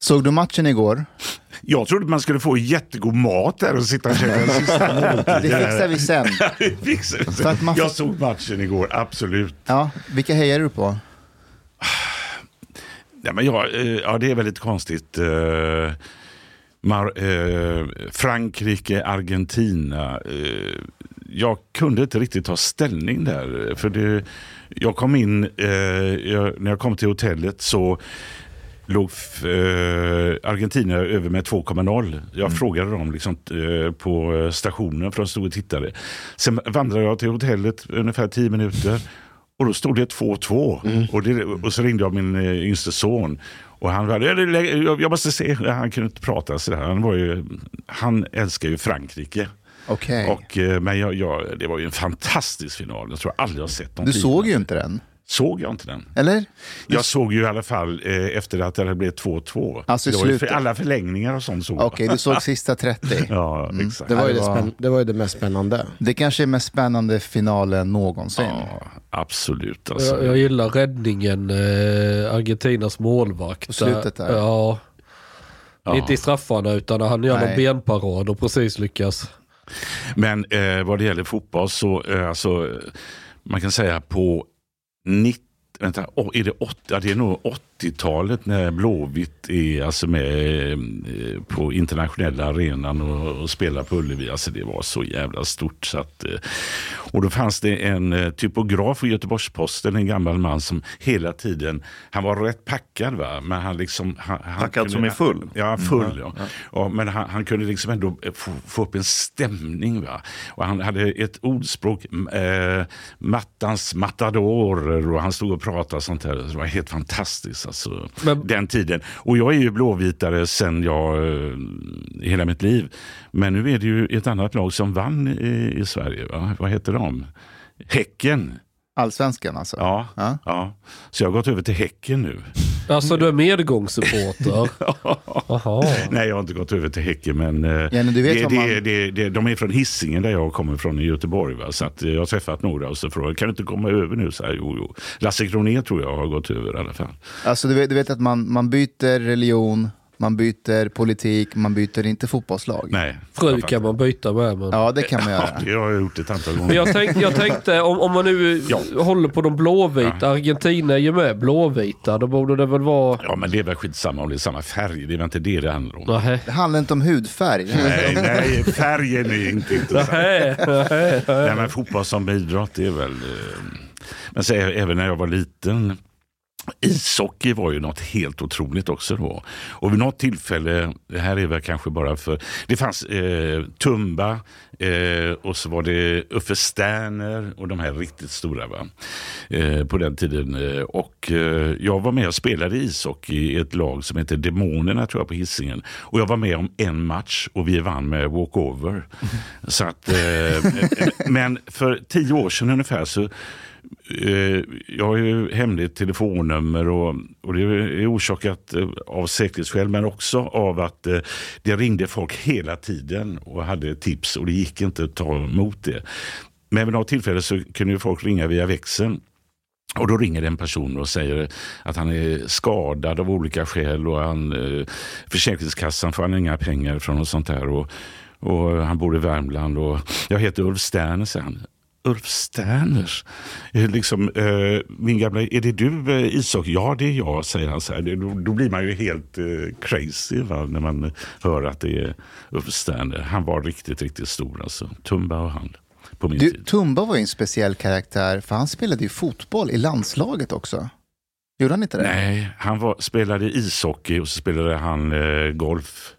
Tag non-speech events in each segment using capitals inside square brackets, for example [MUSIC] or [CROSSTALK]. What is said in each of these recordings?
Såg du matchen igår? Jag trodde man skulle få jättegod mat där och sitta och käka en sista [LAUGHS] måltid. Det fixar vi sen. [LAUGHS] Det fixar vi För sen. att man Jag såg matchen igår, absolut. Ja, vilka hejar du på? Ja, men jag, eh, ja, det är väldigt konstigt. Eh, Mar- eh, Frankrike, Argentina. Eh, jag kunde inte riktigt ta ställning där. För det, jag kom in, eh, jag, när jag kom till hotellet så låg eh, Argentina över med 2,0. Jag frågade dem liksom, på stationen för de stod och tittade. Sen vandrade jag till hotellet ungefär 10 minuter och då stod det 2-2. Och, det, och så ringde jag min eh, yngste son. Och han var, jag, jag måste se, han kunde inte prata sådär. Han, var ju, han älskar ju Frankrike. Okej. Och, eh, men jag, jag, det var ju en fantastisk final. Jag tror jag aldrig har sett någon Du såg ju inte den, Såg jag inte den? eller? Jag såg ju i alla fall eh, efter att det hade blivit 2-2. Alltså i det var ju för, alla förlängningar och sånt såg jag. Okej, du såg sista 30. [LAUGHS] Ja, exakt. Det var, ju det det, var- spänn- det var ju det mest spännande. Det kanske är mest spännande finalen någonsin. Ja, absolut. Alltså. Jag, jag gillar räddningen, eh, Argentinas målvakt. På slutet där. Ja. Ja. Inte i straffarna utan när han gör Nej. någon benparad och precis lyckas. Men eh, vad det gäller fotboll så, eh, alltså, man kan säga på 90 Vänta, oh, är det, 80, ja, det är nog 80-talet när Blåvitt är alltså med eh, på internationella arenan och, och spelar på Ullevi. Alltså det var så jävla stort. Så att, eh, och då fanns det en eh, typograf i Göteborgs-Posten, en gammal man som hela tiden, han var rätt packad va, men han liksom... Han, han Packad kunde- som är full? Ja, full ja. ja men han, han kunde liksom ändå få, få upp en stämning. Va? Och han hade ett ordspråk, mattans matadorer och han stod och pratade och sånt där. Det var helt fantastiskt alltså, Men- den tiden. Och jag är ju blåvitare sen jag, eh, hela mitt liv. Men nu är det ju ett annat lag som vann i, i Sverige. Va? Vad heter de? Häcken. Allsvenskan alltså? Ja, Ja. ja. Så jag har gått över till Häcken nu. Alltså du är medgångssupporter. [LAUGHS] Nej, jag har inte gått över till Häcken, men, eh, Jenny, du vet det, vad det, man- det, det, de är från Hisingen där jag kommer från i Göteborg. Va? Så att, eh, jag har träffat några och så frågar kan du inte komma över nu? Så här, jo, jo. Lasse Kronér tror jag har gått över i alla fall. Alltså du vet, du vet att man, man byter religion, man byter politik, man byter inte fotbollslag. Nej, Fru kan man byta med. Men... Ja, det kan man Ja, göra. det har jag gjort ett antal Men gånger. jag, tänk, jag tänkte, om, om man nu Ja. håller på de blåvita, Argentina är ju med blåvita, då borde det väl vara... Ja, men det är väl skitsamma om det är samma färg. Det är väl inte det det handlar om. Nähä. Det handlar inte om hudfärg. Nej, nej, färgen är inte intressant. Nähä, nähä. Nej, men fotboll som idrott det är väl... Eh, men så, även när jag var liten. Ishockey var ju något helt otroligt också då. Och vid något tillfälle, det här är väl kanske bara för... Det fanns eh, Tumba eh, och så var det Uffe Sterner och de här riktigt stora va? Eh, på den tiden. Eh, och eh, jag var med och spelade ishockey i ett lag som heter Demonerna tror jag på Hisingen. Och jag var med om en match och vi vann med walkover. Så att, eh, men för tio år sedan ungefär så Eh, jag har ju hemligt telefonnummer och, och det är orsakat eh, av säkerhetsskäl men också av att eh, det ringde folk hela tiden och hade tips och det gick inte att ta emot det. Men vid något tillfälle så kunde ju folk ringa via växeln. Och då ringer en person och säger att han är skadad av olika skäl och han, Försäkringskassan får han inga pengar från och sånt där. Och, och han bor i Värmland och jag heter Ulf Sterner, säger han. Ulf Sterners. Eh, Liksom, eh, min gamla, är det du eh, Isak? Ja, det är jag, säger han. Så. Det- Då, då blir man ju helt eh, crazy va? när man hör att det är Ulf Sterner. Han var riktigt, riktigt stor. Alltså. Tumba och han på min Du, tid. Tumba var ju en speciell karaktär, för han spelade ju fotboll i landslaget också. Gjorde han inte det? Nej, han var, spelade ishockey och så spelade han eh, golf.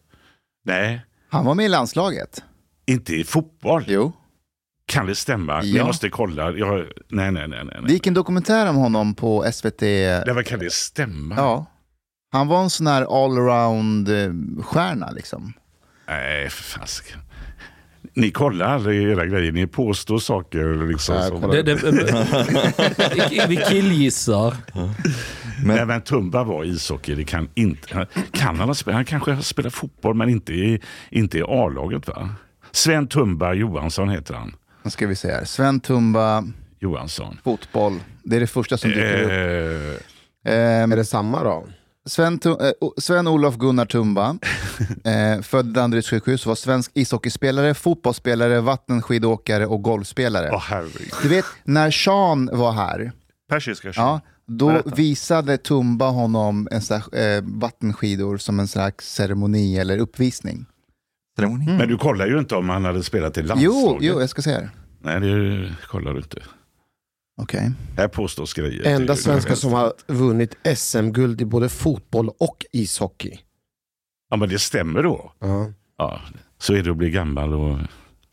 Nej, Han var med i landslaget. inte i fotboll. Jo. Kan det stämma? Ja. Jag måste kolla. Jag, nej, nej, nej. nej, Det gick en dokumentär om honom på SVT. Nej, men kan det stämma? Ja. Han var en sån här allround-stjärna liksom. Nej, för fasiken. Ni kollar aldrig era grejer, ni påstår saker. Liksom, som-. Det, det, vi killgissar. Men... Nej, men Tumba var ishockey. Det kan, inte, han- kan han, ha spelat, han kanske har spelat fotboll men inte i, inte i A-laget va? Sven Tumba Johansson heter han. Nu ska vi se här. Sven Tumba, Johansson. fotboll. Det är det första som dyker upp. Eh, Ehm, Är det samma då? Sven, Tu- eh, O- Sven-Olof Gunnar Tumba, [LAUGHS] eh, född Danderyds sjukhus, var svensk ishockeyspelare, fotbollsspelare, vattenskidåkare och golfspelare. Åh herregud. Du vet, när Sean var här, Persiska ja, då Berätta. visade Tumba honom en sån här, eh, vattenskidor som en slags ceremoni eller uppvisning. Ceremoni. Men du kollar ju inte om han hade spelat i Jo, landslaget. jo, jag ska se här. Nej, det kollar du inte. Okej. Här påstås grejer. Enda Det svenskar som har vunnit SM-guld i både fotboll och ishockey. Ja, men det stämmer då. Ja. Ja, så är det att bli gammal och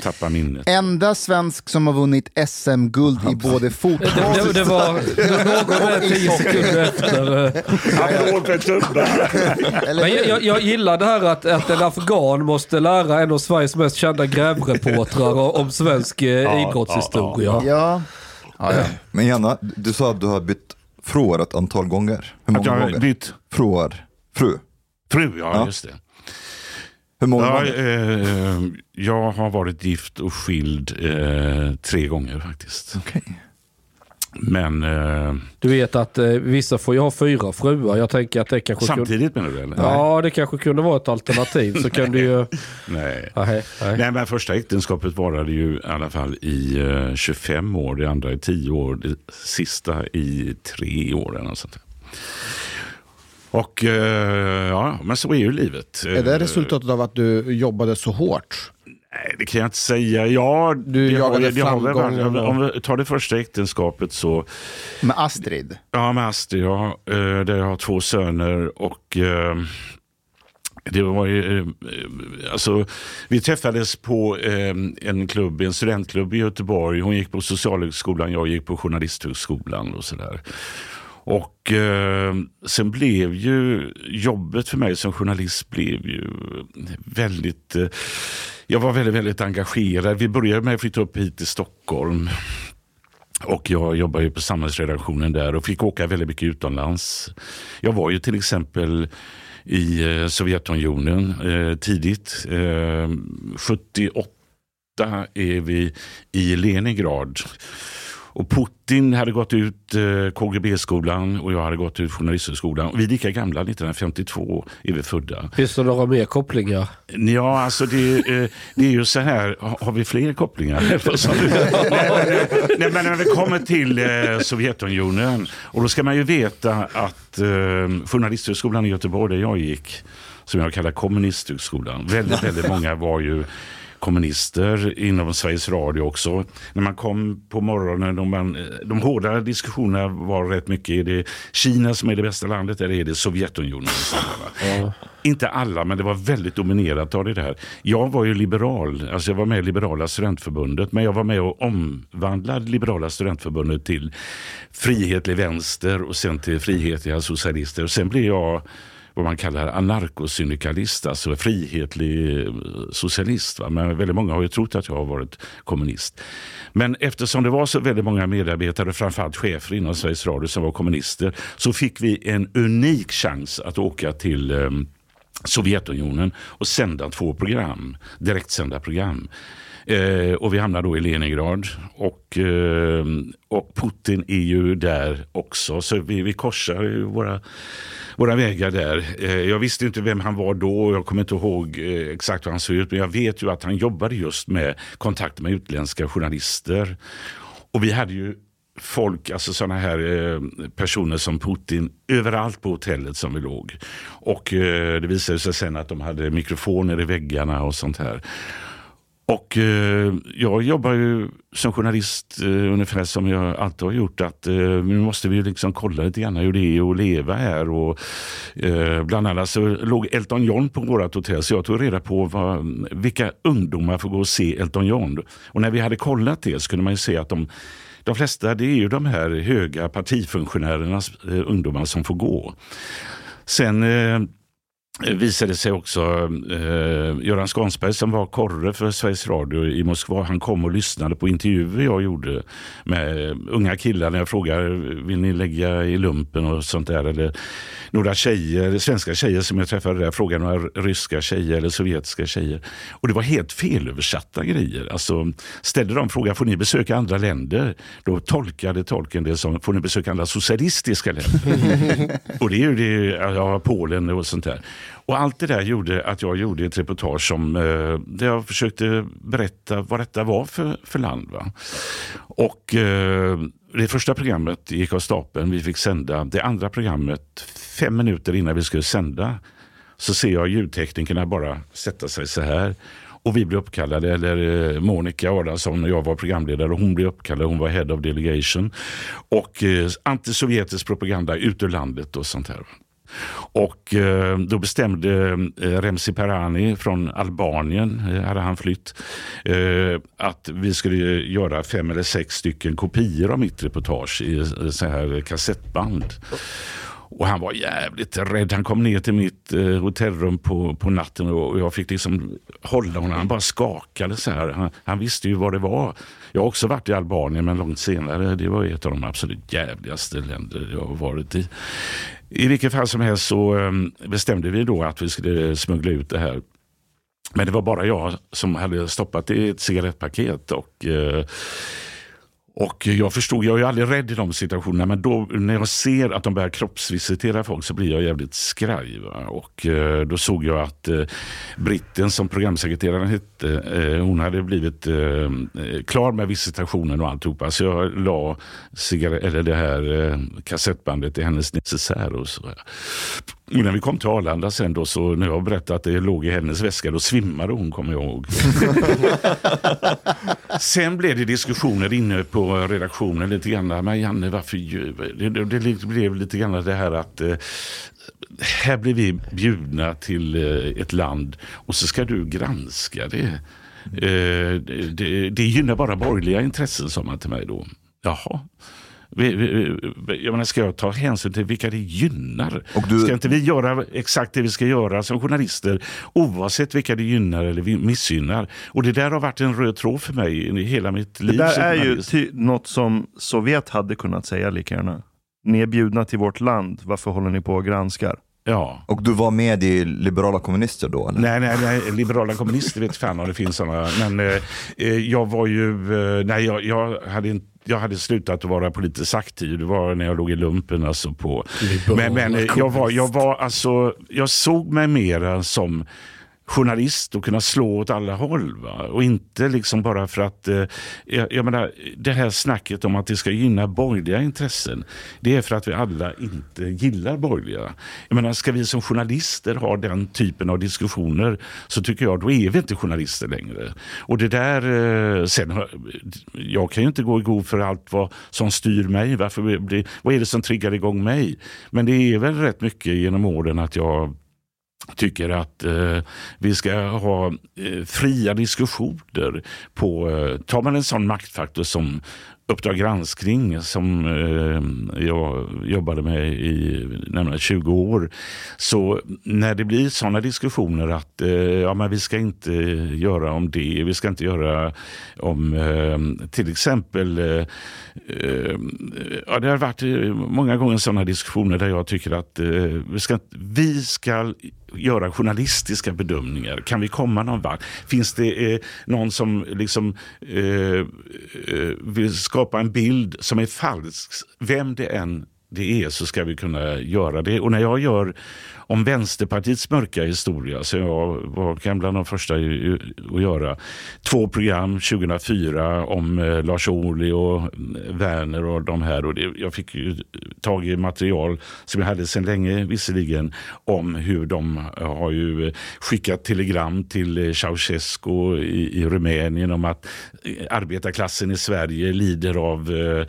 tappa minnet. Enda svensk som har vunnit SM-guld i både fotboll... Det, det, var någon [LAUGHS] tio sekunder efter. Men jag, jag, jag gillar det här att, att en afghan måste lära en av Sveriges mest kända grävreportrar om svensk eh, idrottshistoria. Ja. ja, ja. Men Janna, du sa att du har bytt fruar ett antal gånger. Hur Att många jag har gånger? bytt Fruar. Fru. fru, ja, Ja. just det. Hur många Ja, gånger? eh, jag har varit gift och skild eh, tre gånger faktiskt. Okej. Men eh, Du vet att eh, vissa får ju ha fyra fruar. Jag tänker att det kanske kunde... samtidigt menar du eller? Ja, det kanske kunde vara ett alternativ. Så kan du ju... [LAUGHS] Nej. Nej, nej. Nej, men första äktenskapet varade ju i alla fall i eh, 25 år, det andra i 10 år, det sista i 3 år. Eller något sånt där. Och eh, ja, men så är ju livet. Är det Eh, resultatet av att du jobbade så hårt? Nej, det kan jag inte säga. Ja, Du det har- jagade det framgång och- Om vi tar det första äktenskapet så Med Astrid. Ja, med Astrid, ja. Eh, Där jag har två söner och det var ju, alltså, vi träffades på en klubb, en studentklubb i Göteborg. Hon gick på Socialhögskolan, jag gick på Journalisthögskolan och sådär. Och eh, sen blev ju jobbet för mig som journalist blev ju väldigt, eh, jag var väldigt, väldigt engagerad. Vi började med att flytta upp hit till Stockholm. Och jag jobbade ju på samhällsredaktionen där och fick åka väldigt mycket utomlands. Jag var ju till exempel i eh, Sovjetunionen eh, tidigt. Eh, 78 är vi i Leningrad. Och Putin hade gått ut eh, KGB-skolan och jag hade gått ut Journalisthögskolan. Vi är lika gamla, 1952 är vi födda. Finns det några mer kopplingar? Ja, alltså det, eh, det är ju så här, har vi fler kopplingar? [LAUGHS] nej, men, nej, men när vi kommer till eh, Sovjetunionen, och då ska man ju veta att eh, Journalisthögskolan i Göteborg, där jag gick, som jag kallar kommunisthögskolan, väldigt, [LAUGHS] väldigt många var ju kommunister inom Sveriges Radio också. När man kom på morgonen, de, man, de hårda diskussionerna var rätt mycket, är det Kina som är det bästa landet eller är det Sovjetunionen? [LAUGHS] Ja. Inte alla, men det var väldigt dominerat av det där. Jag var ju liberal, alltså jag var med i Liberala studentförbundet, men jag var med och omvandlade Liberala studentförbundet till frihetlig vänster och sen till frihetliga socialister. Och sen blev jag vad man kallar anarkosyndikalist, alltså frihetlig eh, socialist. Va? Men väldigt många har ju trott att jag har varit kommunist. Men eftersom det var så väldigt många medarbetare, framförallt chefer inom Sveriges Radio som var kommunister, så fick vi en unik chans att åka till eh, Sovjetunionen och sända två program, direktsända program. Eh, och vi hamnar då i Leningrad och, eh, och Putin är ju där också. Så vi, vi korsar ju våra, våra vägar där. Eh, jag visste inte vem han var då och jag kommer inte ihåg eh, exakt hur han såg ut. Men jag vet ju att han jobbade just med kontakt med utländska journalister. Och vi hade ju folk, alltså sådana här eh, personer som Putin överallt på hotellet som vi låg. Och eh, det visade sig sen att de hade mikrofoner i väggarna och sånt här. Och eh, jag jobbar ju som journalist eh, ungefär som jag alltid har gjort. att eh, Nu måste vi liksom kolla lite grann hur det är att leva här. Och, eh, bland annat så låg Elton John på vårt hotell så jag tog reda på vad, vilka ungdomar får gå och se Elton John. Och när vi hade kollat det så kunde man ju se att de de flesta det är ju de här höga partifunktionärernas eh, ungdomar som får gå. Sen eh, visade sig också eh, Göran Skansberg som var korre för Sveriges Radio i Moskva. Han kom och lyssnade på intervjuer jag gjorde med unga killar när jag frågade vill ni lägga i lumpen och sånt där. Eller några tjejer, svenska tjejer som jag träffade där frågade några ryska tjejer eller sovjetiska tjejer. Och det var helt felöversatta grejer. Alltså, ställde de frågan, får ni besöka andra länder? Då tolkade tolken det som, får ni besöka andra socialistiska länder? [LAUGHS] och det är ju det, ja, Polen och sånt där. Och allt det där gjorde att jag gjorde ett reportage som, eh, där jag försökte berätta vad detta var för, för land. Va? Och eh, det första programmet gick av stapeln, vi fick sända. Det andra programmet, fem minuter innan vi skulle sända, så ser jag ljudteknikerna bara sätta sig så här. Och vi blev uppkallade, eller eh, Monica Adamsson och jag var programledare och hon blev uppkallad, hon var head of delegation. Och eh, antisovjetisk propaganda ut ur landet och sånt här. Och eh, då bestämde eh, Remzi Perani från Albanien, eh, hade han flytt, att vi skulle göra fem eller sex stycken kopior av mitt reportage i så här kassettband. Och han var jävligt rädd. Han kom ner till mitt eh, hotellrum på, på natten och jag fick liksom hålla honom. Han bara skakade så här. Han, han, visste ju vad det var. Jag har också varit i Albanien men långt senare. Det var ett av de absolut jävligaste länder jag har varit i. I vilket fall som helst så ehm, bestämde vi då att vi skulle smuggla ut det här. Men det var bara jag som hade stoppat det i ett cigarettpaket. Och, eh, och jag förstod, jag är ju aldrig rädd i de situationerna, men då när jag ser att de börjar kroppsvisitera folk så blir jag jävligt skraj. Va? Och eh, då såg jag att eh, britten som programsekreteraren hette, eh, hon hade blivit eh, eh klar med visitationen och alltihopa. Så jag la eller det här eh, kassettbandet i hennes necessär. Och så. Och när vi kom till Arlanda sen då, så när jag berättade att det låg i hennes väska, då svimmade hon kommer jag ihåg. [LAUGHS] sen blev det diskussioner inne på eh, redaktionen lite grann. Men Janne, varför det, det, det blev lite grann det här att eh, här blir vi bjudna till eh, ett land och så ska du granska det. Eh, det, det gynnar bara borgerliga intressen, sa man till mig då. Jaha. Jag menar, ska jag ta hänsyn till vilka det gynnar? Och du... Ska inte vi göra exakt det vi ska göra som journalister oavsett vilka det gynnar eller missgynnar? Och det där har varit en röd tråd för mig i hela mitt liv. Det där är ju ty- något som Sovjet hade kunnat säga lika gärna. Ni är bjudna till vårt land, varför håller ni på och granskar? Ja. Och du var med i Liberala Kommunister då? Eller? Nej, nej, nej, Liberala Kommunister vet fan om det finns sådana. Men eh, eh, jag var ju, eh, nej jag, jag hade inte jag hade slutat att vara politiskt aktiv. Det var när jag låg i lumpen. Alltså på. Men, men eh, jag, var, jag, var, alltså, jag såg mig mera som journalist och kunna slå åt alla håll. Va? Och inte liksom bara för att, eh, jag, jag menar, det här snacket om att det ska gynna borgerliga intressen. Det är för att vi alla inte gillar borgerliga. Jag menar, ska vi som journalister ha den typen av diskussioner så tycker jag då är vi inte journalister längre. Och det där, eh, sen, jag kan ju inte gå i god för allt vad som styr mig. Varför vad är det som triggar igång mig? Men det är väl rätt mycket genom åren att jag tycker att eh, vi ska ha eh, fria diskussioner på, eh, tar man en sån maktfaktor som Uppdrag granskning som eh, jag jobbade med i närmare 20 år. Så när det blir sådana diskussioner att eh, ja, men vi ska inte göra om det, vi ska inte göra om eh, till exempel eh, eh ja, det har varit eh, många gånger sådana diskussioner där jag tycker att eh, vi, ska, vi ska göra journalistiska bedömningar. Kan vi komma någon vart? Finns det eh, någon som liksom eh, eh, vill skapa en bild som är falsk? Vem det än det är så ska vi kunna göra det. Och när jag gör om Vänsterpartiets mörka historia, så jag var bland de första att göra två program 2004 om eh, Lars Ohly och eh, Werner och de här. Och det, jag fick ju tag i material som jag hade sedan länge visserligen om hur de har ju eh, skickat telegram till Ceausescu i, i Rumänien om att arbetarklassen i Sverige lider av eh,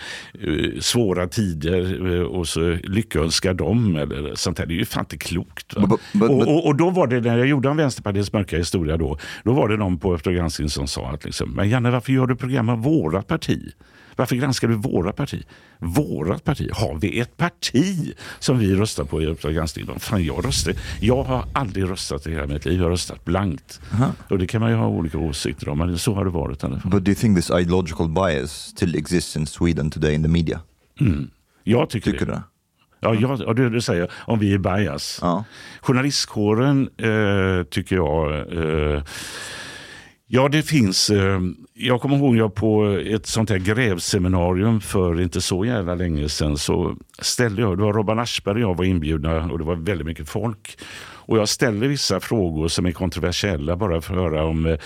svåra tider och så lyckönskar dem. Eller sånt här. Det är ju fan inte klokt Va? But- but- och, och, och då var det, när jag gjorde om Vänsterpartiets mörka historia då, då var det någon på Uppdrag granskning som sa att liksom, men Janne varför gör du program om vårat parti? Varför granskar du våra parti? Vårat parti? Har vi ett parti som vi röstar på i Uppdrag granskning? Fan, jag, röstar, jag har aldrig röstat i hela mitt liv. Jag har röstat blankt. Och det kan man ju ha olika åsikter om, men så har det varit i alla fall. But do you think this ideological bias still exists in Sweden today in the media? Jag tycker, Tycker det. du? Ja, jag, ja det du säger, om vi är bias. Ja. Journalistkåren eh, tycker jag... Eh, ja, det finns... Eh, jag kommer ihåg jag på ett sånt här grävseminarium för inte så jävla länge sedan så ställde jag, det var Robban Aschberg och jag var inbjudna och det var väldigt mycket folk. Och jag ställde vissa frågor som är kontroversiella bara för att höra om... eh,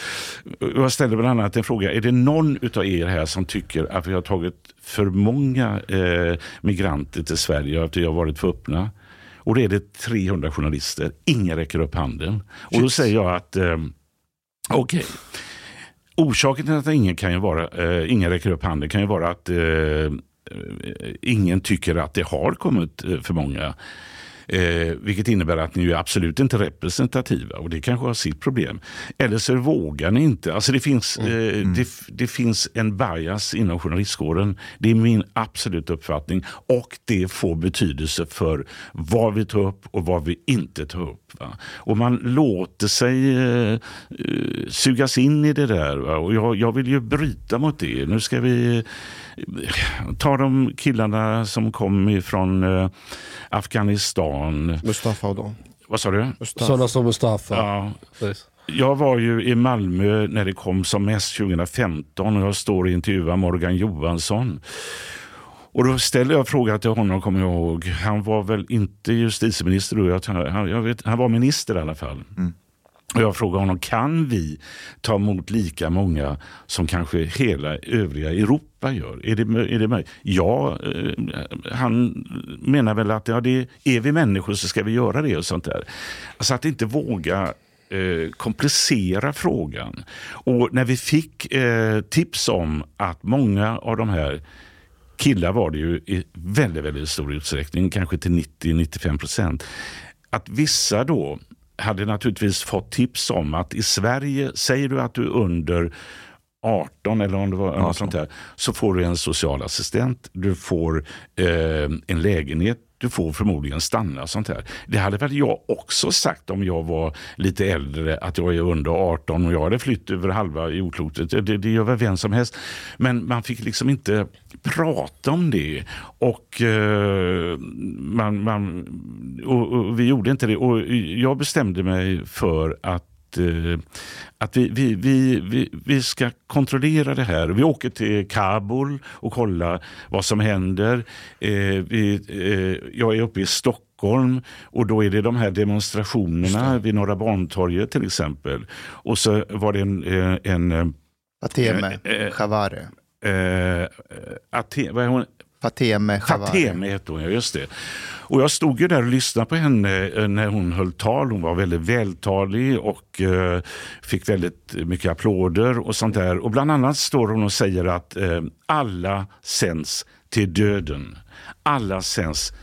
Jag ställde bland annat en fråga, är det någon utav er här som tycker att vi har tagit för många eh, migranter till Sverige och att vi har varit för öppna? Och då är det 300 journalister, ingen räcker upp handen. Och då säger jag att, eh, okej, orsaken till att ingen, kan ju vara, eh, ingen räcker upp handen kan ju vara att eh, eh, ingen tycker att det har kommit eh, för många. Eh, vilket innebär att ni är absolut inte representativa och det kanske har sitt problem. Eller så vågar ni inte. Alltså det, finns, eh, det, det finns en bias inom journalistkåren. Det är min absoluta uppfattning och det får betydelse för vad vi tar upp och vad vi inte tar upp. Va? Och man låter sig eh, eh, sugas in i det där. Va? Och jag, jag vill ju bryta mot det. Nu ska vi ta de killarna som kom ifrån eh, Afghanistan. Mustafa och dem. Vad sa du? Sådana som Mustafa. Ja, Precis. jag var ju i Malmö när det kom som mest 2015 och jag står och intervjuar Morgan Johansson. Och då ställde jag frågan till honom, kommer jag ihåg. Han var väl inte justitieminister då, jag, han, jag vet, han var minister i alla fall. Och jag frågade honom, kan vi ta emot lika många som kanske hela övriga Europa gör? Är det, är det möjligt? Ja, eh, han menar väl att ja, det, är vi människor så ska vi göra det och sånt där. Alltså att inte våga eh, komplicera frågan. Och när vi fick eh, tips om att många av de här killar var det ju i väldigt, väldigt stor utsträckning, kanske till 90-95 procent. Att vissa då hade naturligtvis fått tips om att i Sverige, säger du att du är under 18 eller om det var något sånt där, så får du en socialassistent, du får eh, en lägenhet, du får förmodligen stanna. sånt här. Det hade väl jag också sagt om jag var lite äldre, att jag är under 18 och jag hade flytt över halva jordklotet. Det, det gör väl vem som helst. Men man fick liksom inte prata om det. Och, eh, man, man, och, och vi gjorde inte det. Och jag bestämde mig för att eh, att vi, vi, vi, vi, vi ska kontrollera det här. Vi åker till Kabul och kollar vad som händer. Eh, vi, eh, jag är uppe i Stockholm och då är det de här demonstrationerna vid Norra Bantorget till exempel. Och så var det en, en Fateme Eh, Chavare. eh, Aten, vad är hon? Fateme Fateme hette hon, ja just det. Och jag stod ju där och lyssnade på henne eh, när hon höll tal. Hon var väldigt vältalig och eh, fick väldigt mycket applåder och sånt där. Och bland annat står hon och säger att eh, alla sänds till döden. Alla sänds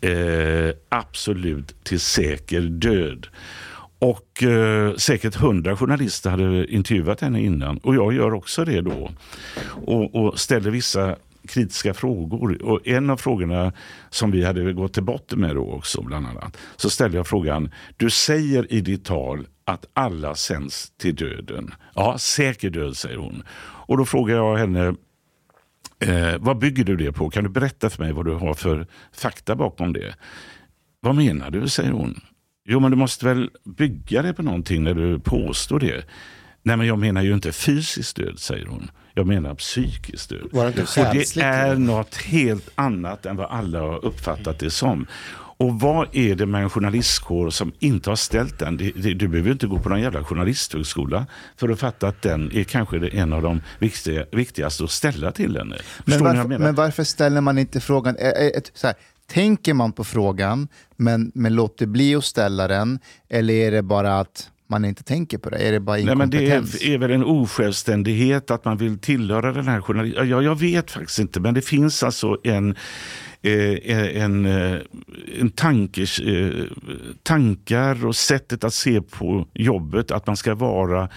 eh, absolut till säker död. Och eh, säkert hundra journalister hade intervjuat henne innan. Och jag gör också det då. Och, och ställer vissa kritiska frågor. Och en av frågorna som vi hade gått till botten med då också bland annat. Så ställde jag frågan, du säger i ditt tal att alla sänds till döden. Ja, säker död säger hon. Och då frågar jag henne, Eh, vad bygger du det på? Kan du berätta för mig vad du har för fakta bakom det? Vad menar du? säger hon. Jo, men du måste väl bygga det på någonting när du påstår det. Nej, men jag menar ju inte fysisk död, säger hon. Jag menar psykisk död. Var det inte Och det är något helt annat än vad alla har uppfattat det som. Och vad är det med en journalistkår som inte har ställt den? Du behöver inte gå på någon jävla journalisthögskola för att fatta att den är kanske en av de viktiga, viktigaste att ställa till henne. Men varför, men varför ställer man inte frågan? Så här, tänker man på frågan men, men låter bli att ställa den? Eller är det bara att man inte tänker på det? Är det bara Nej, men inkompetens? det är, är väl en osjälvständighet att man vill tillhöra den här journalisten. Ja, jag vet faktiskt inte, men det finns alltså en, eh, en, eh, en tankers, eh, tankar och sättet att se på jobbet, att man ska vara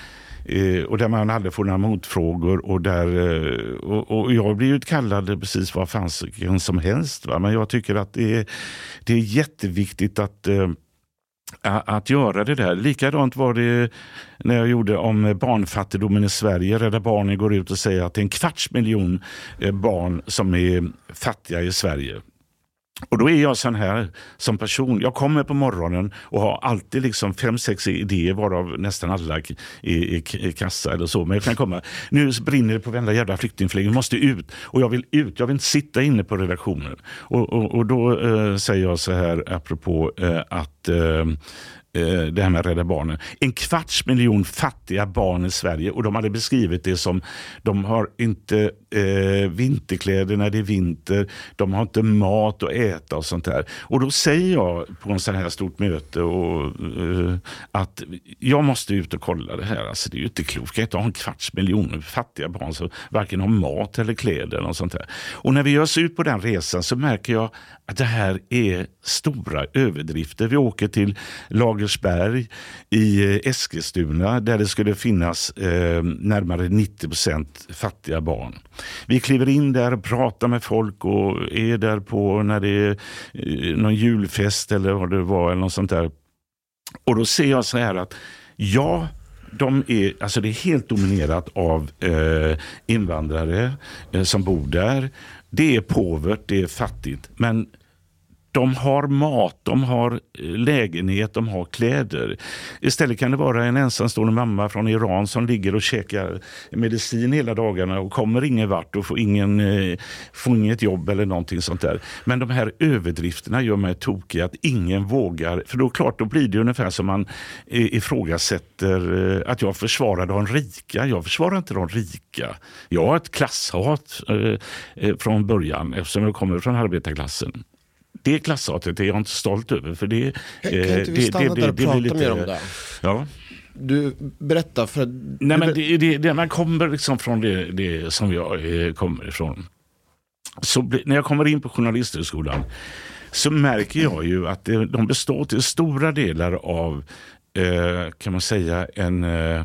eh, och där man aldrig får några motfrågor. Och, där, eh, och, och jag blir kallad precis vad fasiken som helst. Va? Men jag tycker att det är, det är jätteviktigt att att göra det där. Likadant var det när jag gjorde om barnfattigdomen i Sverige. Rädda Barnen går ut och säger att det är en kvarts miljon eh, barn som är fattiga i Sverige. Och då är jag sån här som person. Jag kommer på morgonen och har alltid liksom fem, sex idéer varav nästan alla i, i, i kassa eller så. Men jag kan komma. Nu brinner det på varenda jävla flyktingförläggning. Vi måste ut. Och jag vill ut. Jag vill inte sitta inne på redaktionen. Och, och, och då eh, säger jag så här apropå eh, att eh, eh, det här med Rädda Barnen. En kvarts miljon fattiga barn i Sverige och de hade beskrivit det som de har inte eh, vinterkläder när det är vinter, de har inte mat att äta och sånt där. Och då säger jag på en sån här stort möte och, eh, att jag måste ut och kolla det här. Alltså, det är ju inte klokt. Jag kan inte ha en kvarts miljon fattiga barn som varken har mat eller kläder. Och sånt där. Och när vi ger oss ut på den resan så märker jag att det här är stora överdrifter. Vi åker till Lagersberg i eh, Eskilstuna där det skulle finnas eh, närmare 90 procent fattiga barn. Vi kliver in där och pratar med folk och är där på när det är eh, någon julfest eller vad det var. eller något sånt där. Och då ser jag så här att ja, de är, alltså det är helt dominerat av eh, invandrare eh, som bor där. Det är påvert, det är fattigt. Men de har mat, de har eh, lägenhet, de har kläder. Istället kan det vara en ensamstående mamma från Iran som ligger och käkar medicin hela dagarna och kommer ingen vart och får, ingen, eh, får inget jobb eller någonting sånt där. Men de här överdrifterna gör mig tokig att ingen vågar. För då klart, då blir det ungefär som man eh, ifrågasätter att jag försvarar de rika. Jag försvarar inte de rika. Jag har ett klasshat från början eftersom jag kommer från arbetarklassen. Det klasshatet är jag inte stolt över. För det, Kan, eh, inte vi stanna det- där och det prata lite- mer om det? Ja. Du, berätta. För att, Nej, men det, det, det, man kommer liksom från det, det som jag eh, kommer ifrån. Så när jag kommer in på Journalisthögskolan så märker jag ju att de består till stora delar av, eh, kan man säga, en eh,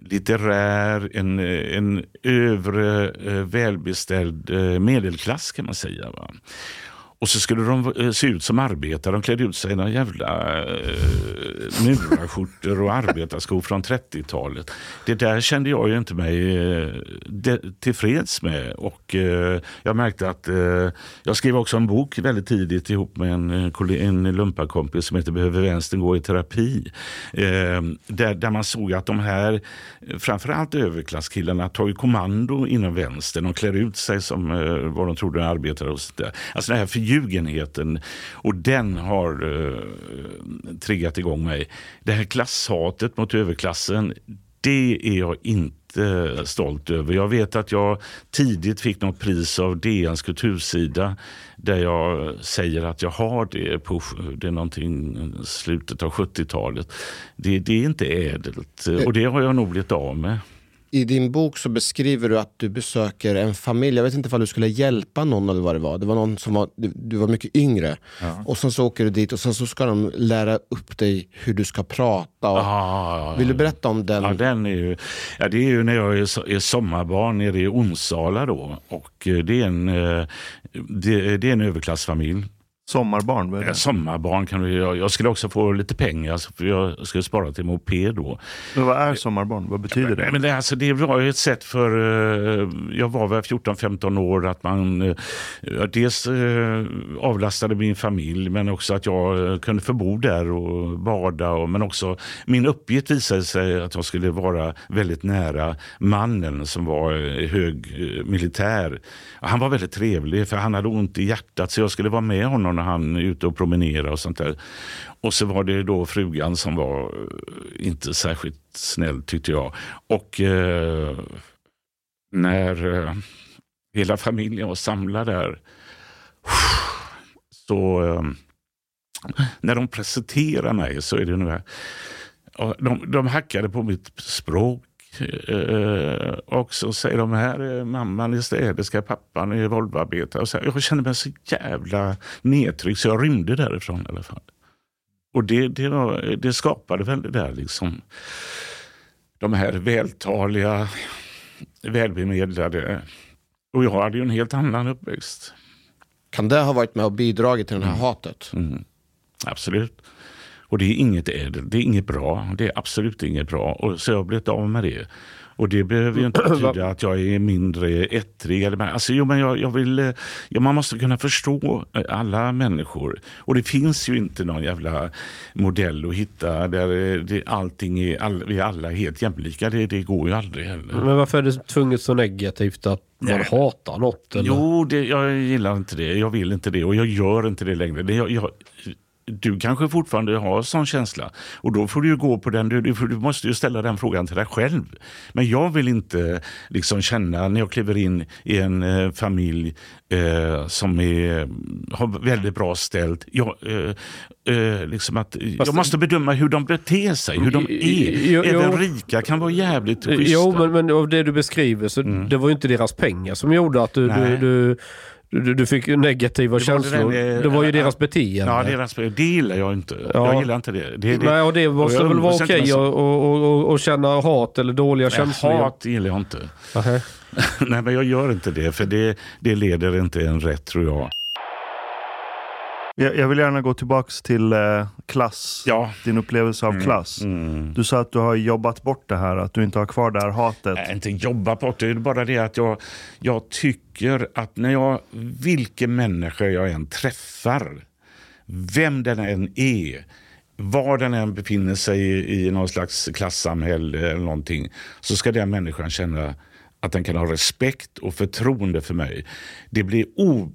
litterär, en, eh, en övre eh, välbeställd eh, medelklass kan man säga. Va? Och så skulle de eh, se ut som arbetare. De klädde ut sig i några jävla eh, murarskjortor och arbetarskor från 30-talet. Det där kände jag ju inte mig eh, tillfreds med. Och eh, jag märkte att eh, jag skrev också en bok väldigt tidigt ihop med en, eh, en lumparkompis som heter Behöver vänstern gå i terapi? Eh, där, där man såg att de här, framförallt överklasskillarna, tar ju kommando inom vänstern. De klär ut sig som vad de trodde arbetare och sådär. Alltså det här förljugenheten. Och den har eh, triggat igång mig. Det här klasshatet mot överklassen, det är jag inte stolt över. Jag vet att jag tidigt fick något pris av DNs kultursida där jag säger att jag har det på det är någonting slutet av 70-talet. Det, det är inte ädelt och det har jag nog blivit av med. I din bok så beskriver du att du besöker en familj. Jag vet inte om du skulle hjälpa någon eller vad det var. Det var någon som var, du, du var mycket yngre. Och sen så åker du dit och sen så ska de lära upp dig hur du ska prata. Och, Ah, Vill du berätta om den? Ja, den är ju, ja, det är ju när jag är, är sommarbarn nere i Onsala då. Och eh, det är en, eh, det, det är en överklassfamilj. Sommarbarn, vad är Ja, det? sommarbarn kan du, jag, jag skulle också få lite pengar för jag skulle spara till moped då. Men vad är sommarbarn? Vad betyder det? Men det, alltså, det var ett sätt för, eh, jag var väl 14-15 år, att man eh, dels eh, avlastade min familj men också att jag kunde få bo där och bada. Och, men också min uppgift visade sig att jag skulle vara väldigt nära mannen som var hög militär. Han var väldigt trevlig för han hade ont i hjärtat så jag skulle vara med honom när han är ute och promenerar och sånt där. Och så var det då frugan som var eh, inte särskilt snäll tyckte jag. Och eh, när eh, hela familjen var samlad där [SIGHS] så eh, när de presenterar mig så är det nu här. De, de hackade på mitt språk. Eh, och så säger de här är mamman är städerska, pappan är Volvoarbetare. Och så, jag kände mig så jävla nedtryckt så jag rymde därifrån i alla fall. Och det, det, var, det skapade väl det där liksom. De här vältaliga, välbemedlade. Och jag hade ju en helt annan uppväxt. Kan det ha varit med och bidragit till det här hatet? Mm. Absolut. Och det är inget ädelt, det är inget bra. Det är absolut inget bra. Och så jag har blivit av med det. Och det behöver ju inte [CLEARS THROAT] betyda att jag är mindre ettrig. Eller, alltså, jo, men jag, jag vill, eh, ja, man måste kunna förstå eh, alla människor. Och det finns ju inte någon jävla modell att hitta där eh, det, allting är, all, vi är alla helt jämlika. Det, det går ju aldrig heller. Men varför är det tvunget så negativt att man Nej. hatar något? Eller? Jo, det, jag gillar inte det. Jag vill inte det och jag gör inte det längre. Det, jag, jag, du kanske fortfarande har sån känsla och då får du gå på den. Du, du måste ju ställa den frågan till dig själv. Men jag vill inte liksom känna när jag kliver in i en eh, familj eh, som är, har väldigt bra ställt. Jag, eh, eh, liksom att, jag måste bedöma hur de beter sig, hur de är. Jo, jo. Även rika kan vara jävligt schyssta. Jo, men, men av det du beskriver så det var ju inte deras pengar som gjorde att du, du, du, du, du fick negativa Det var det känslor. Det, med- var ju ja, deras beteende. Ja, deras, det gillar jag inte. Ja. Jag gillar inte det. det, det Nej, och det måste jag väl vara okej med att och, och, och, och känna hat eller dåliga Nej, känslor? Hat gillar jag inte. Nähä. [LAUGHS] Nej, men jag gör inte det, för det, det leder inte en rätt tror jag. Jag, jag vill gärna gå tillbaks till eh, klass. Ja. Din upplevelse av klass. Mm. Du sa att du har jobbat bort det här, att du inte har kvar det här hatet. Nej, inte jobba på det. Det är bara det att jag, jag tycker att när jag, vilken människa jag än träffar, vem den än är, var den än befinner sig i, i någon slags klassamhälle eller någonting, så ska den människan känna att den kan ha respekt och förtroende för mig. Det blir o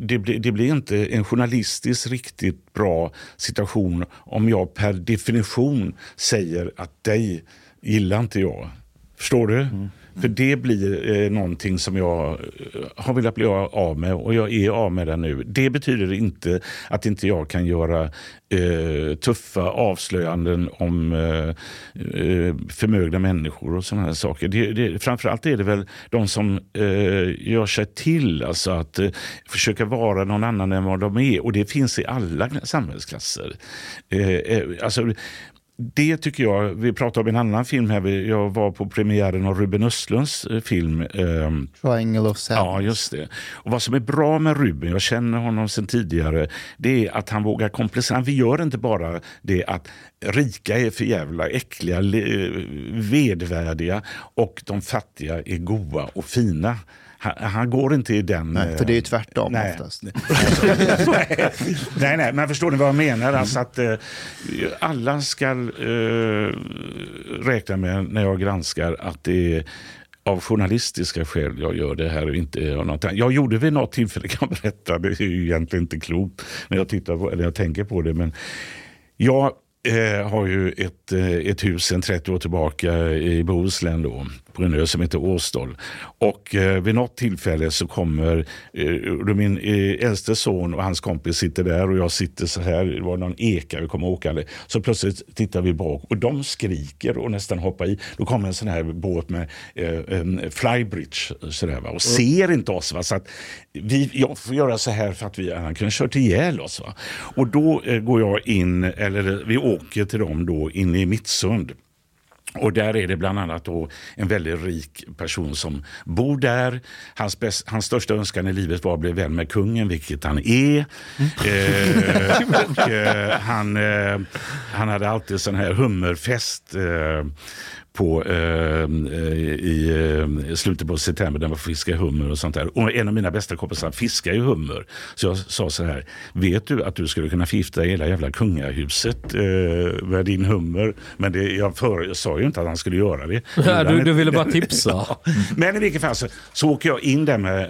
det blir, det blir inte en journalistiskt riktigt bra situation om jag per definition säger att dig gillar inte jag. Förstår du? Mm. Mm. För det blir eh, någonting som jag eh, har velat bli av med och jag är av med det nu. Det betyder inte att inte jag kan göra eh, tuffa avslöjanden om eh, eh förmögna människor och sådana här saker. Det, det, framförallt är det väl de som eh, gör sig till, alltså att eh, försöka vara någon annan än vad de är. Och det finns i alla samhällsklasser. Eh, eh, alltså, det tycker jag, vi pratade om en annan film här, Vi- jag var på premiären av Ruben Östlunds eh, film. ehm, Triangle of Ja, Sadness. just det. Och vad som är bra med Ruben, jag känner honom sedan tidigare, det är att han vågar komplicera. Han gör inte bara det att rika är för jävla äckliga, le- vedvärdiga och de fattiga är goa och fina. Han, han går inte i den... Nej, för det är ju eh, tvärtom nej. oftast. nej, [LAUGHS] nej, nej, men förstår ni vad jag menar? Alltså att eh, alla ska eh, räkna med när jag granskar att det är av journalistiska skäl jag gör det här och inte av något annat. Jag gjorde vid något tillfälle, kan [LAUGHS] jag berätta, det är ju egentligen inte klokt när jag, tittar på, eller jag tänker på det, men jag eh, har ju ett, eh, ett hus sedan 30 år tillbaka i Bohuslän då, på en ö som heter Åstol. Och eh, vid något tillfälle så kommer eh, min eh, äldste son och hans kompis sitter där och jag sitter så här, det var någon eka vi kommer åkande. Så plötsligt tittar vi bak och de skriker och nästan hoppar i. Då kommer en sån här båt med eh, flybridge så där, va? och ser inte oss. Va? Så att vi, jag får göra så här för att vi han kunde kört ihjäl oss. Va? Och då eh, går jag in, eller vi åker till dem då in i Mittsund. Och där är det bland annat då en väldigt rik person som bor där. Hans, bäst, hans största önskan i livet var att bli vän med kungen, vilket han är. Eh, och, eh, han, eh, han hade alltid sån här hummerfest eh, på, eh, i eh, slutet på september där man fiskar hummer och sånt där. Och en av mina bästa kompisar fiskar ju hummer. Så jag sa så här, vet du att du skulle kunna förgifta hela jävla kungahuset eh, med din hummer? Men det, jag, för, jag sa ju inte att han skulle göra det. [LAUGHS] Nej, du, du ville bara tipsa. [LAUGHS] Ja. Men i vilket fall så, så åker jag in där med,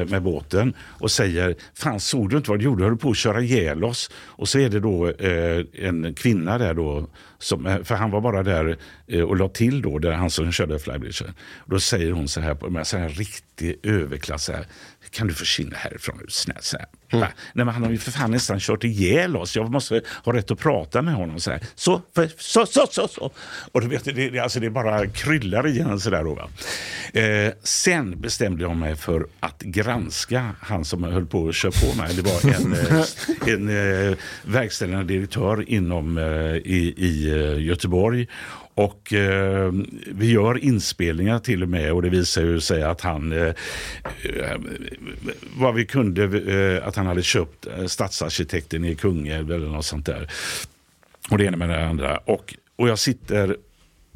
eh, med båten och säger, fan såg du inte vad du gjorde? Du höll på att köra ihjäl oss. Och så är det då eh, en kvinna där då, som, eh, för han var bara där eh, och la till då, där han som körde flybridge. Då säger hon så här, på- med så här riktig överklass, så här, kan du försvinna härifrån nu snälla, Så här. Mm. Nej, men han har ju för fan nästan kört ihjäl oss. Jag måste ha rätt att prata med honom. Så, här. så, för, så, så, så, så. Och du vet, det, det, alltså det bara kryllar i en sådär. Då, va? Eh, sen bestämde jag mig för att granska han som höll på att köra på mig. Det var en, eh, en eh, verkställande direktör inom, eh, i, i eh, Göteborg. Och eh, vi gör inspelningar till och med och det visar ju sig att han, eh, eh vad vi kunde, eh, att han hade köpt eh, stadsarkitekten i Kungälv eller något sånt där. Och det ena med det andra. Och, och jag sitter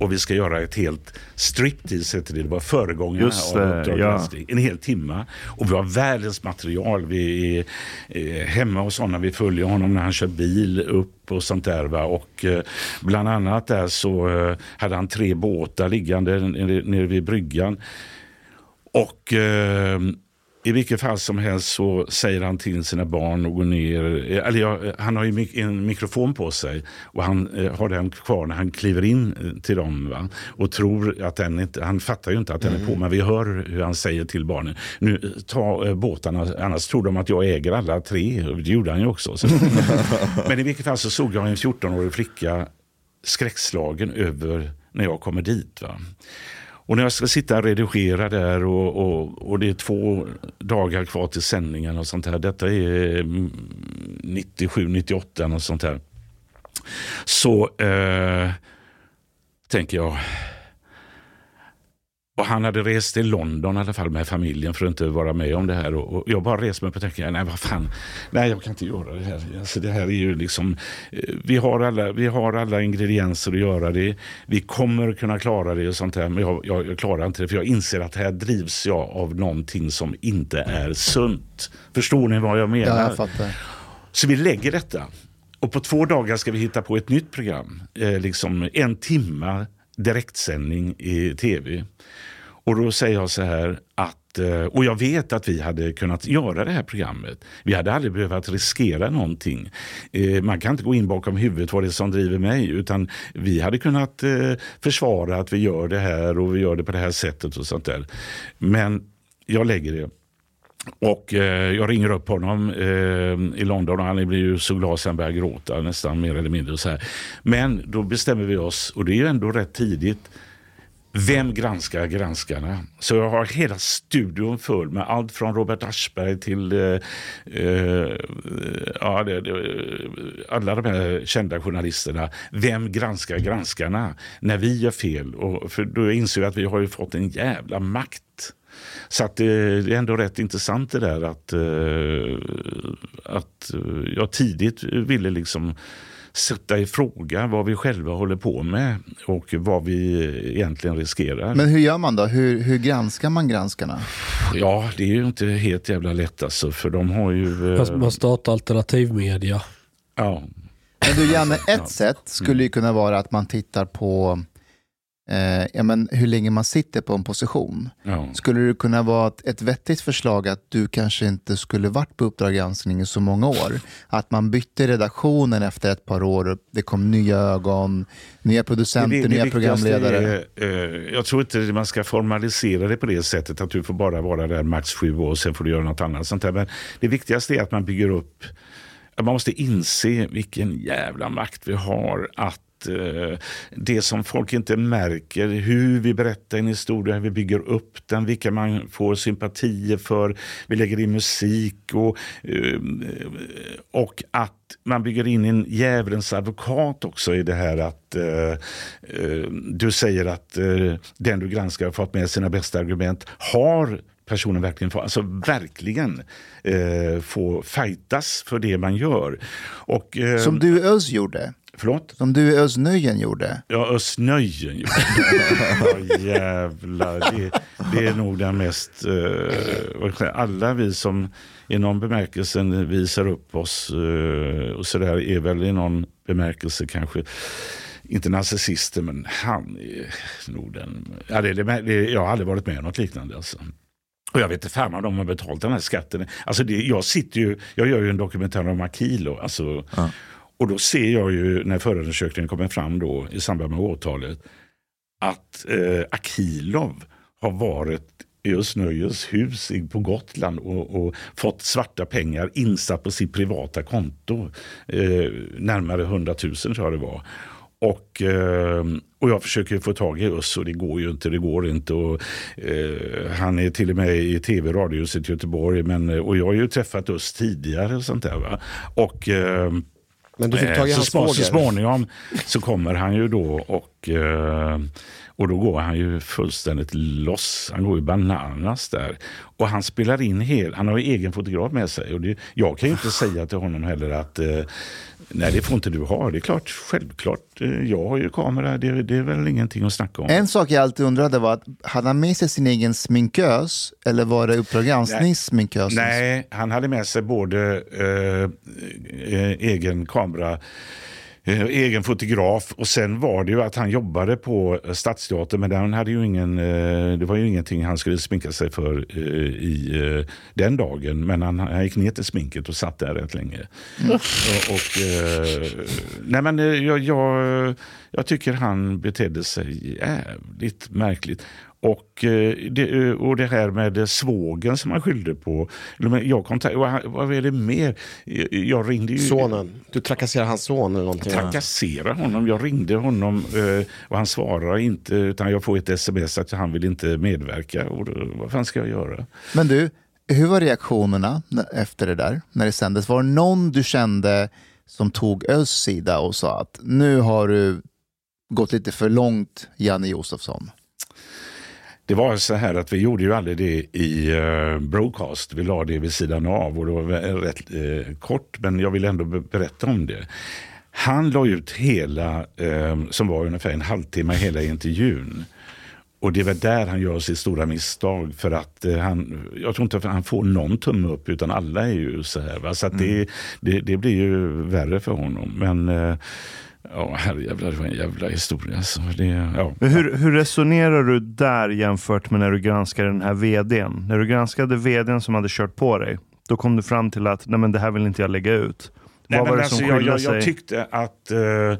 och vi ska göra ett helt striptease, heter det. Det var föregångaren Just av Uppdrag ja. En hel timme. Och vi har världens material. Vi är eh, hemma hos honom. Vi följer honom när han kör bil upp och sånt där. Va? Och eh, bland annat där så eh, hade han tre båtar liggande nere, vid bryggan. Och i vilket fall som helst så säger han till sina barn att gå ner. eh, Eller ja, han har ju en mikrofon på sig och han eh, har den kvar när han kliver in eh, till dem. Va? Och tror att den inte, han fattar ju inte att den är på men vi hör hur han säger till barnen. Nu eh, ta eh, båtarna, annars tror de att jag äger alla tre. Och Det gjorde han ju också. Så. [LAUGHS] men i vilket fall så såg jag en 14-årig flicka skräckslagen över när jag kommer dit. Va? Och när jag ska sitta och redigera där och, och, och det är två dagar kvar till sändningen och sånt här. Detta är 97, 98 och sånt här. Så eh, tänker jag. Och han hade rest till London i alla fall med familjen för att inte vara med om det här. Och, jag bara reser mig upp och tänker, nej vad fan, nej jag kan inte göra det här. Alltså, det här är ju liksom, eh, vi har, alla, vi har alla ingredienser att göra det. Vi kommer kunna klara det och sånt här. Men jag, jag, jag klarar inte det för jag inser att här drivs jag av någonting som inte är sunt. Förstår ni vad jag menar? Ja, jag fattar. Så vi lägger detta. Och på två dagar ska vi hitta på ett nytt program. Eh, liksom en timma direktsändning i tv. Och då säger jag så här att, eh, och jag vet att vi hade kunnat göra det här programmet. Vi hade aldrig behövt riskera någonting. Eh, man kan inte gå in bakom huvudet vad det är som driver mig. Utan vi hade kunnat eh, försvara att vi gör det här och vi gör det på det här sättet och sånt där. Men jag lägger det. Och eh, jag ringer upp honom eh, i London och han blir ju så glad så han börjar gråta nästan mer eller mindre. Och så här. Men då bestämmer vi oss, och det är ju ändå rätt tidigt, vem granskar granskarna? Så jag har hela studion full med allt från Robert Aschberg till eh, eh, ja, det, det, alla de här kända journalisterna. Vem granskar granskarna när vi gör fel? Och för då inser jag att vi har ju fått en jävla makt. Så att det, det är ändå rätt intressant det där att, eh, att eh, jag tidigt ville liksom sätta i fråga vad vi själva håller på med och vad vi egentligen riskerar. Men hur gör man då? Hur, hur granskar man granskarna? Ja, det är ju inte helt jävla lätt alltså, för de har ju... eh, Man startar alternativmedia. ja, Men du Janne, [LAUGHS] ett sätt skulle ju kunna vara att man tittar på eh, ja, men hur länge man sitter på en position. ja. Skulle det kunna vara ett, ett vettigt förslag att du kanske inte skulle varit på Uppdrag granskning i så många år? Att man bytte redaktionen efter ett par år, det kom nya ögon, nya producenter, Det- det nya programledare. Är, eh, jag tror inte man ska formalisera det på det sättet att du får bara vara där max sju år och sen får du göra något annat. Sånt där. Men det viktigaste är att man bygger upp, man måste inse vilken jävla makt vi har att eh, det som folk inte märker, hur vi berättar en historia, hur vi bygger upp den, vilka man får sympatier för. Vi lägger in musik och, eh, och att man bygger in en djävulens advokat också i det här att eh, eh du säger att eh, den du granskar har fått med sina bästa argument. Har personen verkligen får, alltså verkligen eh, få fightas för det man gör? Och, eh, Som du Öz gjorde. Förlåt? Som du Öz Nöjen gjorde. Ja, Östnöjen. ju. [LAUGHS] ja, jävlar. Det, det är nog den mest... eh, alla vi som i någon bemärkelse visar upp oss uh, och sådär är väl i någon bemärkelse kanske inte narcissister, men han är nog den... Ja, det, det, jag har aldrig varit med om något liknande. Alltså. Och jag vet inte fan om de har betalt den här skatten. Alltså det, jag, sitter ju, jag gör ju en dokumentär om Akilo. Alltså, och då ser jag ju när förundersökningen kommer fram då, i samband med åtalet att eh, Akilov har varit i Östnöjes hus på Gotland och, och fått svarta pengar insatt på sitt privata konto. Eh, närmare 100 000 tror jag det var. Och, eh, och jag försöker få tag i Özz och det går ju inte. Det går inte. Och, eh, han är till och med i tv radiohuset i Göteborg. Men, och jag har ju träffat Özz tidigare. och sånt där, va? Och, eh, men du fick tag i Eh, hans så, så småningom så kommer han ju då och, eh, och då går han ju fullständigt loss. Han går ju bananas där. Och han spelar in hel, han har ju egen fotograf med sig. Och det, jag kan ju inte säga till honom heller att eh, nej det får inte du ha. Det är klart, självklart. eh, Jag har ju kamera, det, det är väl ingenting att snacka om. En sak jag alltid undrade var, att hade han med sig sin egen sminkös eller var det Uppdrag gransknings? Nej, han hade med sig både eh, eh, egen kamera egen fotograf och sen var det ju att han jobbade på eh, Stadsteatern men han hade ju ingen, eh, det var ju ingenting han skulle sminka sig för eh, i eh, den dagen. Men han, han gick ner till sminket och satt där rätt länge. Och, och, eh, nej men eh, jag, jag, jag tycker han betedde sig jävligt märkligt. Och, eh, det, eh, och det här med svågen som han skyllde på. Eller men Jag vad, är det mer? Jag- ringde ju... Sonen. Du trakasserar hans son eller någonting. Trakassera honom. Jag ringde honom eh, och han svarade inte utan jag får ett sms att han vill inte medverka. Och då, vad fan ska jag göra? Men du, hur var reaktionerna efter det där, när det sändes? Var det någon du kände som tog Özz sida och sa att nu har du gått lite för långt, Janne Josefsson? Det var så här att vi gjorde ju aldrig det i uh, broadcast. Vi la det vid sidan av och det var rätt eh, kort men jag vill ändå be- berätta om det. Han la ut hela, eh, som var ungefär en halvtimme, hela intervjun. Och det är väl där han gör sitt stora misstag. För att eh, han, jag tror inte att han får någon tumme upp utan alla är ju så här. Va? Så att det, det, det blir ju värre för honom. Men eh, ja, herrejävlar, det var en jävla historia. Så det, ja. Men Hur, hur resonerar du där jämfört med när du granskade den här vdn? När du granskade vdn som hade kört på dig, då kom du fram till att nej men det här vill inte jag lägga ut. Nej, Vad var men det alltså, som jag, jag, jag tyckte att eh,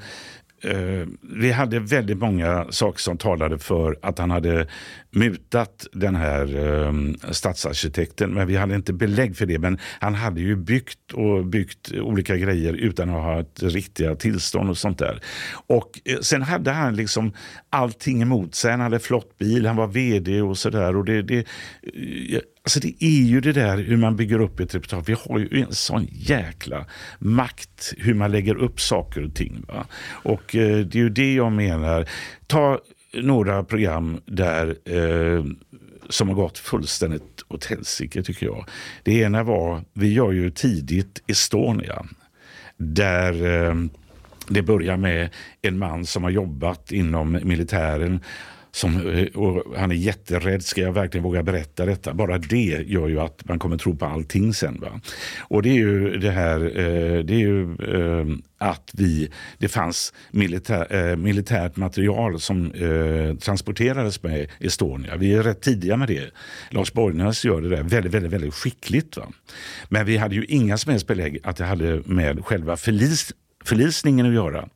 Eh, vi hade väldigt många saker som talade för att han hade mutat den här eh, stadsarkitekten. Men vi hade inte belägg för det. Men han hade ju byggt och byggt olika grejer utan att ha ett riktiga tillstånd och sånt där. Och eh, sen hade han liksom allting emot sig. Han hade flott bil, han var vd och sådär. Och det, det, Alltså det är ju det där hur man bygger upp ett repertoar. Vi har ju en sån jäkla makt hur man lägger upp saker och ting. Va? Och eh, det är ju det jag menar. Ta några program där eh, som har gått fullständigt åt helsike tycker jag. Det ena var, vi gör ju tidigt Estonia. Där eh, det börjar med en man som har jobbat inom militären som, eh, och han är jätterädd, ska jag verkligen våga berätta detta? Bara det gör ju att man kommer tro på allting sen. Va? Och det är ju det här, eh, det är ju eh, att vi, det fanns militär, militärt material som transporterades med Estonia. Vi är rätt tidiga med det. Lars Borgnäs gör det där väldigt, väldigt, väldigt skickligt. Va? Men vi hade ju inga som helst belägg att det hade med själva förlis, förlisningen att göra.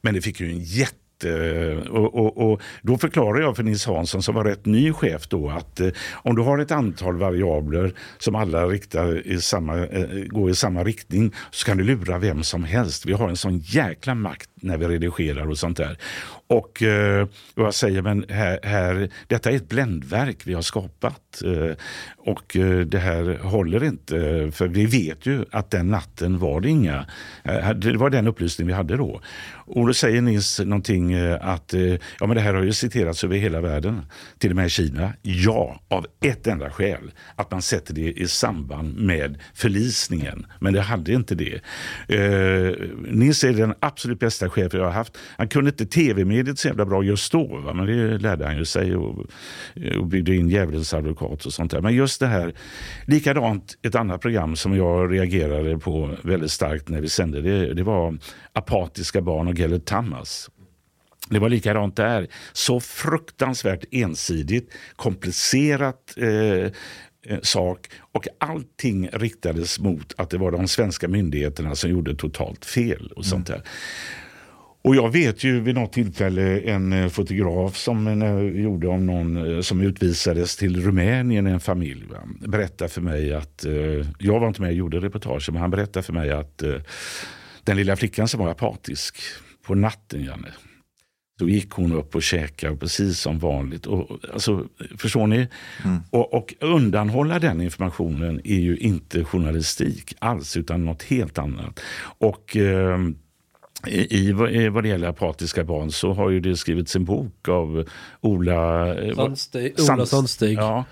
Men det fick ju en jätte Eh, och, och, och Då förklarar jag för Nils Hansson som var rätt ny chef då att eh, om du har ett antal variabler som alla riktar i samma, eh, går i samma riktning så kan du lura vem som helst. Vi har en sån jäkla makt när vi redigerar och sånt där. Och, eh, och jag säger, men här, här, detta är ett bländverk vi har skapat. Eh, och eh, det här håller inte. För vi vet ju att den natten var det inga. Eh, det var den upplysning vi hade då. Och då säger Nils någonting eh, att ja, men det här har ju citerats över hela världen. Till och med i Kina. Ja, av ett enda skäl. Att man sätter det i samband med förlisningen. Men det hade inte det. Eh, Nils är den absolut bästa chefen jag har haft. Han kunde inte tv tv-mediet så jävla bra just då. Va? Men det lärde han ju sig och, och byggde in djävulens advokat och sånt där. Men just det här, likadant ett annat program som jag reagerade på väldigt starkt när vi sände det, det var Apatiska barn och Gellert Tamas. Det var likadant där. Så fruktansvärt ensidigt, komplicerat eh, eh, sak och allting riktades mot att det var de svenska myndigheterna som gjorde totalt fel och sånt där. Och jag vet ju vid något tillfälle en eh, fotograf som eh, gjorde om någon eh, som utvisades till Rumänien, en familj. Va? Berättade för mig att, jag var inte med och gjorde reportage, men han berättade för mig att den lilla flickan som var apatisk på natten, Janne, så gick hon upp och käkade precis som vanligt. Och, alltså, förstår ni? Och, och undanhålla den informationen är ju inte journalistik alls, utan något helt annat. Och... Eh, i, i vad- det gäller apatiska barn så har ju det skrivits en bok av Ola eh, Sandstig, Ola Sands- Sandstig. Ja.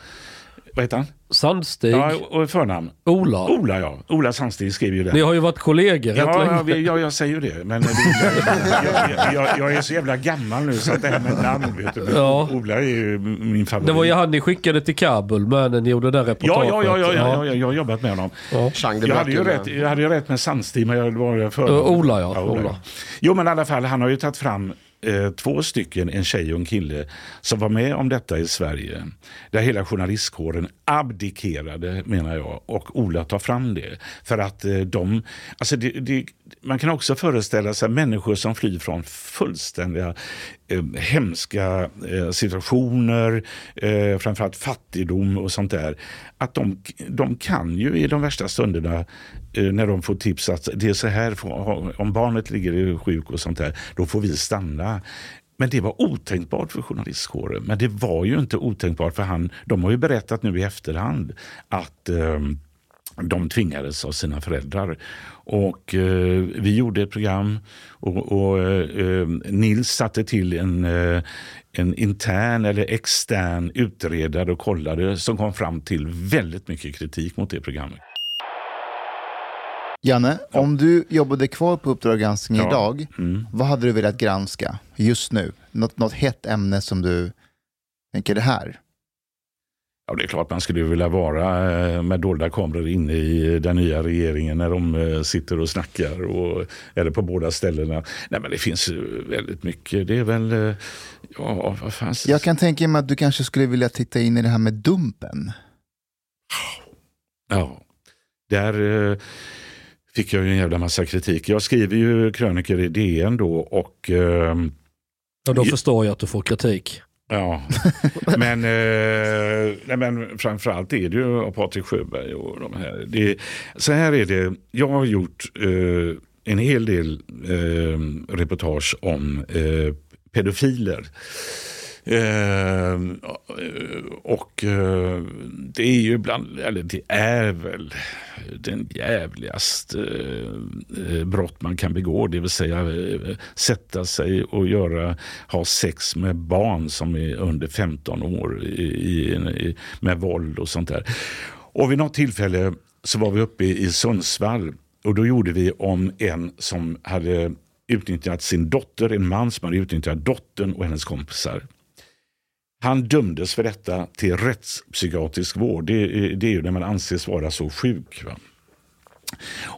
Vad heter han? Sandstig. Ja, och förnamn? Ola. Ola, ja. Ola Sandstig skriver ju det. Ni har ju varit kollegor rätt Ja, länge. ja, ja, jag säger ju det. Men jag, jag, jag, jag är så jävla gammal nu så att det här med namn, vet du. Ja. Ola är ju min favorit. Det var ju han ni skickade till Kabul, männen gjorde det Ja, reportaget. ja, ja, ja, ja, ja, jag har jobbat med honom. Jag hade, ju rätt, jag hade ju rätt med Sandstig, men jag var för. Ö, Ola, ja. Ola. Jo, men i alla fall, han har ju tagit fram eh, två stycken, en tjej och en kille, som var med om detta i Sverige. Där hela journalistkåren abdikerade, menar jag, och Ola tar fram det. För att eh, de, alltså det, det, man kan också föreställa sig människor som flyr från fullständiga eh, hemska eh, situationer, eh, framförallt fattigdom och sånt där. Att de, de kan ju i de värsta stunderna eh, när de får tips att det är så här, om barnet ligger sjuk och sånt där, då får vi stanna. Men det var otänkbart för journalistkåren. Men det var ju inte otänkbart för han. De har ju berättat nu i efterhand att ehm, de tvingades av sina föräldrar. Och eh, vi gjorde ett program och, och eh, Nils satte till en, eh, en intern eller extern utredare och kollade som kom fram till väldigt mycket kritik mot det programmet. Janne, om du jobbade kvar på Uppdrag granskning Ja. idag, Mm. vad hade du velat granska just nu? Något, något hett ämne som du tänker det här? Ja, det är klart man skulle vilja vara eh, med dolda kameror inne i den nya regeringen när de eh, sitter och snackar. Och, eller på båda ställena. Nej, men det finns väldigt mycket. Det är väl... eh, Ja, vad fan. Jag kan tänka mig att du kanske skulle vilja titta in i det här med Dumpen. Ja, där fick jag ju en jävla massa kritik. Jag skriver ju krönikor i DN då och Och då förstår jag att du får kritik. Ja, [LAUGHS] men, eh, nej, men framförallt är det ju av Patrik Sjöberg och de här. Det, så här är det, jag har gjort eh, en hel del eh, reportage om eh, pedofiler. Eh, och eh, det är ju bland, eller det är väl den jävligaste eh, brott man kan begå. Det vill säga eh, sätta sig och göra, ha sex med barn som är under 15 år i, i, i, med våld och sånt där. Och vid något tillfälle så var vi uppe i Sundsvall och då gjorde vi om en som hade utnyttjat sin dotter, en man som hade utnyttjat dottern och hennes kompisar. Han dömdes för detta till rättspsykiatrisk vård. Det, är- det är ju när man anses vara så sjuk. Va?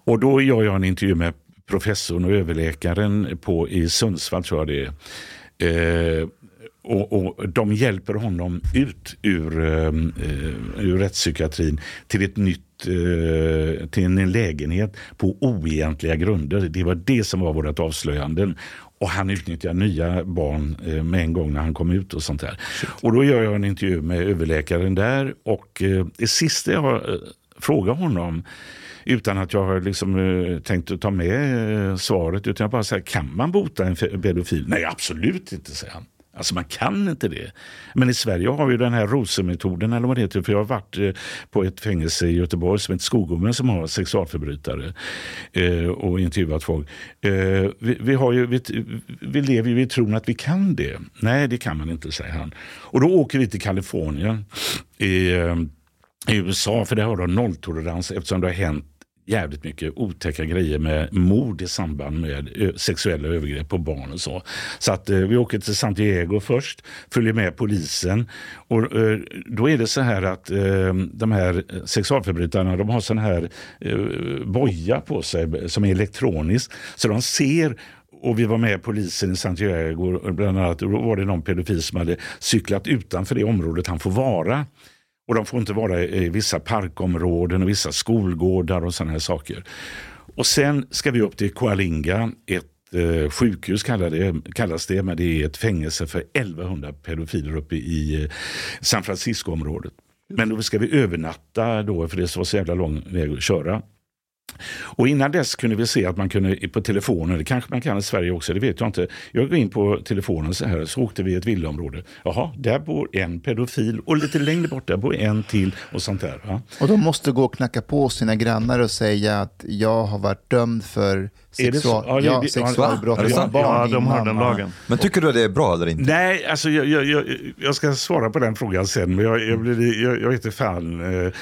Och då gör jag en intervju med professorn och överläkaren på, i Sundsvall, tror jag det är. Eh, och, och De hjälper honom ut ur, eh, ur rättspsykiatrin till ett nytt eh, till en lägenhet på oegentliga grunder. Det var det som var vårt avslöjanden. Och han utnyttjar nya barn eh, med en gång när han kom ut och sånt där. Och då gör jag en intervju med överläkaren där och eh, det sista jag eh, frågar honom utan att jag har liksom, tänkt att ta med svaret utan jag bara säger, kan man bota en pedofil? Nej, absolut inte, säger han. Alltså man kan inte det. Men i Sverige har vi den här rosemetoden eller vad det heter. För jag har varit eh, på ett fängelse i Göteborg som heter Skogomen som har sexualförbrytare eh, och intervjuat folk. Eh, vi, vi, har ju, vi, vi lever ju i tron att vi kan det. Nej, det kan man inte, säger han. Och då åker vi till Kalifornien i, eh, i USA för där har de nolltolerans eftersom det har hänt jävligt mycket otäcka grejer med mord i samband med eh, sexuella övergrepp på barn och så. Så att eh, vi åker till Santiago först, följer med polisen och eh, då är det så här att eh, de här sexualförbrytarna de har sån här eh, boja på sig som är elektronisk så de ser och vi var med polisen i Santiago bland annat. Då var det någon pedofil som hade cyklat utanför det området han får vara. Och de får inte vara i vissa parkområden och vissa skolgårdar och sådana här saker. Och sen ska vi upp till Coalinga, ett eh, sjukhus kallas det, kallas det, men det är ett fängelse för 1100 pedofiler uppe i eh, San Francisco-området. Men då ska vi övernatta då, för det var så jävla lång väg att köra. Och innan dess kunde vi se att man kunde på telefonen, det kanske man kan i Sverige också, det vet jag inte. Jag går in på telefonen så här, så åkte vi i ett villaområde. Jaha, där bor en pedofil och lite längre bort där bor en till och sånt där. Ja. Och de måste gå och knacka på sina grannar och säga att jag har varit dömd för Är sexual, Ja, ja, sexualbrott Är mot barn. Ja, din de har den lagen. Men tycker du att det är bra eller inte? Nej, alltså jag, jag, jag, jag ska svara på den frågan sen, men jag, jag, blir, jag, jag vet inte fan eh,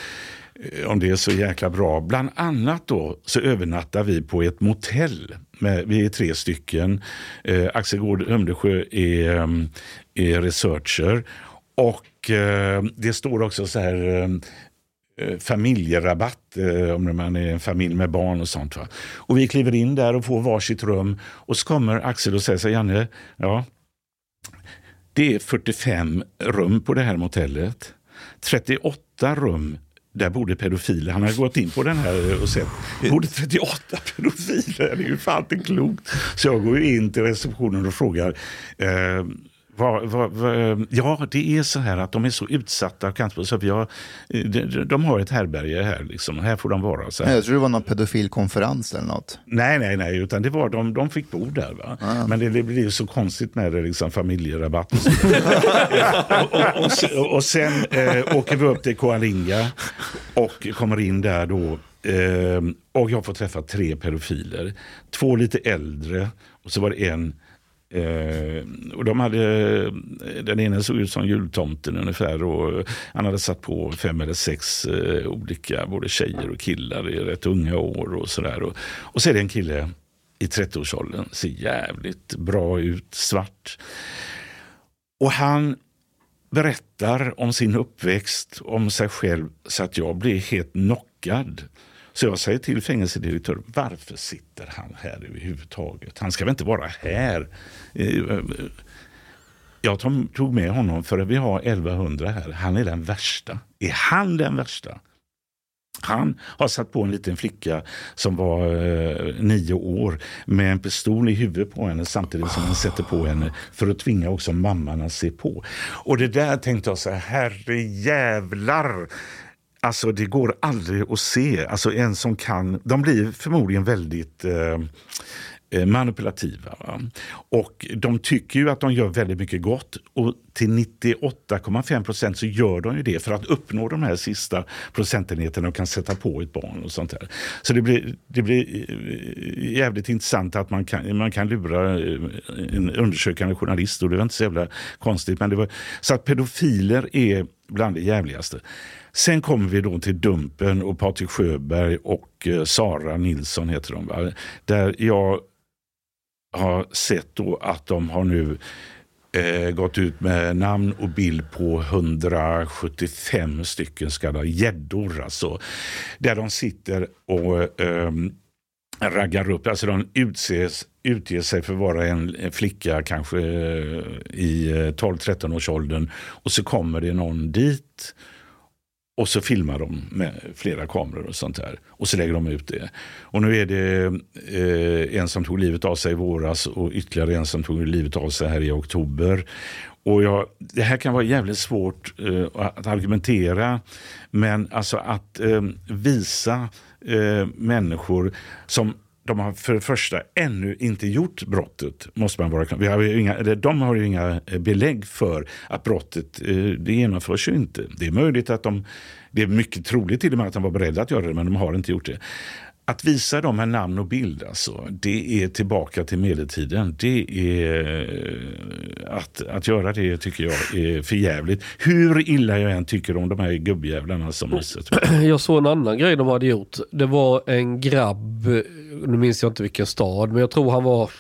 Eh, om det är så jäkla bra. Bland annat då så övernattar vi på ett motell. Med, vi är tre stycken. Eh, Axel Gård Humlesjö är, eh, är researcher. Och eh, det står också så här eh, eh, familjerabatt eh, om man är en familj med barn och sånt. Va? Och vi kliver in där och får varsitt rum och så kommer Axel och säger så här, Janne, ja, det är 45 rum på det här motellet. 38 rum där bodde pedofiler. Han hade gått in på den här eh, och sett. Bodde 38 pedofiler? Det är ju fan inte klokt. Så jag går in till receptionen och frågar. Eh, vad, vad, vad, ja, det är så här att de är så utsatta. Så vi har, eh, de, de har ett härberge här. Liksom. Här får de vara. Så här. Jag tror det var någon pedofilkonferens eller något. Nej, nej, nej, utan det var de, de fick bo där. Va? Men det, det blir så konstigt med det, liksom, familjerabatt [LAUGHS] och och, och, och, se- och sen eh, åker vi upp till Koalinga och kommer in där då. Eh, och jag får träffa tre pedofiler. Två lite äldre och så var det en Eh, och de hade, eh, den ena såg ut som jultomten ungefär och han hade satt på fem eller sex eh, olika både tjejer och killar i rätt unga år och sådär. Och, och så är det en kille i 30-årsåldern, ser jävligt bra ut, svart. Och han berättar om sin uppväxt, om sig själv så att jag blir helt knockad. Så jag säger till fängelsedirektören, varför sitter han här överhuvudtaget? Han ska väl inte vara här? Eh, eh, jag tog- med honom för att vi har 1100 här. Han är den värsta. Är han den värsta? Han har satt på en liten flicka som var eh, nio år med en pistol i huvudet på henne samtidigt som han sätter på henne för att tvinga också mamman att se på. Och det där tänkte jag så här, herre jävlar. Alltså det går aldrig att se. Alltså en som kan, de blir förmodligen väldigt eh, eh manipulativa. Va? Och de tycker ju att de gör väldigt mycket gott och till 98,5 procent så gör de ju det för att uppnå de här sista procentenheterna och kan sätta på ett barn och sånt där. Så det blir, det blir eh, jävligt intressant att man kan, man kan lura eh, en undersökande journalist och det var inte så jävla konstigt. Men det var, så att pedofiler är bland det jävligaste. Sen kommer vi då till Dumpen och Patrik Sjöberg och eh, Sara Nilsson heter de. Va? Där jag har sett då att de har nu eh, gått ut med namn och bild på 175 stycken så kallade gäddor. Alltså, där de sitter och eh, raggar upp, alltså de utses, utger sig för att vara en, flicka kanske eh, i eh, 12-13 års åldern och så kommer det någon dit och så filmar de med flera kameror och sånt där. Och så lägger de ut det. Och nu är det eh, en som tog livet av sig i våras och ytterligare en som tog livet av sig här i oktober. Och jag, det här kan vara jävligt svårt eh, att argumentera. Men alltså att eh, visa eh, människor som de har för det första ännu inte gjort brottet. måste man vara klar. Vi har ju inga, eller De har ju inga eh, belägg för att brottet eh, det genomförs ju inte. Det är möjligt att de, det är mycket troligt till och med att de var beredda att göra det men de har inte gjort det. Att visa dem med namn och bild, alltså, det är tillbaka till medeltiden. Det är, eh, att, att göra det tycker jag är för jävligt. Hur illa jag än tycker om de här gubbjävlarna som [CLEARS THROAT] Jag såg en annan grej de hade gjort. Det var en grabb, nu minns jag inte vilken stad, men jag tror han var,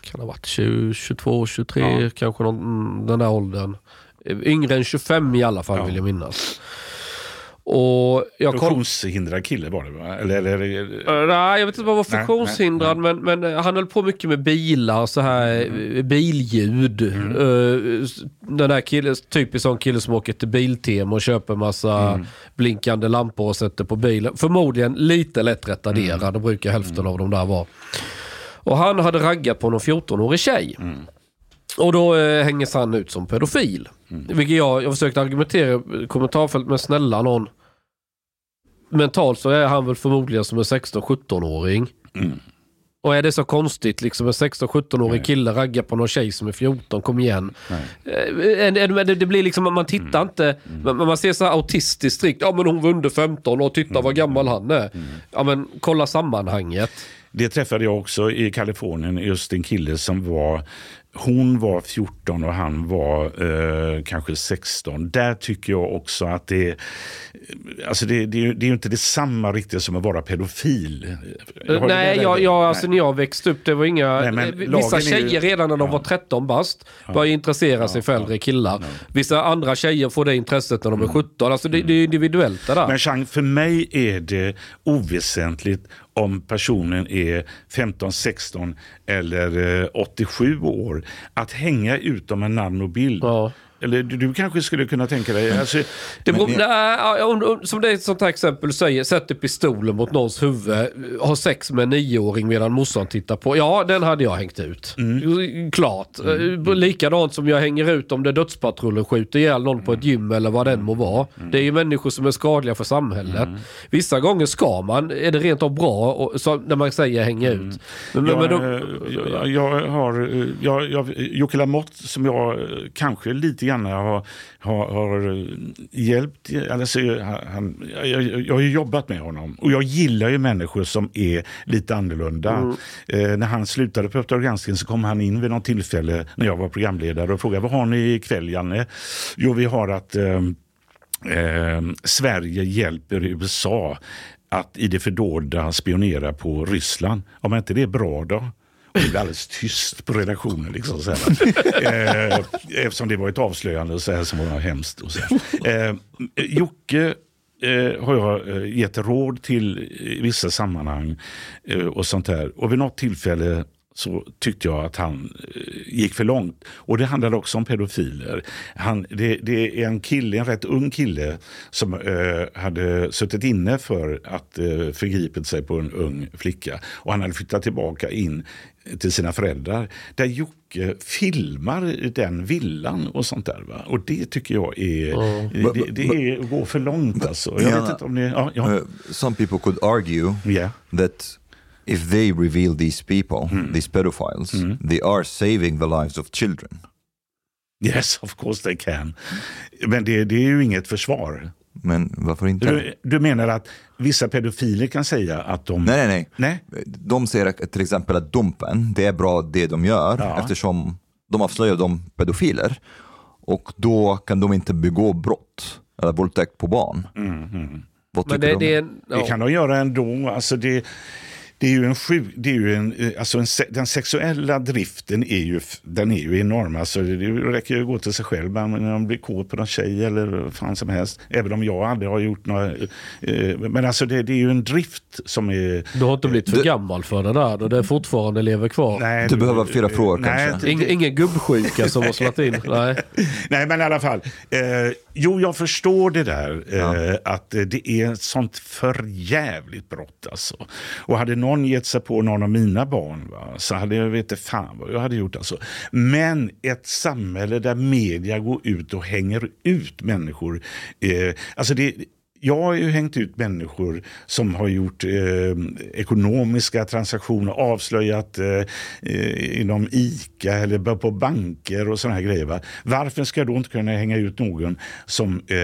kan ha varit 20, 22, 23, Ja. kanske någon, mm, den där åldern. Yngre än 25 i alla fall Ja. vill jag minnas. Och jag kom, Funktionshindrad kille var det va? Eller, eller, eller, nej, jag vet inte om han var Nej, funktionshindrad, nej, Men, men uh, han höll på mycket med bilar, så här uh, billjud. Uh, s- den där killen, typiskt sån kille som åker till Biltema och köper massa blinkande lampor och sätter på bilen. Förmodligen lite lätt retarderad, det brukar hälften av dem där vara. Och han hade raggat på någon 14-årig tjej. Och då eh, hänges han ut som pedofil. Vilket jag, jag försökte argumentera i kommentarfält med snälla någon. Mentalt så är han väl förmodligen som en 16-17-åring. Och är det så konstigt liksom en 16-17-årig kille raggar på någon tjej som är 14, kom igen. Eh, en- en- det, blir liksom, man tittar inte, man, man ser så här autistiskt strikt, ja men hon var under 15 och titta vad gammal han är. Ja men kolla sammanhanget. Det träffade jag också i Kalifornien, just en kille som var hon var 14 och han var eh, kanske 16. Där tycker jag också att det, alltså det, det, det är ju inte detsamma riktigt som att vara pedofil. Jag har det Nej, jag, jag, alltså när jag växte upp, det var inga... Nej, eh, vissa är ju- tjejer redan när de Ja. var 13 bast började intressera sig för äldre killar. Vissa andra tjejer får det intresset när de är 17. Alltså det, det är individuellt det där. Men Chang, för mig är det oväsentligt om personen är 15, 16 eller eh, 87 år. Att hänga ut dem med namn och bild. Ja. Eller du, kanske skulle kunna tänka dig... Alltså, Det beror, Men- nej, om, som det är ett sånt här exempel du säger, sätter pistolen mot någons huvud, har sex med en nioåring medan morsan tittar på. Ja, den hade jag hängt ut. Klart. Mm. Likadant som jag hänger ut om det dödspatrullen skjuter ihjäl någon på ett gym eller vad den må vara. Det är ju människor som är skadliga för samhället. Vissa gånger ska man, är det rent av bra, och, så, när man säger hänga ut. Men, jag, men då, eh, jag, jag har, eh, jag, jag, Jocke Lamotte som jag eh, kanske lite grann har, har, har hjälpt. Alltså, han, jag, jag, jag har ju jobbat med honom och jag gillar ju människor som är lite annorlunda. Eh, när han slutade på Uppdrag granskning så kom han in vid något tillfälle när jag var programledare och frågade vad har ni ikväll Janne? Jo vi har att eh, eh, Sverige hjälper USA att i det fördolda spionera på Ryssland. Om inte det är bra då? Och det blev alldeles tyst på redaktionen. Liksom, så här. Eh, eftersom det var ett avslöjande så här, som var hemskt. Och så här. Eh, Jocke eh, har jag eh, gett råd till i vissa sammanhang eh, och sånt där. Och vid något tillfälle så tyckte jag att han eh, gick för långt. Och det handlade också om pedofiler. Han, det, det är en kille, en rätt ung kille som eh, hade suttit inne för att eh, förgripit sig på en ung flicka. Och han hade flyttat tillbaka in till sina föräldrar. Där Jocke filmar den villan och sånt där. Va? Och det tycker jag är, det, det är att gå för långt alltså. Jag Ja. vet inte om det, ja, ja. Uh, some people could argue Yeah. that if they reveal these people, these pedophiles, they are saving the lives of children. Yes, of course they can. Men det, det är ju inget försvar. Men varför inte? Du, du menar att vissa pedofiler kan säga att de... Nej, nej, nej. Nej? De säger till exempel att Dumpen, det är bra det de gör Ja. eftersom de avslöjar de pedofiler. Och då kan de inte begå brott eller våldtäkt på barn. Vad men tycker det, du om det är det? en, Det ja. kan de göra ändå. Alltså det, det är ju en sjuk, det är ju en, eh, alltså en, den sexuella driften är ju, den är ju enorm. Alltså det, det räcker ju att gå till sig själv när man blir kåt på någon tjej eller vad fan som helst. Även om jag aldrig har gjort några... Eh, men alltså det, det är ju en drift som är... Du har inte blivit för Du- gammal för det där och det fortfarande lever kvar. Nej, Du behöver fyra frågor nej, kanske. Ingen, ingen gubbsjuka som har slagit in. Nej. [LAUGHS] Nej, men i alla fall. Eh, jo, jag förstår det där. Eh, Att det är ett sånt förjävligt brott. Alltså. Och hade någon gett sig på någon av mina barn va, så hade jag vet inte fan vad jag hade gjort. Alltså. Men ett samhälle där media går ut och hänger ut människor. Eh, alltså det, jag har ju hängt ut människor som har gjort eh, ekonomiska transaktioner, avslöjat eh, inom ICA eller på banker och sådana här grejer. Va? Varför ska jag då inte kunna hänga ut någon som eh,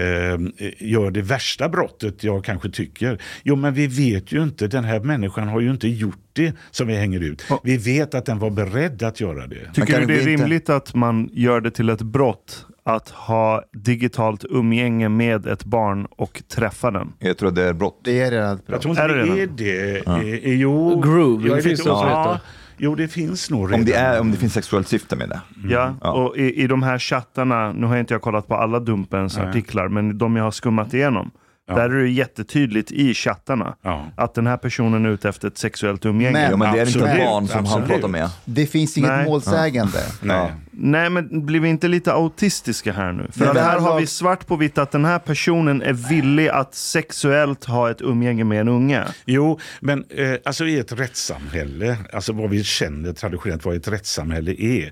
gör det värsta brottet jag kanske tycker? Jo, men vi vet ju inte. Den här människan har ju inte gjort det som vi hänger ut. Vi vet att den var beredd att göra det. Tycker du det är rimligt att man gör det till ett brott att ha digitalt umgänge med ett barn och träffa den? Jag tror att det är brott. Det är redan ett Jag brott. tror inte Är det det är det. Eh, Jo, Grooming jag är finns lite vet Jo, det finns nog redan. Om det, är, om det finns sexuellt syfte med det. Ja, Ja. och i, i de här chattarna, nu har inte jag kollat på alla Dumpens Nej. artiklar, men de jag har skummat igenom. Där är det jättetydligt i chattarna Ja. att den här personen är ute efter ett sexuellt umgänge. Men- Ja, men det är inte Absolut, barn som han absolut. pratar med. Det finns inget Nej. målsägande. Nej. Nej, men blir vi inte lite autistiska här nu? För Nej, här har vi svart på vitt att den här personen är villig att sexuellt ha ett umgänge med en unge. Jo, men eh, alltså i ett rättssamhälle, alltså vad vi känner traditionellt vad ett rättssamhälle är.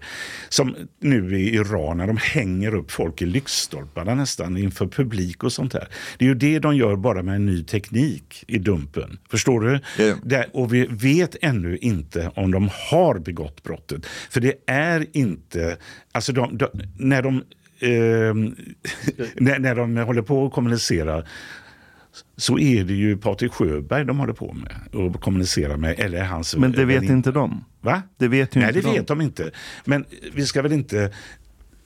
Som nu i Iran när de hänger upp folk i lyktstolparna nästan inför publik och sånt där. Det är ju det de gör bara med en ny teknik i Dumpen. Förstår du? Ja. Där, och vi vet ännu inte om de har begått brottet. För det är inte, alltså de, de, när de ehm, [LAUGHS] när, när de håller på att kommunicera så är det ju Patrik Sjöberg de håller på med och kommunicerar med. Eller hans Men det vet inte de. Va? Det vet ju Nej, inte det de. vet de inte. Men vi ska väl inte...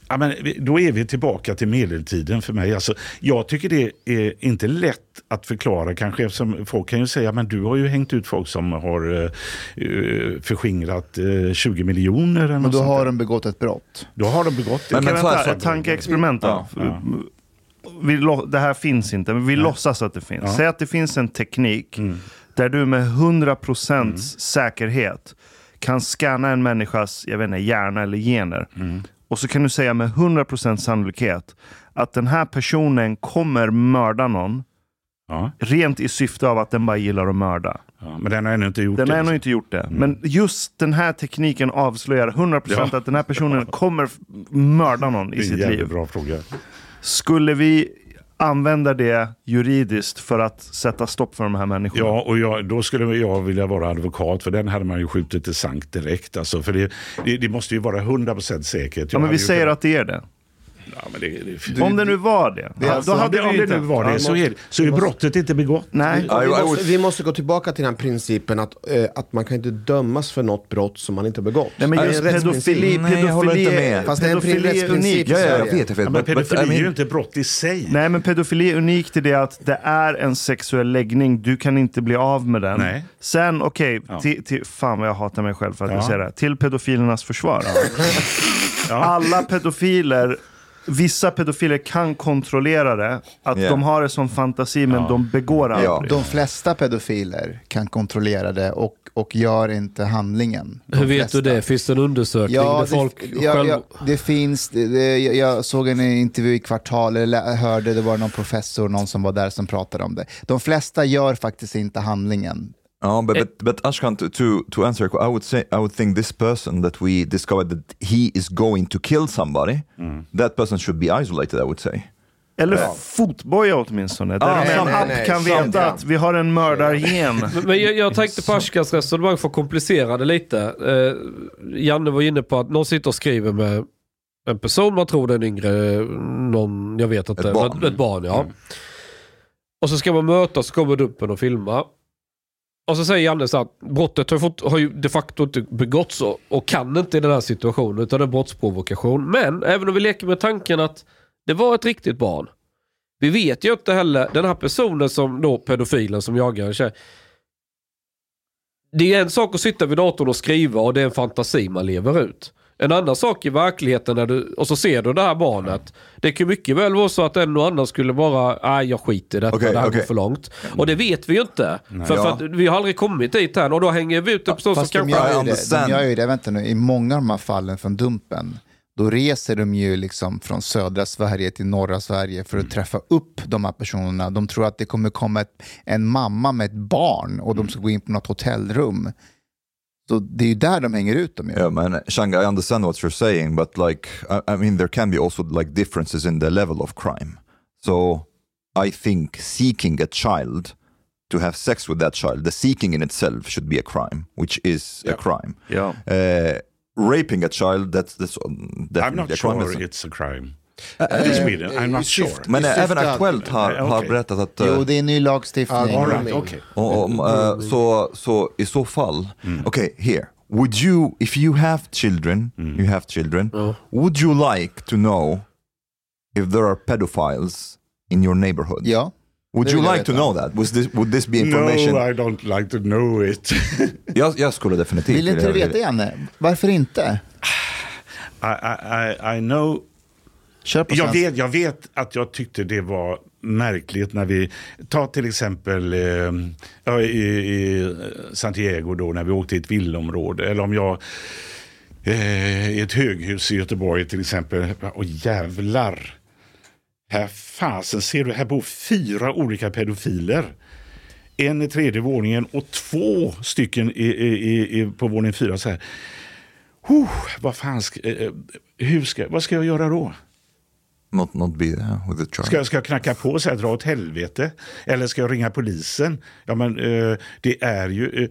Ja, men då är vi tillbaka till medeltiden för mig. Alltså, jag tycker det är inte lätt att förklara kanske eftersom folk kan ju säga men du har ju hängt ut folk som har eh, förskingrat eh, 20 miljoner. eller Men något då sånt har där. de begått ett brott. då har de begått det. Men- här, vänta, ett tankeexperiment. Ja, ja. Vi, lo- det här finns inte, men vi låtsas att det finns. Ja. Mm. Säg att det finns en teknik där du med 100% säkerhet kan scanna en människas jag vet inte, hjärna eller gener. Mm. Och så kan du säga med 100% sannolikhet att den här personen kommer mörda någon Ja, rent i syfte av att den bara gillar att mörda. ja, men den har ännu inte gjort Den det. har ännu inte gjort det. Men just den här tekniken avslöjar 100% Ja. att den här personen kommer mörda någon Det i är en sitt jävligt liv. bra fråga. Skulle vi använda det juridiskt för att sätta stopp för de här människorna? Ja, och jag, då skulle jag vilja vara advokat för den hade man ju skjutit till sank direkt. Alltså, för det, det, det måste ju vara 100% säkert. Ja, men vi säger kunnat- att det är det. Ja, men det, det, Om det nu var det. Det ja, alltså- då om hade det, vi om det nu var det så är, så är brottet inte begått. Nej. Ja, vi, I måste, vi måste gå tillbaka till den här principen att, eh, att man kan inte dömas för något brott som man inte har begått. Nej, men just rättsprincip. pedofili, Nej, jag håller pedofili, inte med. Fast det är en pedofili rättsprincip. Ja, ja, jag vet, jag vet. Ja, men But- but, pedofili I är ju inte brott i sig. Nej, men pedofili är unikt i det att det är en sexuell läggning. Du kan inte bli av med den. Nej. Sen, okej, Ja. till, till, fan vad jag hatar mig själv för att Ja. jag säger det. här. Till pedofilernas försvar. Alla pedofiler, vissa pedofiler kan kontrollera det. Att Ja. de har det som fantasi men de begår aldrig. Ja. De flesta pedofiler kan kontrollera det och, och gör inte handlingen. De Hur vet flesta. du det? Finns det en undersökning där det, folk ja, själva... ja, det finns, det, det, jag, såg en intervju i Kvartal, eller hörde det var någon professor, någon som var där som pratade om det. De flesta gör faktiskt inte handlingen. Oh, but, but, but Ashkan, to, to, to answer, I would say, I would think this person that we discovered that he is going to kill somebody, that person should be isolated, I would say. Eller fotboja åtminstone. Där Ah, en nej, app nej, kan sant, veta ja. att vi har en mördargen. [LAUGHS] Men jag, jag tänkte på Ashkans resonemang för att komplicera det lite. Eh, Janne var inne på att någon sitter och skriver med en person, man tror det är en yngre, någon, jag vet inte, Ett barn. Ett, ett barn ja. Och så ska man mötas, så kommer Dumpen och filma. Och så säger Janne att brottet har, fått, har ju de facto inte begåtts och, och kan inte i den här situationen utan det är brottsprovokation. Men även om vi leker med tanken att det var ett riktigt barn. Vi vet ju inte heller, den här personen som då pedofilen som jagar en tjej. Det är en sak att sitta vid datorn och skriva och det är en fantasi man lever ut. En annan sak i verkligheten när du, och så ser du det här barnet. Det kan mycket väl vara så att en och annan skulle bara, nej jag skiter i detta, Okej, det här okej. går för långt. Och det vet vi ju inte. För, för Ja. att vi har aldrig kommit dit än och då hänger vi ut en person som Fast de kanske... Gör, ju det, de gör ju det, vänta nu, i många av de här fallen från Dumpen, då reser de ju liksom från södra Sverige till norra Sverige för att träffa upp de här personerna. De tror att det kommer komma ett, en mamma med ett barn och de ska gå in på något hotellrum. Så det är ju där de hänger ut dem. Yeah, man, Shang, I understand what you're saying, but like, I, I mean, there can be also like differences in the level of crime. So, I think seeking a child to have sex with that child, the seeking in itself should be a crime, which is a crime. Ja. Uh, raping a child, that's, that's I'm definitely not a crime. sure it's a crime. In Sweden, I'm i not sure. Men eh, även Aktuellt har, Eh, har okej. berättat att... Jo, eh, det är en ny lagstiftning. Det- right, okay. Eh, så, så i så fall, okay, here. Would you, if you have children, you have children, would you like to know if there are pedophiles in your neighborhood? Ja, Would det you like to veta. know that? Was this, would this be information? No, I don't like to know it. [LAUGHS] jag, jag skulle definitivt vill inte du vilja- veta Janne? Varför inte? I, I, I, know Jag vet, jag vet att jag tyckte det var märkligt när vi, ta till exempel eh, i, i Santiago då när vi åkte i ett villområde. Eller om jag eh, i ett höghus i Göteborg till exempel. Och jävlar. Här fasen ser du, här bor fyra olika pedofiler. En i tredje våningen och två stycken i, i, på våning fyra. Så här. Huh, vad fan ska, eh, eh, hur ska, vad ska jag göra då? Not not be there with the child. Ska jag, ska jag knacka på och säga dra åt helvete? Eller ska jag ringa polisen? Ja, men, eh, det är ju eh,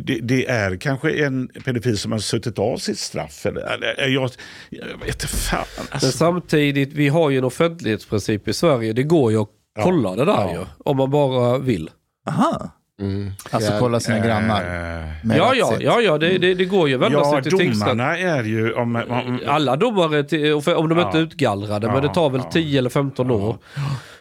det, det är kanske en pedofil som har suttit av sitt straff. Eller, eller, jag, jag vet inte fan. Men Alltså, samtidigt, vi har ju en offentlighetsprincip i Sverige. Det går ju att kolla det där Ja. ju. Om man bara vill. Aha. Alltså Ja, kolla sina grannar. eh, Ja, ja, ja, ja det, det, det går ju att vända ja, till tingsrätt. domarna är ju... Om, om, Alla domare, till, om de inte är Ja. utgallrade, Ja, men det tar väl ja. 10 eller 15 år.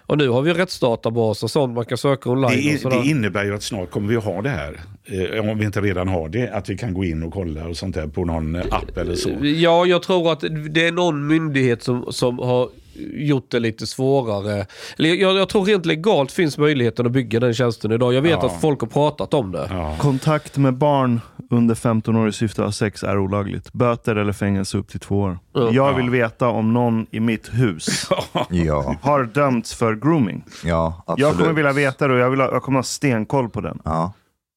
Och nu har vi rättsdatabas och sånt man kan söka online. det, och in- sådär. det innebär ju att snart kommer vi att ha det här. Eh, om vi inte redan har det. Att vi kan gå in och kolla och sånt där på någon app eller så. Ja, jag tror att det är någon myndighet som, som har gjort det lite svårare. Eller Jag, jag tror rent legalt finns möjligheten att bygga den tjänsten idag. Jag vet Ja. att folk har pratat om det. Ja. Kontakt med barn under 15 år i syfte att ha sex är olagligt. Böter eller fängelse upp till två år. Jag vill veta om någon i mitt hus [LAUGHS] Ja, har dömts för grooming. ja absolut. Jag kommer vilja veta det och jag, vill ha, jag kommer ha stenkoll på den. Ja.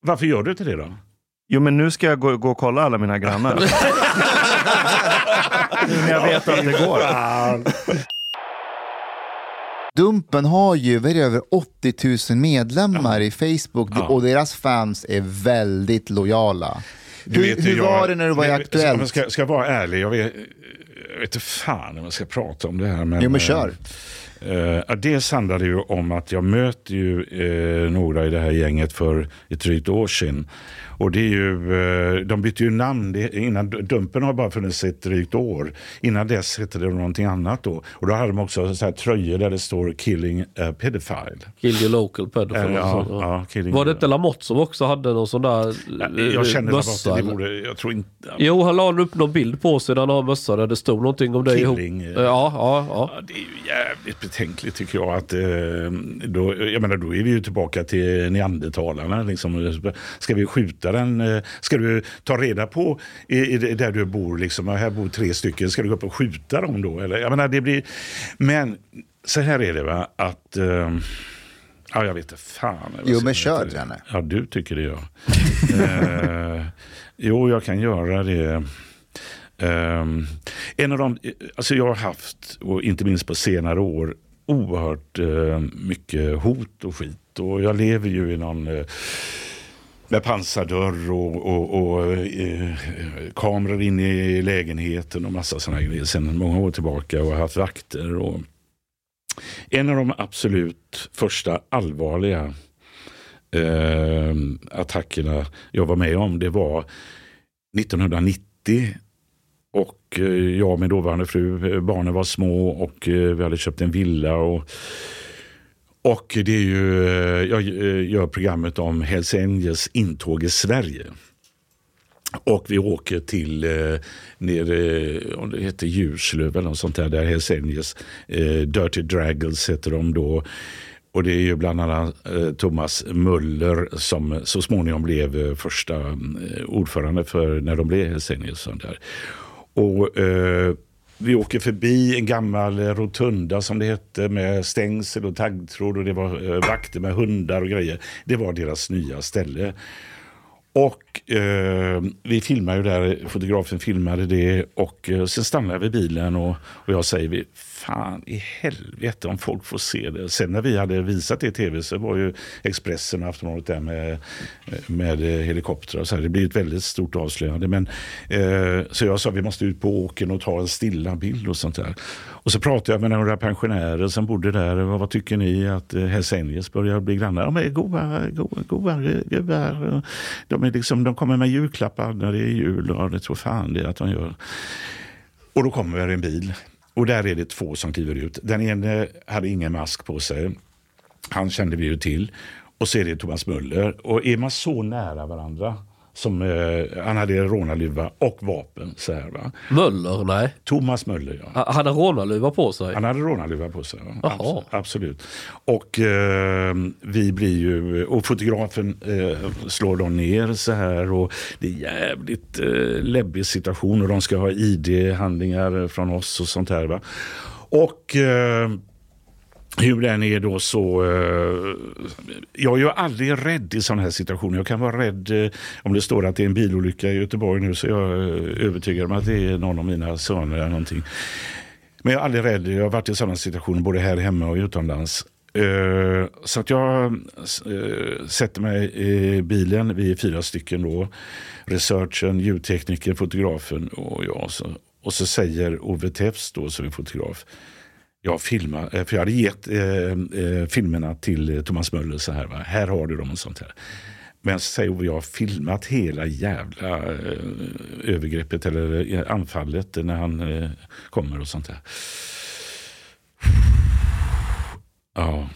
Varför gör du inte det då? Jo men nu ska jag gå, gå och kolla alla mina grannar. [LAUGHS] nu när jag vet att det går. Dumpen har ju vad är det, över 80 000 medlemmar i Facebook Ja. och deras fans är väldigt lojala. Du Hur, hur jag- var det när du var i Aktuellt? Ska, ska jag vara ärlig, jag vet, jag vet inte fan om jag ska prata om det här. Men, Jo men kör. Eh, ja, dels handlar det ju om att jag möter ju eh, några i det här gänget för ett drygt år sedan. Och det är ju, eh, de bytte ju namn, det, innan Dumpen har bara funnits ett drygt år. Innan dess hette det någonting annat då. Och då hade de också så här tröjor där det står Killing a pedophile. Kill your local pedophile. Eh, ja, sånt, ja. ja, Var det inte Lamotte som också hade någon sån där eh, Jag känner mössa? det borde, jag tror inte... Jo, han la upp någon bild på sig där han har mössa där det stod någonting om det ihop. Killing, eh. Ja, ja, ja. Det är ju jävligt betänkligt tycker jag. Att, eh, då, jag menar, då är vi ju tillbaka till neandertalarna. Liksom. Ska vi skjuta den? eh, Ska du ta reda på i, i, där du bor, liksom, här bor tre stycken, ska du gå upp och skjuta dem då? Eller? Jag menar, det blir... Men så här är det va, att... Eh, ja, jag vet inte fan. Jo, men kör? Janne. Ja, du tycker det ja. eh, [LAUGHS] jo, jag kan göra det. Ehm, en av de, alltså jag har haft, och inte minst på senare år, oerhört eh, mycket hot och skit. Och jag lever ju i någon eh, med pansardörr och, och, och eh, kameror inne i lägenheten och massa sådana grejer sedan många år tillbaka och haft vakter. Och en av de absolut första allvarliga eh, attackerna jag var med om det var 1990 och eh, jag och min dåvarande fru, eh, barnen var små och eh, vi hade köpt en villa. Och, och det är ju, eh, jag eh, gör programmet om Hells Angels intåg i Sverige. Och vi åker till eh, nere, eh, om det heter Djurslöv eller något sånt där, där Hells Angels, eh, Dirty Dragles heter de då. Och det är ju bland annat eh, Thomas Möller som så småningom blev eh, första eh, ordförande för när de blev Hells Angels. Och, där. Och eh, vi åker förbi en gammal rotunda som det hette med stängsel och taggtråd och det var eh, vakter med hundar och grejer. Det var deras nya ställe. Och eh, vi filmade ju där, fotografen filmade det och eh, sen stannade vi bilen och, och jag säger vi, fan i helvete om folk får se det. Sen när vi hade visat det i tv så var ju Expressen och Aftonbladet där med, med eh, helikoptrar och så här. Det blir ett väldigt stort avslöjande. Men, eh, så jag sa vi måste ut på åken och ta en stilla bild och sånt där. Och så pratade jag med några pensionärer som bodde där. Vad, vad tycker ni att eh, Hells Angels börjar bli grannar? De är goa, goa, goa gubbar. De, är liksom, de kommer med julklappar när det är jul. Och det tror fan det att de gör. Och då kommer en bil. Och där är det två som kliver ut. Den ene hade ingen mask på sig. Han kände vi ju till. Och så är det Thomas Möller. Och är man så nära varandra som, eh, han hade rånarluva och vapen. Så här, va? Möller? Nej. Thomas Möller, ja. Ha- Hade han rånarluva på sig? Han hade rånarluva på sig. ja. Abs- Absolut. Och eh, vi blir ju, och fotografen eh, slår dem ner så här och det är jävligt eh, läbbig situation och de ska ha ID-handlingar från oss och sånt här. Va? Och eh, hur den är då så... Eh, jag är ju aldrig rädd i sådana här situationer. Jag kan vara rädd eh, om det står att det är en bilolycka i Göteborg nu så är jag är övertygad om att det är någon av mina söner eller någonting. Men jag är aldrig rädd. Jag har varit i sådana situationer både här hemma och utomlands. Eh, Så att jag eh, sätter mig i bilen, vi är fyra stycken då. Researchen, ljudtekniker, fotografen och jag. Så, och så säger Ove Tefs då som är fotograf. Jag filmade, eh, för jag hade gett eh, eh, filmerna till eh, Thomas Möller så här. Va? Här har du dem och sånt här. Men så säger jag har filmat hela jävla eh, övergreppet eller eh, anfallet när han eh, kommer och sånt där. Ja.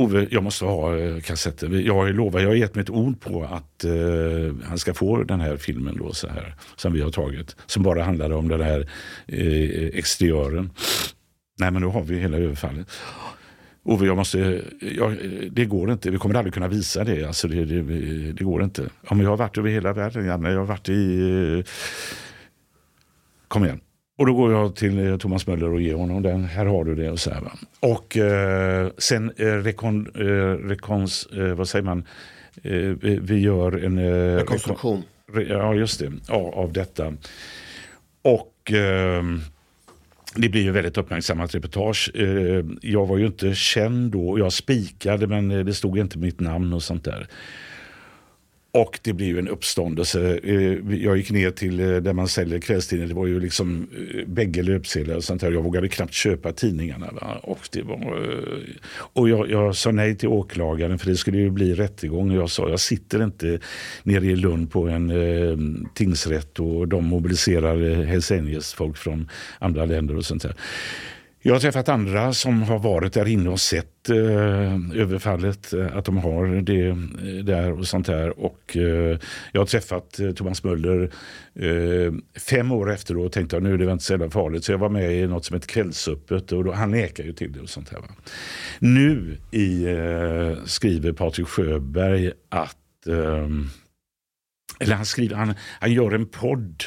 Ove, jag måste ha eh, kassetten. Jag har lovat, jag har gett mig ett ord på att eh, han ska få den här filmen då så här. Som vi har tagit. Som bara handlade om den här eh, exteriören. Nej men nu har vi hela överfallet. Ove, jag måste, eh, jag, eh, det går inte. Vi kommer aldrig kunna visa det. Alltså det, det, det går inte. Ja, men jag har varit över hela världen, Janne. Jag har varit i... eh, Kom igen. Och då går jag till eh, Thomas Möller och ger honom den. Här har du det. Och, så här, och eh, sen eh, rekon, eh, rekons, eh, vad säger man? Eh, vi, gör en... Rekonstruktion. Re- Ja, just det. Ja, av detta. Och ehm, det blir ju väldigt uppmärksammat reportage. Jag var ju inte känd då. Jag spikade men det stod inte mitt namn och sånt där. Och det blir ju en uppståndelse. Eh, jag gick ner till eh, där man säljer kvällstidningar. Det var ju liksom eh, bägge löpsedlar och sånt där. Jag vågade knappt köpa tidningarna. Va? Och, det var, och jag, jag sa nej till åklagaren för det skulle ju bli rättegång. Och jag sa jag sitter inte nere i Lund på en eh, tingsrätt och de mobiliserar Hells Angels folk från andra länder och sånt där. Jag har träffat andra som har varit där inne och sett eh, överfallet, eh, att de har det eh, där och sånt där. Och, eh, jag har träffat eh, Thomas Möller eh, fem år efteråt och tänkte att nu är det inte så jävla farligt. Så jag var med i något som heter Kvällsöppet och då, han nekar ju till det och sånt där. Va? Nu i, eh, skriver Patrik Sjöberg att eh, eller han, skriver, han, han gör en podd,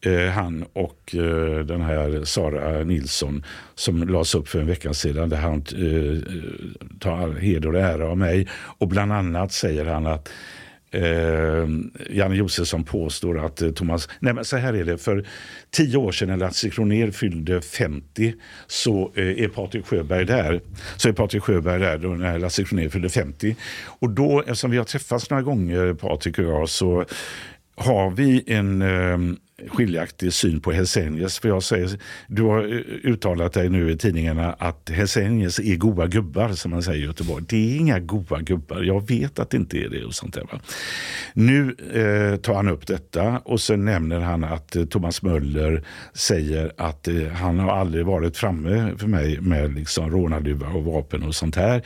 eh, han och eh, den här Sara Nilsson, som lades upp för en vecka sedan, där han eh, tar heder och ära av mig. Och bland annat säger han att Eh, Janne Josefsson påstår att eh, Thomas... Nej men så här är det. För tio år sedan när Lasse Kronér fyllde 50 så eh, är Patrik Sjöberg där. Så är Patrik Sjöberg där då när Lasse Kronér fyllde 50. Och då, eftersom vi har träffats några gånger Patrik och jag, så har vi en eh, skiljaktig syn på Hesenius. För jag säger, du har eh, uttalat dig nu i tidningarna att Hesenius är goa gubbar som man säger i Göteborg. Det är inga goa gubbar. Jag vet att det inte är det. och sånt där, va? Nu eh, tar han upp detta och sen nämner han att eh, Thomas Möller säger att eh, han har aldrig varit framme för mig med liksom rånarluva och vapen och sånt här.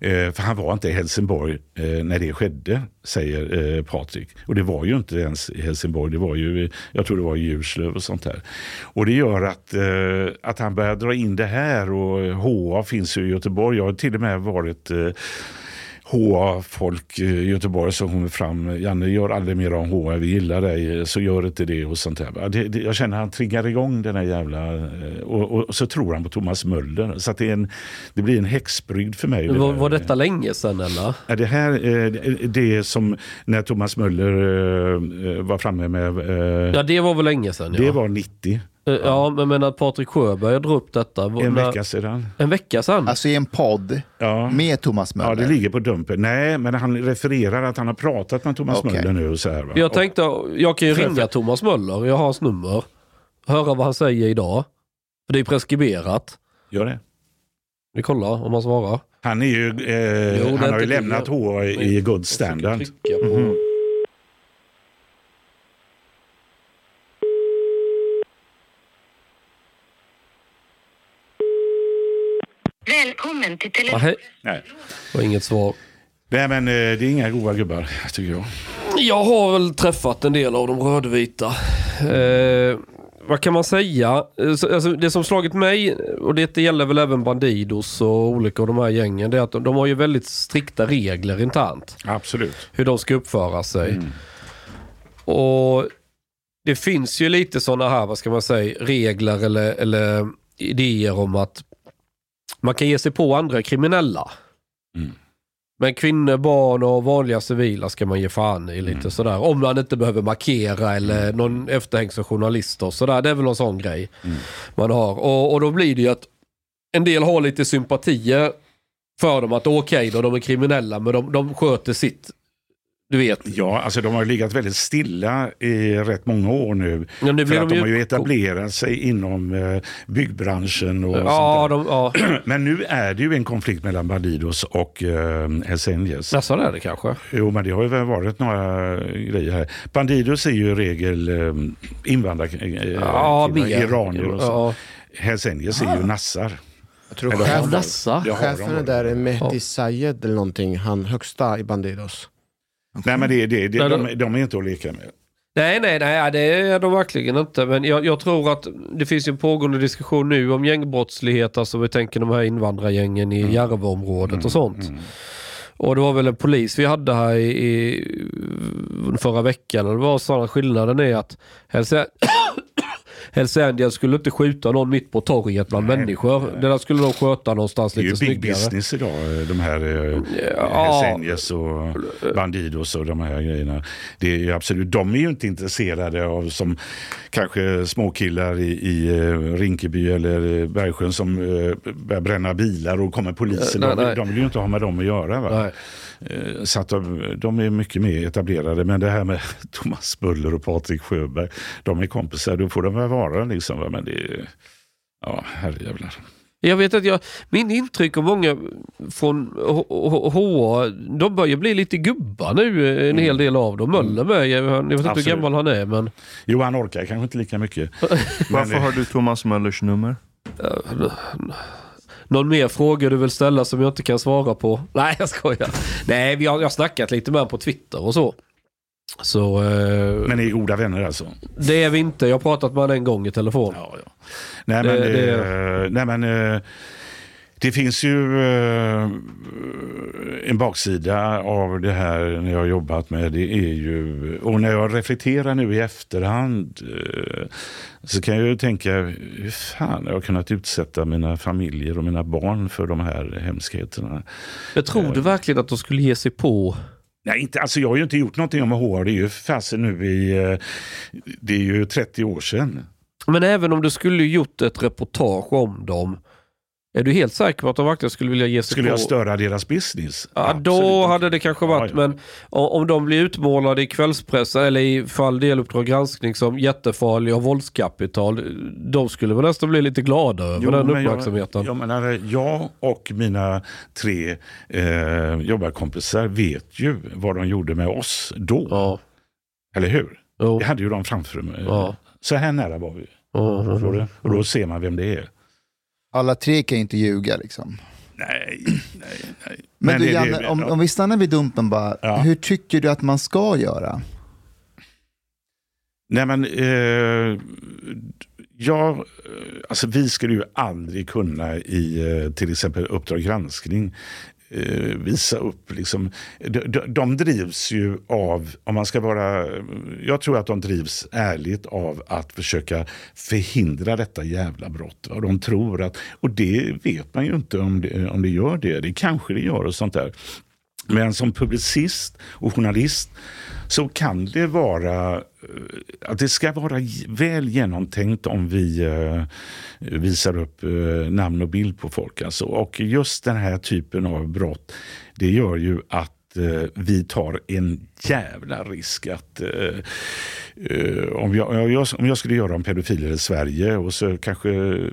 Eh, för han var inte i Helsingborg eh, när det skedde, säger eh, Patrik. Och det var ju inte ens i Helsingborg, det var ju, jag tror det var i Djurslöv och sånt där. Och det gör att, eh, att han börjar dra in det här och HA finns ju i Göteborg. Jag har till och med varit eh, HA-folk i Göteborg som kommer fram. Janne, gör aldrig mer om HA, vi gillar dig, så gör inte det och sånt där. Det, det, jag känner att han triggar igång den här jävla... eh, Och, och, och så tror han på Thomas Möller. Så det, är en, det blir en häxbrygd för mig. Var, var detta länge sedan eller? Ja, det här eh, det- är som när Thomas Möller eh, var framme med... eh, Ja det var väl länge sedan ja. Det var 90, Eh, Ja men, men att Patrik Sjöberg drog upp detta. en när- vecka sedan. En vecka sedan? Alltså i en podd Ja. med Thomas Möller. Ja, det ligger på Dumpen. Nej, men han refererar att han har pratat med Thomas Okej. Möller nu. Och så här, va? Jag tänkte, jag kan ju För- ringa Thomas Möller, jag har hans nummer. Höra vad han säger idag. För det är preskriberat. Gör det. Vi kollar om han svarar. Han, är ju, eh, Jo, han har ju lämnat det. H i good standard. Jag ska trycka på- Mhm. Välkommen till telefon. hej. Nej. Var inget svar. Nej, men eh, det är inga goda gubbar, tycker jag. Jag har väl träffat en del av de rödvita. Eh, vad kan man säga? Eh, så- Alltså, det som slagit mig, och det gäller väl även Bandidos och olika av de här gängen, det är att de, de har ju väldigt strikta regler internt. Absolut. Hur de ska uppföra sig. Och det finns ju lite sådana här, vad ska man säga, regler eller, eller idéer om att man kan ge sig på andra kriminella. Mm. Men kvinnor, barn och vanliga civila ska man ge fan i lite sådär. Om man inte behöver markera eller någon efterhängsen journalist och sådär. Det är väl någon sån grej man har. Och, och då blir det ju att en del har lite sympatier för dem. Att okej då, de är kriminella men de, de sköter sitt. Du vet. Ja, alltså de har legat väldigt stilla i rätt många år nu. Ja, nu för att de har ju etablerat sig inom eh, byggbranschen och Ja, sånt de, ja. där. [CLEARS THROAT] Men nu är det ju en konflikt mellan Bandidos och eh, Hells Angels. Nästan är det kanske. Jo, men det har ju varit några grejer här. Bandidos är ju i regel eh, invandrarkillar, eh, Ja, iranier och så. Ja. Hells Angels är ju nassar. Jag tror Eller chef, har- Nassa? Det chefen där är Mehdi Sayed eller någonting, han högsta i Bandidos. Nej, men det, det, det, Nej, de, de är inte att leka med. Nej, nej, nej, det är de verkligen inte. Men jag, jag tror att det finns en pågående diskussion nu om gängbrottslighet. Alltså vi tänker de här invandrargängen i Järvaområdet och sånt. Och det var väl en polis vi hade här i, i förra veckan. Och det var sådana skillnaden är att Hells, Angels skulle inte skjuta någon mitt på torget bland Nej, människor. nej. Det där skulle de sköta någonstans Det är ju lite big snyggare. business idag, eh, de här eh, Ja. Hells Angels och Bandidos och de här grejerna. Det är absolut, de är ju inte intresserade av som kanske småkillar i, i eh, Rinkeby eller Bergsjön som börjar bränna bilar och kommer polisen. Nej, de, de vill ju inte ha med dem att göra. Va? Eh, Så att de, de är mycket mer etablerade. Men det här med [LAUGHS] Thomas Buller och Patrik Sjöberg, de är kompisar, då får de väl vara liksom. Men det är, ja herrejävlar. Jag vet att jag, min intryck av många från HA, de börjar bli lite gubbar nu, en hel del av dem. Möller med, jag vet inte hur Absolut. gammal han är men Jo, han orkar kanske inte lika mycket. [LAUGHS] Varför eh, har du Thomas Möllers nummer? Någon mer fråga du vill ställa som jag inte kan svara på? [LAUGHS] Nej jag skojar. Nej vi har, jag har snackat lite med honom på Twitter och så. Så eh, Men ni är goda vänner alltså? det är vi inte, jag har pratat med honom en gång i telefon. Ja, ja. Nej, Det- men, det- eh, nej, men eh, det finns ju eh, en baksida av det här när jag har jobbat med det är ju, och när jag reflekterar nu i efterhand eh, så kan jag ju tänka, hur fan har jag kunnat utsätta mina familjer och mina barn för de här hemskheterna? Jag tror du verkligen att de skulle ge sig på Nej, inte, alltså jag har ju inte gjort någonting med HR, det är ju fasen nu i, eh, det är ju 30 år sedan. Men även om du skulle gjort ett reportage om dem, är du helt säker på att de verkligen skulle vilja ge sig Skulle på? jag störa deras business? Ja, Absolut då inte. hade det kanske varit, Ja, ja. men om de blir utmålade i kvällspressen eller i fall del Uppdrag granskning som jättefarliga och våldskapital, de skulle väl nästan bli lite glada över Jo, den men uppmärksamheten. Jag, jag, menar, jag och mina tre eh, jobbarkompisar vet ju vad de gjorde med oss då. Ja. Eller hur? Jo. Det hade ju de framför mig. Så här nära var vi. Förstår du? Och då ser man vem det är. Alla tre kan ju inte ljuga liksom. Nej, nej, nej. Men, du det- Janne, det- om, om vi stannar vid Dumpen bara, Ja. hur tycker du att man ska göra? Nej men, eh, jag, alltså vi skulle ju aldrig kunna i eh, till exempel Uppdrag granskning Eh, visa upp, liksom, de, de, de drivs ju av, om man ska vara, jag tror att de drivs ärligt av att försöka förhindra detta jävla brott. Och de tror att, och det vet man ju inte om det, om det gör det, det kanske det gör och sånt där. Men som publicist och journalist så kan det vara eh, att det ska vara väl genomtänkt om vi eh, visar upp eh, namn och bild på folk. Alltså. Och just den här typen av brott, det gör ju att eh, vi tar en jävla risk att eh, eh, om, jag, om jag- om jag skulle göra om pedofiler i Sverige och så kanske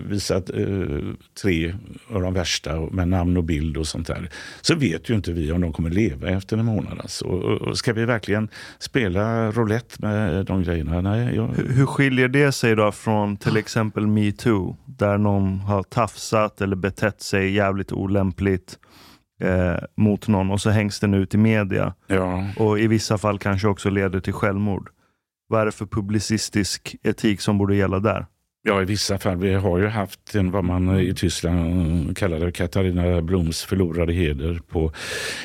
visa eh, tre av de värsta med namn och bild och sånt där. Så vet ju inte vi om de kommer leva efter en månad. Alltså. Och, och ska vi verkligen spela roulette med de grejerna? Nej, jag, Hur- Hur skiljer det sig då från till exempel metoo? Där någon har tafsat eller betett sig jävligt olämpligt eh, mot någon och så hängs den ut i media. Ja. Och i vissa fall kanske också leder till självmord. Vad är det för publicistisk etik som borde gälla där? Ja, i vissa fall. Vi har ju haft en, vad man i Tyskland kallade Katarina Bloms förlorade heder på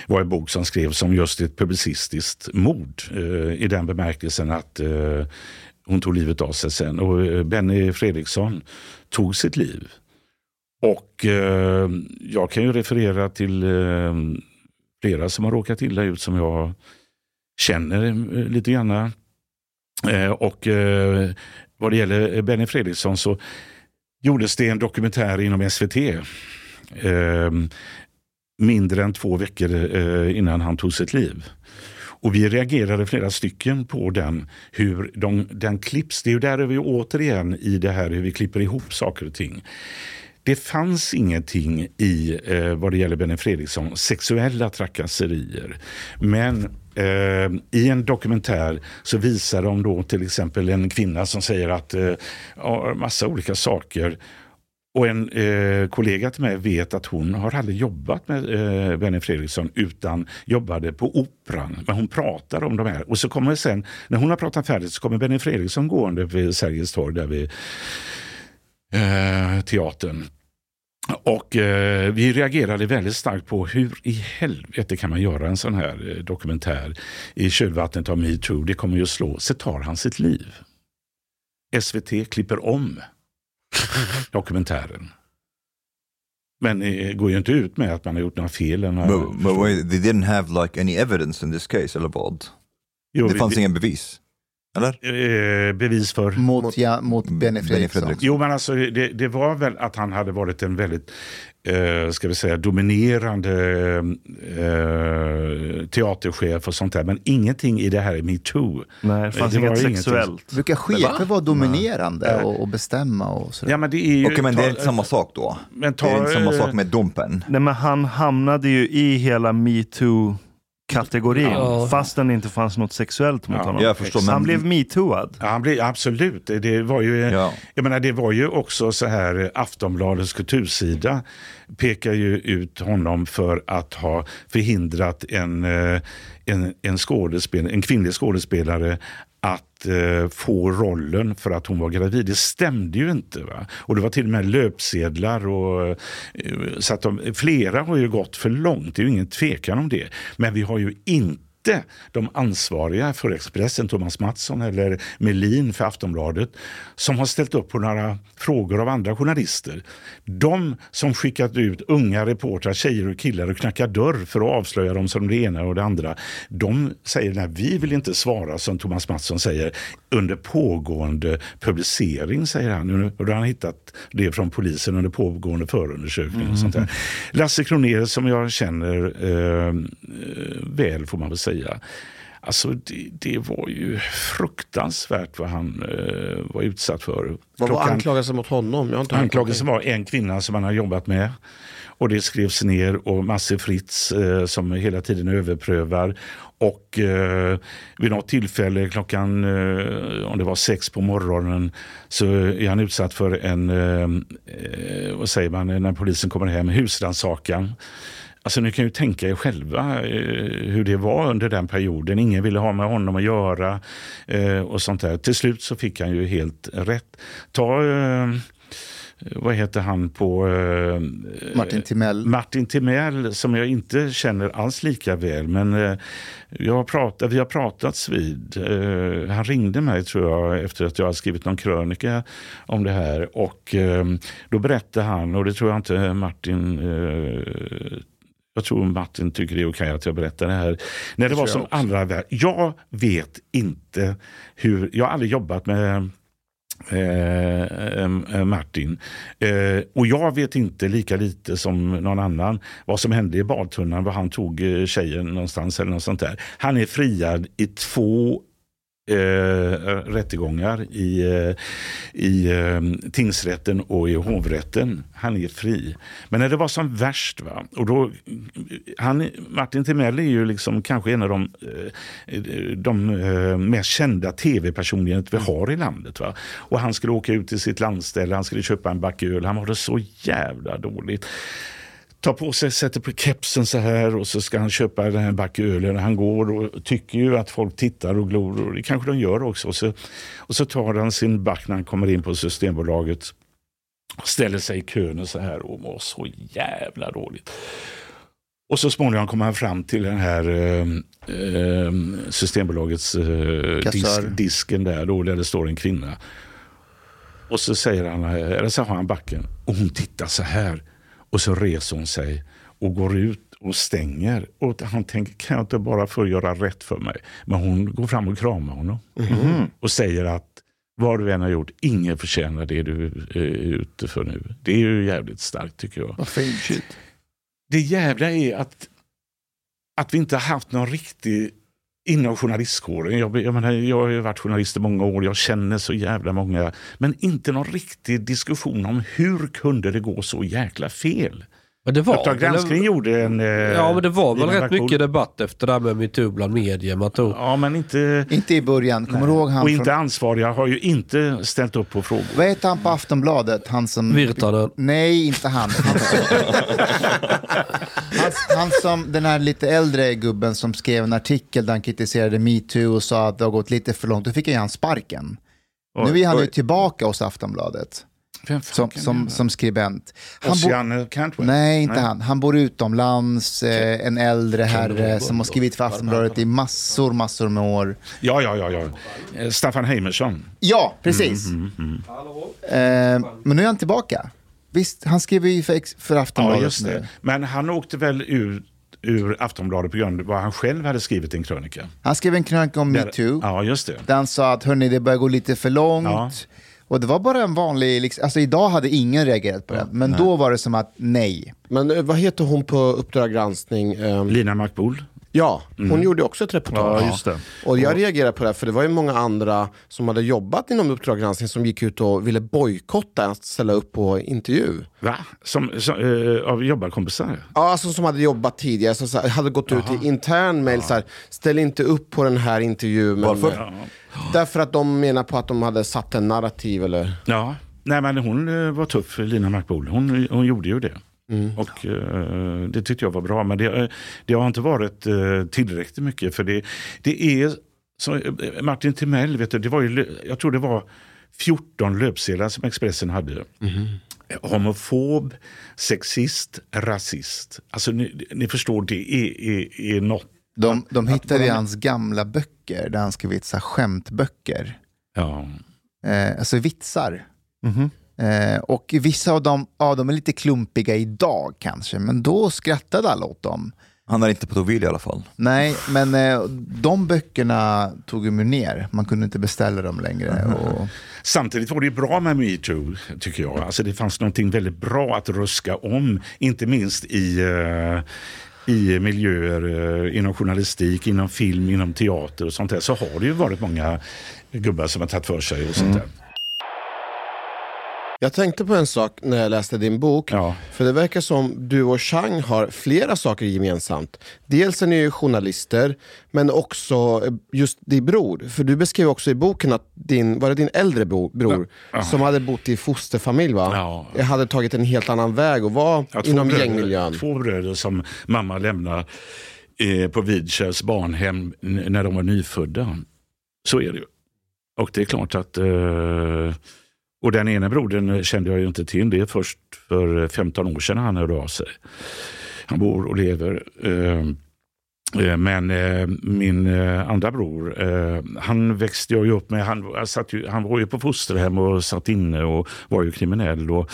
var en bok som skrevs om just ett publicistiskt mord eh, i den bemärkelsen att eh, hon tog livet av sig sen. Och eh, Benny Fredriksson tog sitt liv. Och eh, jag kan ju referera till eh, flera som har råkat illa ut som jag känner eh, lite grann. Eh, och eh, vad det gäller eh, Benny Fredriksson så gjordes det en dokumentär inom SVT eh, mindre än två veckor eh, innan han tog sitt liv. Och vi reagerade flera stycken på den, hur de, den klipps. Det är ju där är vi återigen i det här hur vi klipper ihop saker och ting. Det fanns ingenting i, eh, vad det gäller Benny Fredriksson, sexuella trakasserier. Men eh, i en dokumentär så visar de då till exempel en kvinna som säger att eh, ja, massa olika saker. Och en eh, kollega till mig vet att hon har aldrig jobbat med eh, Benny Fredriksson utan jobbade på Operan. Men hon pratar om de här. Och så kommer sen, när hon har pratat färdigt så kommer Benny Fredriksson gående vid Sergels torg där vid eh, teatern. Och eh, vi reagerade väldigt starkt på hur i helvete kan man göra en sån här eh, dokumentär i kölvattnet av metoo. Det kommer ju att slå. Så tar han sitt liv. SVT klipper om [LAUGHS] dokumentären. Men det går ju inte ut med att man har gjort några fel. But, but wait, they didn't have like any evidence in this case, eller vad? Det vi- fanns ingen bevis? Eller? eh, bevis för... Mot, ja, mot Benny Benny Fredriksson. Fredriksson. Jo, men alltså det, det var väl att han hade varit en väldigt, eh, ska vi säga, dominerande eh, teaterchef och sånt där. Men ingenting i det här är metoo. Nej, det fanns Det var inget ingenting. sexuellt. Brukar chefer vara dominerande och, och bestämma och sådär? Ja, men det är ju... Okej, men det är inte samma sak då? Men ta, det är inte samma sak med Dumpen? Nej, men han hamnade ju i hela metoo kategorin Ja. fast det inte fanns något sexuellt mot Ja, honom. jag förstår, men- Han blev metooad. Ja, han blev, absolut. Det- Det var, ju, Ja. jag menar, det var ju också så här, Aftonbladets kultursida pekar ju ut honom för att ha förhindrat en, eh, en, en, skådespel, en kvinnlig skådespelare att eh, få rollen för att hon var gravid. Det stämde ju inte. Va? Och det var till och med löpsedlar. Och, eh, så att de, flera har ju gått för långt, det är ju ingen tvekan om det. Men vi har ju inte inte de ansvariga för Expressen, Thomas Mattsson eller Melin för Aftonbladet, som har ställt upp på några frågor av andra journalister. De som skickat ut unga reportrar, tjejer och killar och knackar dörr för att avslöja dem som det ena och det andra. De säger nej, vi vill inte svara som Thomas Mattsson säger under pågående publicering, säger han. Och då har han hittat det från polisen under pågående förundersökning. Och sånt där. Lasse Kronér som jag känner eh, eh, väl får man väl säga. Alltså det, det var ju fruktansvärt vad han eh, var utsatt för. Vad var anklagelsen mot honom? Jag inte Anklagelsen var en kvinna som han har jobbat med. Och det skrevs ner och Masse Fritz eh, som hela tiden överprövar. Och eh, vid något tillfälle klockan, eh, om det var sex på morgonen, så är han utsatt för en, eh, eh, vad säger man, när polisen kommer hem, husrannsakan. Alltså ni kan ju tänka er själva eh, hur det var under den perioden. Ingen ville ha med honom att göra eh, och sånt där. Till slut så fick han ju helt rätt. Ta, eh, vad heter han på... Eh, Martin Timell. Martin Timell som jag inte känner alls lika väl. Men eh, jag har pratat, vi har pratats vid. Eh, han ringde mig tror jag efter att jag har skrivit någon krönika om det här. Och eh, då berättade han, och det tror jag inte Martin eh, jag tror Martin tycker det är okej att jag berättar det här. När det var som allra värst. Jag vet inte hur, jag har aldrig jobbat med eh, eh, Martin. Eh, och jag vet inte lika lite som någon annan vad som hände i badtunnan, var han tog eh, tjejen någonstans eller något sånt där. Han är friad i två eh, rättegångar i, eh, i eh, tingsrätten och i hovrätten. Han är fri. Men när det var som värst, va? och då, han, Martin Timell är ju liksom kanske en av de, eh, de eh, mest kända tv-personligheter vi har i landet. Va? Och han skulle åka ut till sitt landställe, han skulle köpa en back öl, han mådde så jävla dåligt tar på sig, sätter på kepsen så här och så ska han köpa den här back öl. Han går och tycker ju att folk tittar och glor och det kanske de gör också. Och så, och så tar han sin back när han kommer in på Systembolaget. Ställer sig i kön och så här och mår så jävla dåligt. Och så småningom kommer han fram till den här eh, eh, Systembolagets eh, disk, disken där, då, där det står en kvinna. Och så säger han, eh, eller så har han backen och hon tittar så här. Och så reser hon sig och går ut och stänger. Och han tänker, kan jag inte bara få göra rätt för mig? Men hon går fram och kramar honom. Och säger att vad du än har gjort, ingen förtjänar det du är ute för nu. Det är ju jävligt starkt tycker jag. Vad fint. Det jävla är att, att vi inte har haft någon riktig inom journalistkåren. Jag, jag, menar, jag har ju varit journalist i många år, jag känner så jävla många. Men inte någon riktig diskussion om hur kunde det gå så jäkla fel? Men det var, Uppdrag granskning gjorde en... eh, ja men det var väl rätt mycket debatt efter det här med metoo bland media. Man tog, Ja, men inte... Inte i början. Kommer du ihåg han Och från... inte ansvariga har ju inte ställt upp på frågor. Vad heter han på Aftonbladet? Han som... Virtanen. Nej, inte han. Han, han, han som, den här lite äldre gubben som skrev en artikel där han kritiserade metoo och sa att det har gått lite för långt. Då fick han ju han sparken. nu är han ju tillbaka hos Aftonbladet som, som, som skribent. Han bo- Ocean Cantwell? Nej, inte Nej. han. Han bor utomlands, eh, en äldre herre som har skrivit för Aftonbladet i massor, massor med år. Ja, ja, ja. ja. Eh, Staffan Heimersson. Ja, precis. Mm, Eh, men nu är han tillbaka. Visst, han skriver ju för, för Aftonbladet Ja, just nu. det. Men han åkte väl ur, ur Aftonbladet på grund av vad han själv hade skrivit i en krönika. Han skrev en krönika om metoo. Ja, just det. Där han sa att hörni, det börjar gå lite för långt. Ja. Och det var bara en vanlig, liksom, alltså idag hade ingen reagerat på det. Men då var det som att nej. Men eh, vad heter hon på Uppdrag granskning? Ehm, Lina Makbul. Ja, hon gjorde också ett reportage. Ja, just det. Och jag reagerade på det, för det var ju många andra som hade jobbat inom Uppdrag granskning som gick ut och ville bojkotta att ställa upp på intervju. Va? Som, som, eh, av jobbarkompisar? Ja, alltså som hade jobbat tidigare, som så här, hade gått ut i intern mail så här, ställ inte upp på den här intervjun. Varför? Ja. Därför att de menar på att de hade satt en narrativ eller... ja. Nej, men hon eh, var tuff, Lina Makbul. Hon, hon gjorde ju det. Mm. Och eh, Det tyckte jag var bra. Men det, eh, det har inte varit eh, tillräckligt mycket. För det, det är, så, eh, Martin Timell, vet du, det var ju, jag tror det var 14 löpsedlar som Expressen hade. Mm-hmm. Homofob, sexist, rasist. Alltså ni, ni förstår, det är, är, är något. De, de hittade i hans gamla böcker, där han skrivit så här skämtböcker. Ja. Eh, alltså vitsar. Mhm. Eh, och vissa av dem, ja, de är lite klumpiga idag kanske, men då skrattade alla åt dem. Han är inte pedofil i alla fall. Nej, men eh, de böckerna tog ju ner. Man kunde inte beställa dem längre. [LAUGHS] Och, Samtidigt var det ju bra med metoo, tycker jag. Alltså det fanns någonting väldigt bra att ruska om, inte minst i, eh, i miljöer eh, inom journalistik, inom film, inom teater och sånt där. Så har det ju varit många gubbar som har tagit för sig och sånt där. Jag tänkte på en sak när jag läste din bok. Ja. För det verkar som du och Chang har flera saker gemensamt. Dels är ni ju journalister, men också eh, just din bror. För du beskrev också i boken att din, var det din äldre bror, bror som hade bott i fosterfamilj va? Ja. Hade tagit en helt annan väg och var Ja, inom bröder- gängmiljön. Två bröder som mamma lämnade eh, på Vidskärs barnhem när de var nyfödda. Så är det ju. Och det är klart att... Eh, och den ena brodern kände jag ju inte till. Det är först för 15 år sedan han hörde av sig. Han bor och lever. Ehm, eh, men eh, min eh, andra bror, eh, han växte jag ju upp med. Han, satt ju, han var ju på fosterhem och satt inne och var ju kriminell. Och,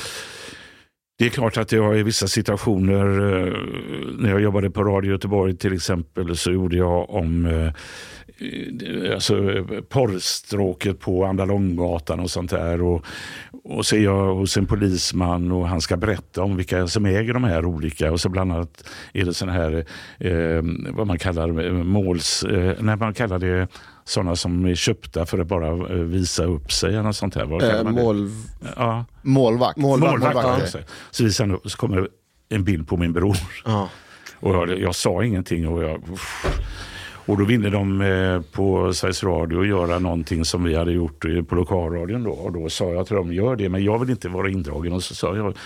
det är klart att jag i vissa situationer, eh, när jag jobbade på Radio Göteborg till exempel, så gjorde jag om eh, alltså, eh, porrstråket på Andra Långgatan och sånt där. Och, och så är jag hos en polisman och han ska berätta om vilka som äger de här olika. Och så bland annat är det sån här, eh, vad man kallar eh, måls... Eh, när man kallar det sådana som är köpta för att bara eh, visa upp sig. Eller sånt här. Vad Eh, mål... Ja. målvakt. Målvakt, Målvakt, målvakt, ja. Så- visar han så kommer en bild på min bror. Ja. Och jag, jag sa ingenting och jag... uff. Och då ville de eh, på Sveriges Radio göra någonting som vi hade gjort eh, på lokalradion. Då. Och då sa jag till dem, gör det, men jag vill inte vara indragen. Och så sa jag,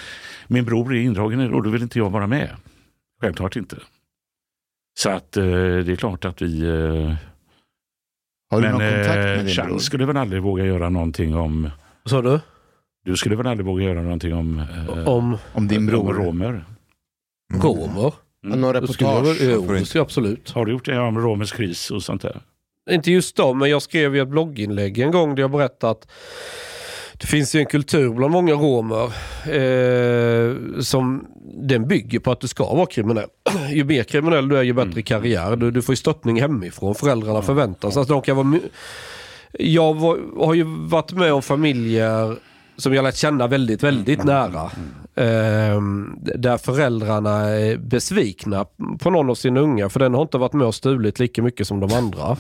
min bror är indragen och då vill inte jag vara med. Självklart inte. Så att eh, det är klart att vi... Eh, Har du men någon kontakt med din Chans bror? skulle väl aldrig våga göra någonting om... Vad sa du? Du skulle väl aldrig våga göra någonting om... Eh, Om Om din om bror? romer? romer? Mm. Någon Då skulle jag, reportage? jo, skulle jag absolut. Har du gjort det om romers kris och sånt där? Inte just då, men jag skrev ju ett blogginlägg en gång där jag berättade att det finns ju en kultur bland många romer eh, som den bygger på att du ska vara kriminell. [CLEARS THROAT] Ju mer kriminell du är, ju bättre karriär. Du, du får ju stöttning hemifrån. Föräldrarna förväntar sig att de kan vara... Jag var, har ju varit med om familjer som jag lärt känna väldigt, väldigt nära. Eh, där föräldrarna är besvikna på någon av sina unga för den har inte varit med och stulit lika mycket som de andra.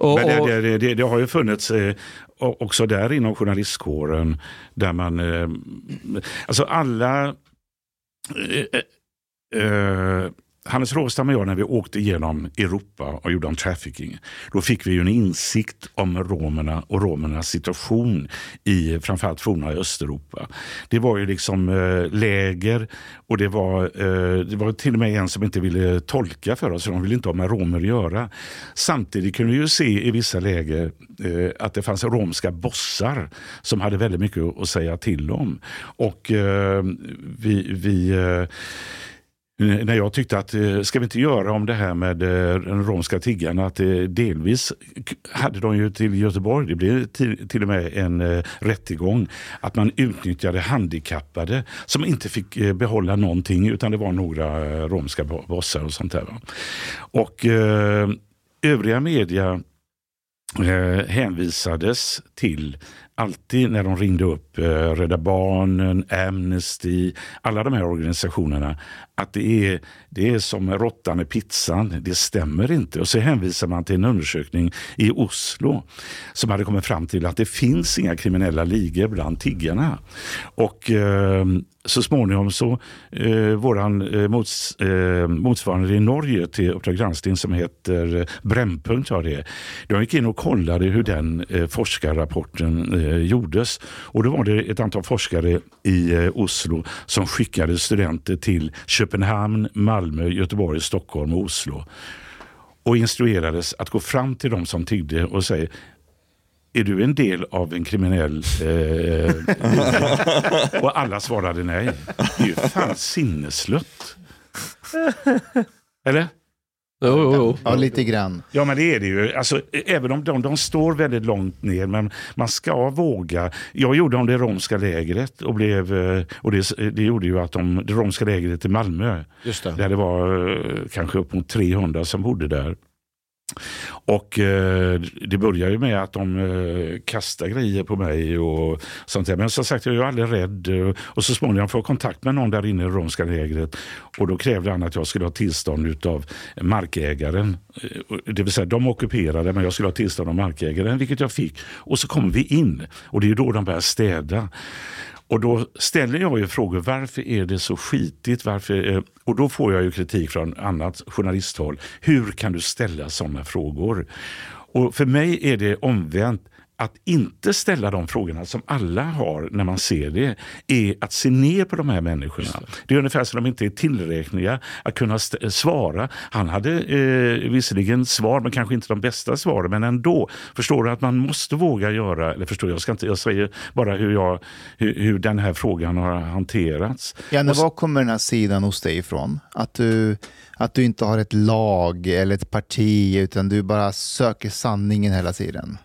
Och, Men det, det, det, det har ju funnits eh, också där inom journalistkåren där man, eh, alltså alla, eh, eh, Hannes Råstam och jag när vi åkte genom Europa och gjorde om trafficking, då fick vi ju en insikt om romerna och romernas situation i framförallt forna Östeuropa. Det var ju liksom eh, läger och det var, eh, det var till och med en som inte ville tolka för oss, för de ville inte ha med romer att göra. Samtidigt kunde vi ju se i vissa läger eh, att det fanns romska bossar som hade väldigt mycket att säga till om. Och eh, vi, vi eh, Eh, när jag tyckte att eh, ska vi inte göra om det här med eh, den romska tiggarna, att delvis hade de ju till Göteborg, det blev till, till och med en rättegång, att man utnyttjade handikappade som inte fick behålla någonting utan det var några romska bossar och sånt där. Va? Och övriga media eh, hänvisades till alltid när de ringde upp eh, Rädda Barnen, Amnesty, alla de här organisationerna, att det är, det är som råttan i pizzan, det stämmer inte. Och så hänvisar man till en undersökning i Oslo som hade kommit fram till att det finns inga kriminella ligor bland tiggarna. Och eh, så småningom så, eh, våran eh, mots, eh, motsvarande i Norge till Uppdrag granskning som heter eh, Brännpunkt, har det. De gick in och kollade hur den eh, forskarrapporten eh, gjordes. Och då var det ett antal forskare i eh, Oslo som skickade studenter till Köpenhamn, Köpenhamn, Malmö, Göteborg, Stockholm och Oslo. Och instruerades att gå fram till de som tiggde och säga är du en del av en kriminell... Eh, [LAUGHS] och alla svarade nej. Det är ju fan sinneslött. Eller? Jo, jo, jo. Ja, lite grann. Ja, men det är det ju. Alltså, även om de, de står väldigt långt ner, men man ska våga. Jag gjorde om det romska lägret och, blev, eh, och det, det gjorde ju att de, det romska lägret i Malmö, Just det. där det var eh, kanske upp mot 300 som bodde där. Och eh, Det börjar ju med att de eh, kastar grejer på mig och sånt där. Men som sagt, jag är ju aldrig rädd. Och så småningom får jag kontakt med någon där inne i det romska lägret. Och då krävde han att jag skulle ha tillstånd av markägaren. Eh, det vill säga, de ockuperade, men jag skulle ha tillstånd av markägaren, vilket jag fick. Och så kom vi in. Och det är ju då de börjar städa. Och då ställer jag ju frågor, varför är det så skitigt? Varför, eh, och då får jag ju kritik från annat journalisthåll. Hur kan du ställa sådana frågor? Och för mig är det omvänt. Att inte ställa de frågorna som alla har när man ser det är att se ner på de här människorna. Det är ungefär som de inte är tillräkneliga att kunna st- svara. Han hade eh, visserligen svar, men kanske inte de bästa svaren, men ändå. Förstår du att man måste våga göra, eller förstår jag, ska inte, jag säger bara hur, jag, hur, hur den här frågan har hanterats. Janne, var kommer den här sidan hos dig ifrån? Att du, att du inte har ett lag eller ett parti, utan du bara söker sanningen hela tiden?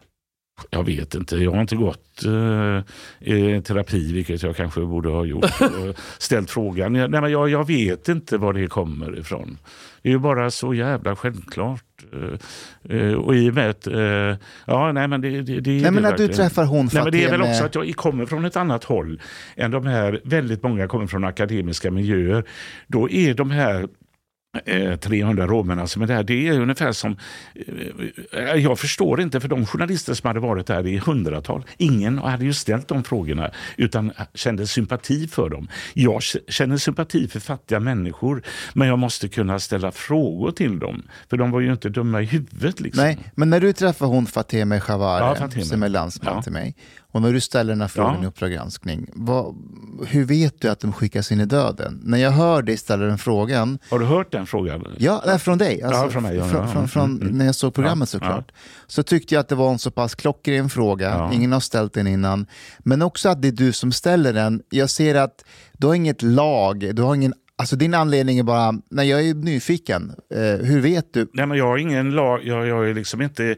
Jag vet inte, jag har inte gått eh, terapi, vilket jag kanske borde ha gjort. och [LAUGHS] ställt frågan. Nej, men jag, jag vet inte var det kommer ifrån. Det är ju bara så jävla självklart. Eh, eh, och i och med att, eh, ja nej men det, det, det Nej, det men att du träffar hon Nej, men det är väl Fateme- också att jag kommer från ett annat håll än de här, väldigt många kommer från akademiska miljöer. Då är de här eh, 300 romerna som är där. Det är ungefär som... Eh, jag förstår inte, för de journalister som hade varit där i hundratal, ingen hade ju ställt de frågorna utan kände sympati för dem. Jag känner sympati för fattiga människor, men jag måste kunna ställa frågor till dem. För de var ju inte dumma i huvudet. Liksom. Nej, men när du träffar hon Fateme Ja, Shavare, Fateme. som är landsman Ja. till mig, och när du ställer den här frågan Ja. i Uppdrag granskning, vad, hur vet du att de skickas in i döden? När jag hör dig ställa den frågan, Har du hört den frågan? ja, nej, från dig, alltså, Ja, från mig, ja, från, från, från, Mm, mm. när jag såg programmet såklart, så tyckte jag att det var en så pass klockren fråga, ingen har ställt den innan, men också att det är du som ställer den. Jag ser att du har inget lag, du har ingen Alltså din anledning är bara, nej jag är nyfiken, eh, hur vet du? Nej, men jag har ingen lag. Jag, jag är liksom inte...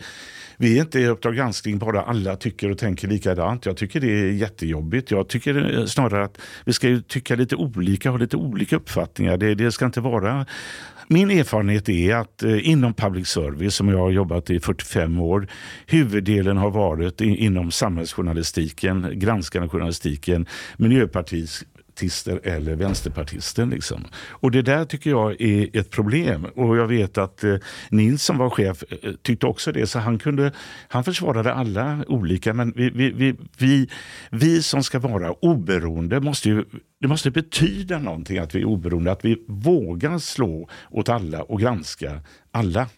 Vi är inte i Uppdrag granskning bara alla tycker och tänker likadant. Jag tycker det är jättejobbigt. Jag tycker snarare att vi ska ju tycka lite olika, ha lite olika uppfattningar. Det, det ska inte vara... Min erfarenhet är att eh, inom public service, som jag har jobbat i 45 år, huvuddelen har varit inom samhällsjournalistiken, granskande journalistiken, miljöpartister eller vänsterpartister. Liksom. Och det där tycker jag är ett problem. Och jag vet att eh, Nils som var chef eh, tyckte också det, så han, kunde, han försvarade alla olika. Men vi, vi, vi, vi, vi som ska vara oberoende måste ju det måste betyda någonting att vi är oberoende, att vi vågar slå åt alla och granska alla.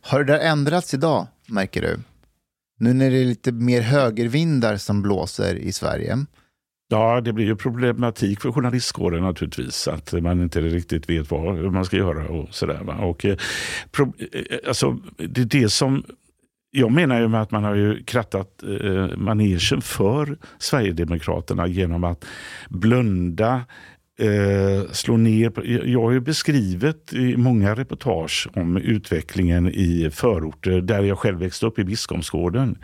Har det där ändrats idag, märker du? Nu när det är lite mer högervindar som blåser i Sverige. Ja, det blir ju problematik för journalistkåren naturligtvis. Att man inte riktigt vet vad man ska göra och sådär. va. Och, eh, pro, eh, alltså, det är det som... Jag menar ju med att man har ju krattat eh, manegen för Sverigedemokraterna genom att blunda, eh, slå ner. På, jag har ju beskrivit i många reportage om utvecklingen i förorter där jag själv växte upp i Biskopsgården.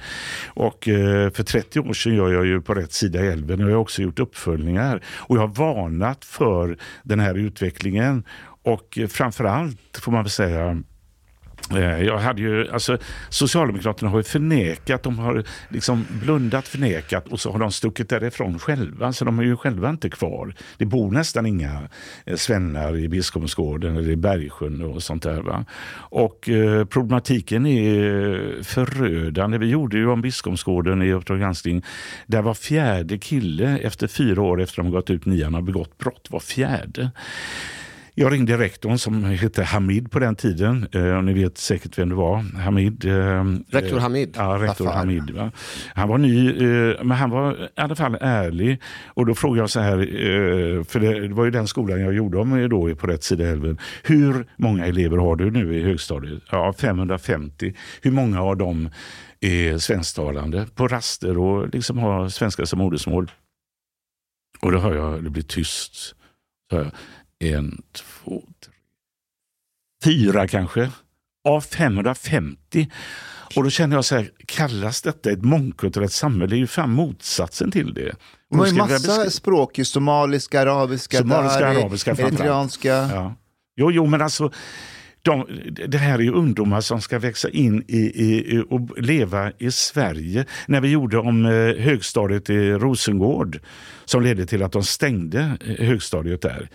Och eh, för 30 år sedan gör jag ju på rätt sida älven och jag har också gjort uppföljningar. Och jag har varnat för den här utvecklingen. Och eh, framförallt får man väl säga Eh, jag hade ju, alltså, Socialdemokraterna har ju förnekat, de har liksom blundat, förnekat och så har de stuckit därifrån själva. Så de är ju själva inte kvar. Det bor nästan inga eh, svennar i Biskopsgården eller i Bergsjön och sånt där. Va? Och eh, problematiken är förödande. Vi gjorde ju om Biskopsgården i Uppdrag granskning. Där var fjärde kille efter fyra år efter de gått ut nian har begått brott. Var fjärde. Jag ringde rektorn som hette Hamid på den tiden. Eh, ni vet säkert vem det var. Hamid. Eh, Rektor Hamid. Ja, rektor Vad fan. Hamid. Va? Han var ny, eh, men han var i alla fall ärlig. Och då frågade jag så här, eh, för det, det var ju den skolan jag gjorde om eh, då på rätt sida älven. Hur många elever har du nu i högstadiet? Ja, 550. Hur många av dem är svensktalande på raster och liksom har svenska som modersmål? Och då hör jag det blir tyst. Så en, två, tre, fyra kanske. Av 550. Och då känner jag så här, kallas detta ett mångkulturellt samhälle? Det är ju fan motsatsen till det. De har ju massa språk, ju somaliska, arabiska, Somaliska, dari, arabiska eritreanska. Ja. Jo, jo, men alltså de, det här är ju ungdomar som ska växa in i, i, i och leva i Sverige. När vi gjorde om eh, högstadiet i Rosengård som ledde till att de stängde eh, högstadiet där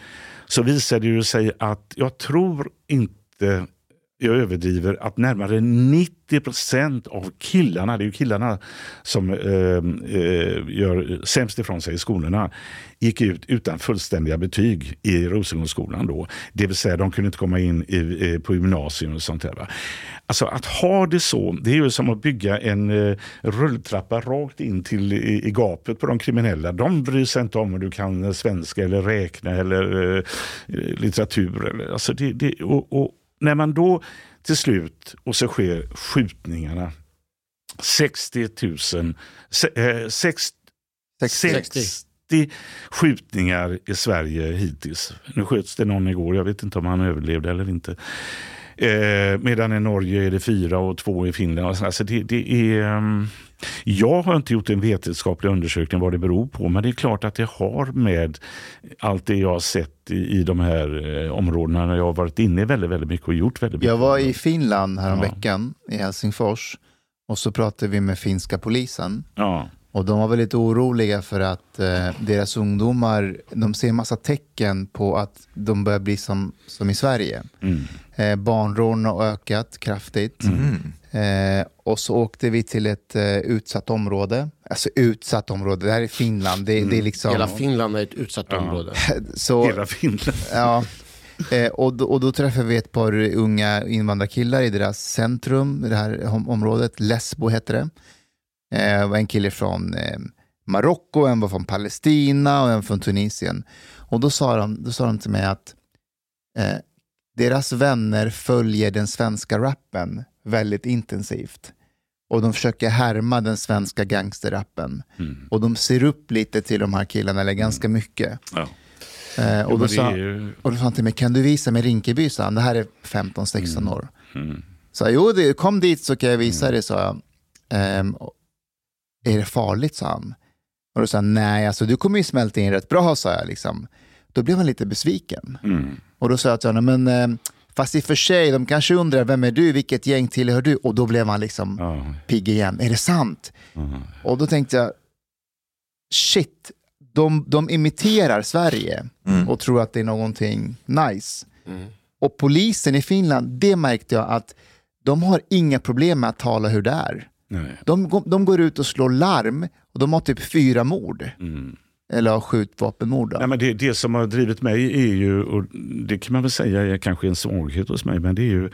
så visade det ju sig att jag tror inte jag överdriver att närmare 90 procent av killarna, det är ju killarna som eh, eh, gör sämst ifrån sig i skolorna, gick ut utan fullständiga betyg i Rosengårdsskolan då. Det vill säga de kunde inte komma in i, eh, på gymnasium och sånt där. Va? Alltså att ha det så, det är ju som att bygga en eh, rulltrappa rakt in till i, i gapet på de kriminella. De bryr sig inte om om du kan svenska eller räkna eller eh, litteratur. Eller, alltså det, det, och, och när man då till slut, och så sker skjutningarna. 60 000, se, eh, sex, 60. skjutningar i Sverige hittills. Nu sköts det någon igår, jag vet inte om han överlevde eller inte. Eh, medan i Norge är det fyra och två i Finland. Och så- Alltså det, det är, ehm, jag har inte gjort en vetenskaplig undersökning vad det beror på, men det är klart att det har med allt det jag har sett i, i de här eh, områdena när jag har varit inne väldigt, väldigt mycket och gjort väldigt mycket. Jag var i Finland häromveckan, i Helsingfors, och så pratade vi med finska polisen. Ja, Och de var väldigt oroliga för att eh, deras ungdomar, de ser en massa tecken på att de börjar bli som, som i Sverige. Mm. Eh, barnrån har ökat kraftigt. Eh, och så åkte vi till ett eh, utsatt område. Alltså utsatt område, det här är Finland. Det, det är liksom... Hela Finland är ett utsatt område. [LAUGHS] så, Hela Finland. [LAUGHS] Ja. Eh, och, då, och då träffade vi ett par unga invandrarkillar i deras centrum, i det här om- området. Lesbo hette det. Eh, det var en kille från eh, Marocko, en var från Palestina och en från Tunisien. Och då sa de, då sa de till mig att eh, deras vänner följer den svenska rappen väldigt intensivt. Och de försöker härma den svenska gangsterrappen. Mm. Och de ser upp lite till de här killarna, eller ganska mycket. Ja. Eh, och, då det sa, och då sa han till mig, kan du visa mig Rinkeby? Sa han. Det här är 15-16 år. Mm. Så jo, det, kom dit så kan jag visa dig, sa jag. Och- är det farligt, sa han. Och då sa han, nej, alltså du kommer ju smälta in rätt bra, sa jag. Liksom. Då blev han lite besviken. Mm. Och då sa jag till honom, men eh, fast i och för sig, de kanske undrar, vem är du, vilket gäng tillhör du? Och då blev han liksom Ja. pigg igen, är det sant? Ja. Och då tänkte jag, shit, de, de imiterar Sverige Mm. och tror att det är någonting nice. Mm. Och polisen i Finland, det märkte jag att de har inga problem med att tala hur det är. De, de går ut och slår larm och de har typ fyra mord. Mm. Eller har skjutvapenmord. Nej, men det, det som har drivit mig är ju, och det kan man väl säga är kanske en svaghet hos mig, men det är ju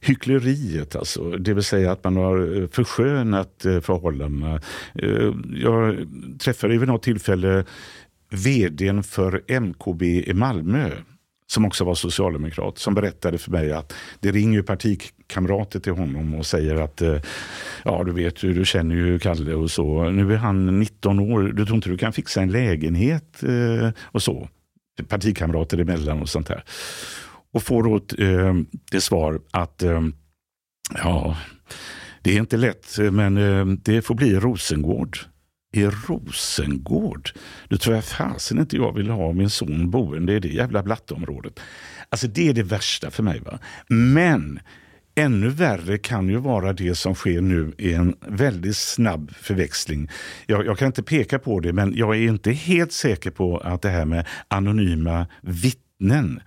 hyckleriet. Alltså. Det vill säga att man har eh, förskönat eh, förhållandena. Eh, Jag träffade vid något tillfälle vdn för MKB i Malmö som också var socialdemokrat, som berättade för mig att det ringer ju kamrater till honom och säger att eh, ja, du vet ju, du känner ju Kalle och så. Nu är han 19 år, du tror inte du kan fixa en lägenhet eh, och så. Partikamrater emellan och sånt där. Och får då eh, det svar att ja, det är inte lätt, men det får bli Rosengård. I Rosengård? Då tror jag fasen inte jag vill ha min son boende i det jävla blatteområdet. Alltså det är det värsta för mig. va. Men ännu värre kan ju vara det som sker nu i en väldigt snabb förväxling. Jag, jag kan inte peka på det, men jag är inte helt säker på att det här med anonyma vittnen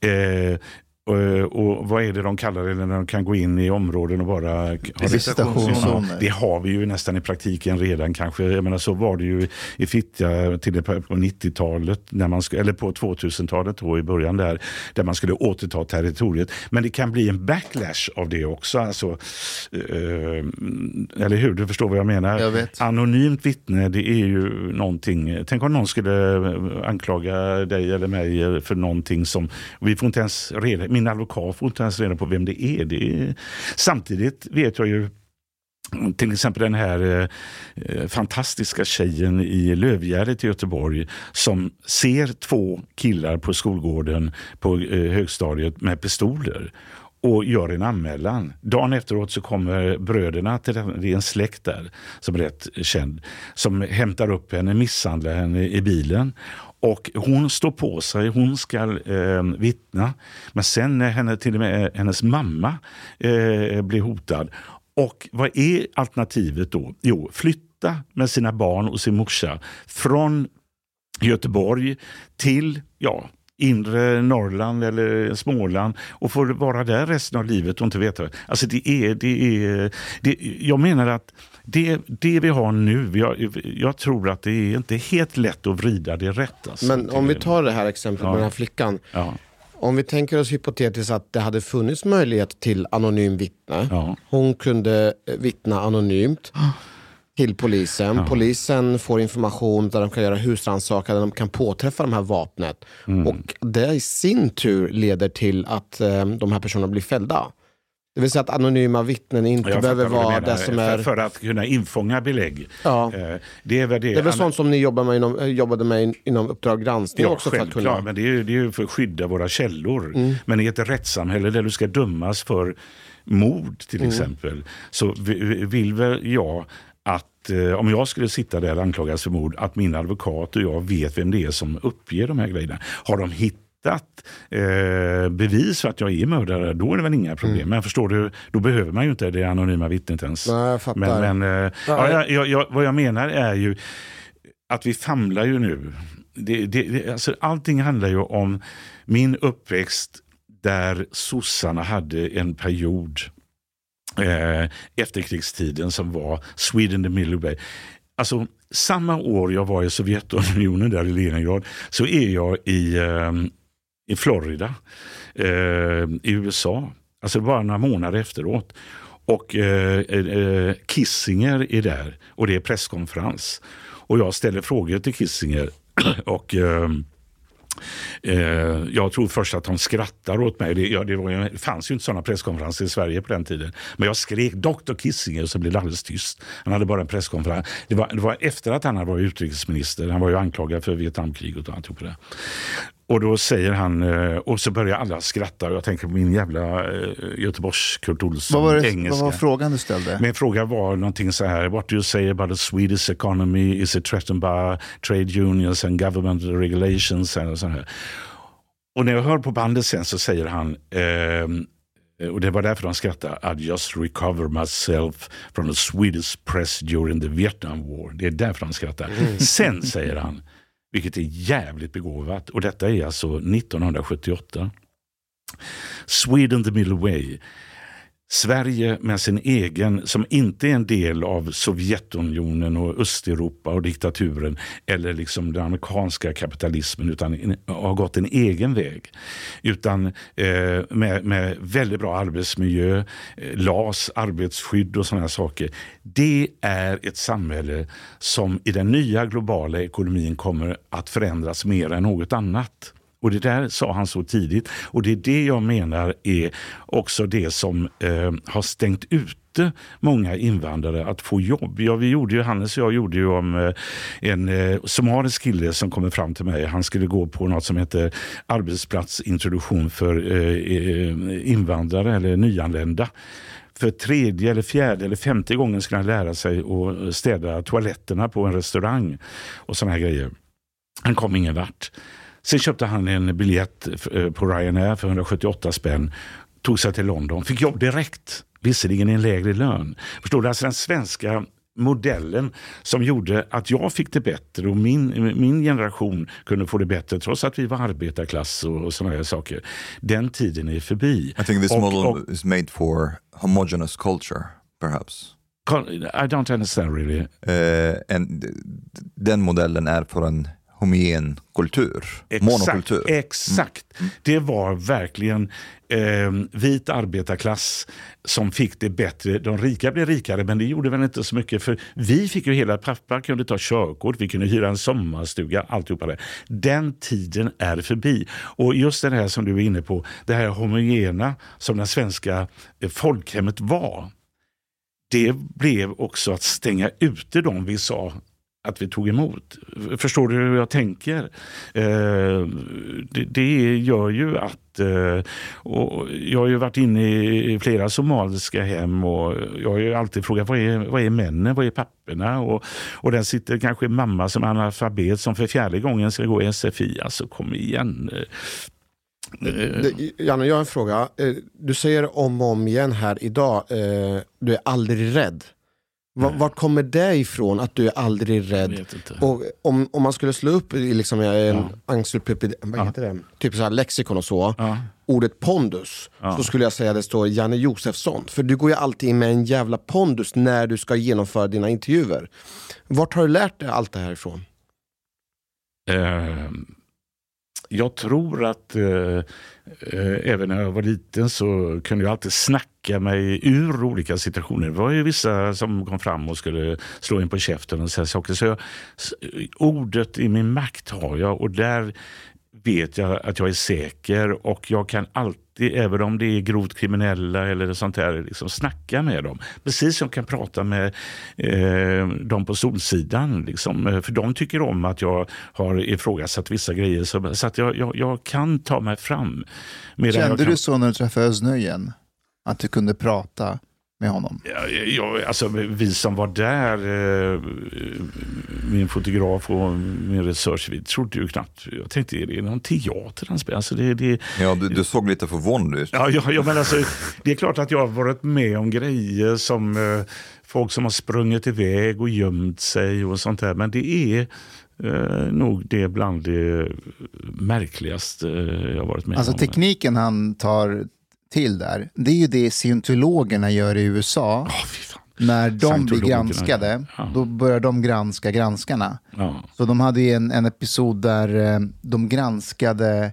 eh, och, och vad är det de kallar det när de kan gå in i områden och bara... ha- Visitationszoner. det har vi ju nästan i praktiken redan kanske. Jag menar, så var det ju i Fittja till på på 90-talet, när man, sk- eller på 2000-talet då i början där, där man skulle återta territoriet. Men det kan bli en backlash av det också. Alltså, eh, eller hur? Du förstår vad jag menar? Jag. Anonymt vittne, det är ju någonting. Tänk om någon skulle anklaga dig eller mig för någonting som vi får inte ens reda min advokat får inte ens reda på vem det är. Det är samtidigt vet jag ju till exempel den här eh, eh, fantastiska tjejen i Lövgärdet i Göteborg som ser två killar på skolgården på eh, högstadiet med pistoler och gör en anmälan. Dagen efteråt så kommer bröderna, till den, det är en släkt där som är rätt känd, som hämtar upp henne, misshandlar henne i bilen. Och hon står på sig, hon ska eh, vittna. Men sen när henne, till och med eh, hennes mamma eh, blir hotad. Och vad är alternativet då? Jo, flytta med sina barn och sin morsa från Göteborg till ja, inre Norrland eller Småland och får vara där resten av livet och inte veta. Alltså det är, det är, det, jag menar att det, det vi har nu, jag, jag tror att det är inte helt lätt att vrida det rätt. Alltså. Men om vi tar det här exemplet Ja. med den här flickan. Ja, Om vi tänker oss hypotetiskt att det hade funnits möjlighet till anonym vittne. ja, Hon kunde eh, vittna anonymt till polisen. Ja. Polisen får information där de kan göra husrannsakan, där de kan påträffa de här vapnet. Mm. Och det i sin tur leder till att eh, de här personerna blir fällda. Det vill säga att anonyma vittnen inte Jag behöver vara det som är... för att kunna infånga belägg. Ja. Eh, Det är väl det. Det är väl sånt som ni jobbar med inom, eh, jobbade med in- inom Uppdrag granskning Ja, också för att självklart, kunna... men det är, ju- det är ju för att skydda våra källor. Mm. Men i ett rättssamhälle där du ska dömas för mord till Mm. exempel, så vi- vill väl jag att eh, om jag skulle sitta där och anklagas för mord, att min advokat och jag vet vem det är som uppger de här grejerna. Har de hittat eh, bevis för att jag är mördare, då är det väl inga problem. Men förstår du, då behöver man ju inte det anonyma vittnet ens. Nej, jag fattar. Men, men eh, ja, jag, jag, vad jag menar är ju att vi famlar ju nu. Det, det, det, alltså, allting handlar ju om min uppväxt där sossarna hade en period eh, efterkrigstiden som var Sweden the Middle Way. Alltså, samma år jag var i Sovjetunionen, där i Leningrad, så är jag i, eh, i Florida eh, i USA. Alltså bara några månader efteråt. Och eh, eh, Kissinger är där och det är presskonferens. Och jag ställer frågor till Kissinger. [CLEARS THROAT] och eh, eh, jag tror först att de skrattar åt mig. Det, ja, det, var, det fanns ju inte sådana presskonferenser i Sverige på den tiden. Men jag skrek Dr Kissinger och så blev det alldeles tyst. Han hade bara en presskonferens. Det var, det var efter att han hade varit utrikesminister. Han var ju anklagad för Vietnamkriget och alltihop det. Och då säger han, eh, och så börjar alla skratta. Jag tänker på min jävla eh, Göteborgs Kurt Olsson Vad var, det, engelska. vad var frågan du ställde? Min fråga var någonting så här. What do you say about the Swedish economy? Is it threatened by trade unions and government regulations? Och, så här. och när jag hör på bandet sen så säger han ehm, och det var därför de skrattade. I just recover myself from the Swedish press during the Vietnam War. Det är därför de skrattar. Sen säger han, vilket är jävligt begåvat, och detta är alltså 1978. Sweden the middle way. Sverige med sin egen, som inte är en del av Sovjetunionen och Östeuropa och diktaturen eller liksom den amerikanska kapitalismen utan har gått en egen väg. Utan eh, med, med väldigt bra arbetsmiljö, eh, LAS, arbetsskydd och sådana saker. Det är ett samhälle som i den nya globala ekonomin kommer att förändras mer än något annat. Och det där sa han så tidigt. Och det är det jag menar är också det som eh, har stängt ute många invandrare att få jobb. Ja, vi gjorde ju, Hannes och jag gjorde ju om eh, en eh, somalisk kille som kommer fram till mig. Han skulle gå på något som heter arbetsplatsintroduktion för eh, invandrare eller nyanlända. För tredje, eller fjärde eller femte gången skulle han lära sig att städa toaletterna på en restaurang och såna här grejer. Han kom ingen vart. Sen köpte han en biljett eh, på Ryanair för 178 spänn. Tog sig till London. Fick jobb direkt. Visserligen i en lägre lön. Förstår du? Alltså den svenska modellen som gjorde att jag fick det bättre och min, min generation kunde få det bättre trots att vi var arbetarklass och, och sådana här saker. Den tiden är förbi. I think this Och- model och- is made for homogeneous culture, perhaps. I don't understand really. Eh, en, d- den modellen är för en homogen kultur, monokultur. Mm. Exakt. Det var verkligen eh, vit arbetarklass som fick det bättre. De rika blev rikare, men det gjorde väl inte så mycket. För vi fick ju hela, pappa kunde ta körkort, vi kunde hyra en sommarstuga, alltihopa det. Den tiden är förbi. Och just det här som du är inne på, det här homogena som det svenska eh, folkhemmet var. Det blev också att stänga ute dem vi sa att vi tog emot. Förstår du hur jag tänker? Eh, det, det gör ju att... Eh, och jag har ju varit inne i flera somaliska hem och jag har ju alltid frågat vad är, vad är männen, vad är papporna? Och, och där sitter kanske mamma som är analfabet som för fjärde gången ska gå i SFI. Alltså kom igen. Eh, Janne, jag har en fråga. Eh, du säger om och om igen här idag, eh, du är aldrig rädd. Va- Vart kommer det ifrån att du är aldrig rädd? Och om, om man skulle slå upp i liksom en Ja. encyklopedi, vad heter det? Typ så här lexikon och så, Ja. ordet pondus, Ja. så skulle jag säga att det står Janne Josefsson. För du går ju alltid in med en jävla pondus när du ska genomföra dina intervjuer. Vart har du lärt dig allt det här ifrån? Eh, jag tror att eh, eh, Eh, även när jag var liten så kunde jag alltid snacka mig ur olika situationer. Det var ju vissa som kom fram och skulle slå in på käften och säga saker. Så jag, ordet i min makt har jag och där vet jag att jag är säker och jag kan alltid, även om det är grovt kriminella eller sånt där, liksom snacka med dem. Precis som jag kan prata med eh, dem på Solsidan. Liksom. Eh, För de tycker om att jag har ifrågasatt vissa grejer. Så, så att jag, jag, jag kan ta mig fram. Kände kan, du så när du träffade Özz? Att du kunde prata med honom? Ja, ja, alltså, vi som var där, eh, min fotograf och min research, vi trodde ju knappt, jag tänkte är det någon teater han spelar? Alltså, det, det, Ja, du, du såg lite förvånad ut. Ja, ja, ja, men alltså, det är klart att jag har varit med om grejer som eh, folk som har sprungit iväg och gömt sig och sånt där. Men det är eh, nog det bland det märkligaste jag har varit med Alltså om. tekniken han tar till där, det är ju det scientologerna gör i USA. Fan. När de blir granskade, ja. då börjar de granska granskarna. Ja. Så de hade ju en, en episod där eh, de granskade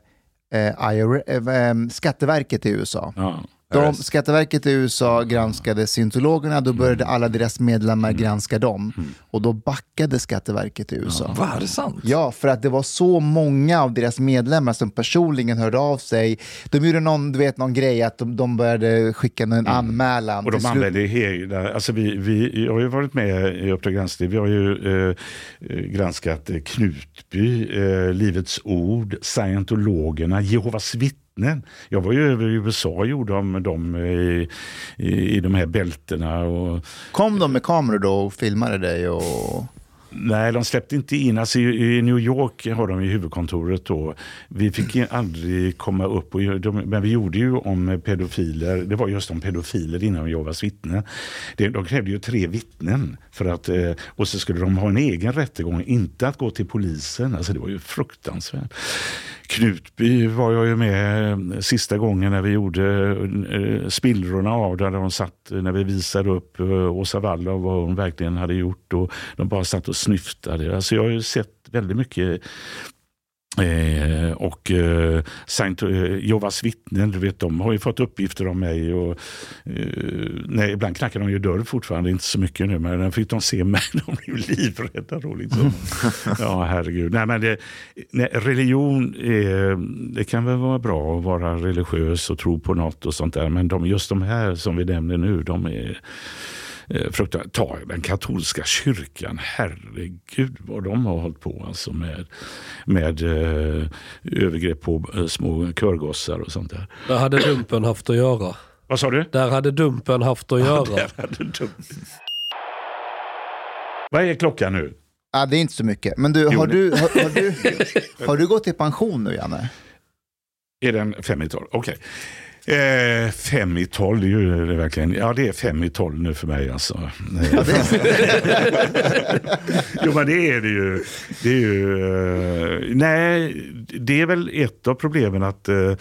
eh, IR, eh, eh, Skatteverket i USA. Ja. De, Skatteverket i USA granskade scientologerna, då började alla deras medlemmar granska dem. Och då backade Skatteverket i USA. Va, är det sant? Ja, för att det var så många av deras medlemmar som personligen hörde av sig. De gjorde någon, du vet, någon grej att de, de började skicka en anmälan. Och de använder hela, alltså vi, vi, jag har ju varit med i Uppdrag granskning. Vi har ju eh, granskat Knutby, eh, Livets Ord, Scientologerna, Jehovas vittnen. Jag var ju över i USA och gjorde om dem i, i, i de här bältena. Och, Kom de med kameror då och filmade dig? Och... Nej, de släppte inte in. Alltså, i, New York har de ju huvudkontoret då. Vi fick ju aldrig komma upp, och, de, men vi gjorde ju om pedofiler. Det var just om pedofiler innan Jehovas vittnen. De krävde ju tre vittnen. För att, eh, och så skulle de ha en egen rättegång, inte att gå till polisen. Alltså, det var ju fruktansvärt. Knutby var jag ju med eh, sista gången när vi gjorde eh, spillrorna av där de satt, eh, när vi visade upp Åsa Wall och vad hon verkligen hade gjort. Och de bara satt och snyftade. Alltså jag har ju sett väldigt mycket Eh, och eh, Saint, eh, Jehovas vittnen, du vet, de har ju fått uppgifter om mig. Och, eh, nej, ibland knackar de ju dörr fortfarande, inte så mycket nu, men fick de se mig, [LAUGHS] de blev livrädda. Då, liksom. ja, herregud. Nej, men det, nej, religion, det kan väl vara bra att vara religiös och tro på något och sånt där, men de, just de här som vi nämner nu, de är eh, fruktansvärt. Ta den katolska kyrkan, herregud vad de har hållit på alltså med, med eh, övergrepp på eh, små körgossar och sånt där. Där hade Dumpen haft att göra. Vad sa du? Där hade Dumpen haft att göra. Där hade du- Vad är klockan nu? Ah, det är inte så mycket. Men du, har du, har, har, du, [LAUGHS] har du gått i pension nu, Janne? Är den fem i tolv? Okej. Eh, fem i tolv, det är ju det verkligen. Ja, det är fem i tolv nu för mig alltså. Ja, det, [LAUGHS] jo, men det är det ju. Det är ju eh, nej, det är väl ett av problemen att eh, eh,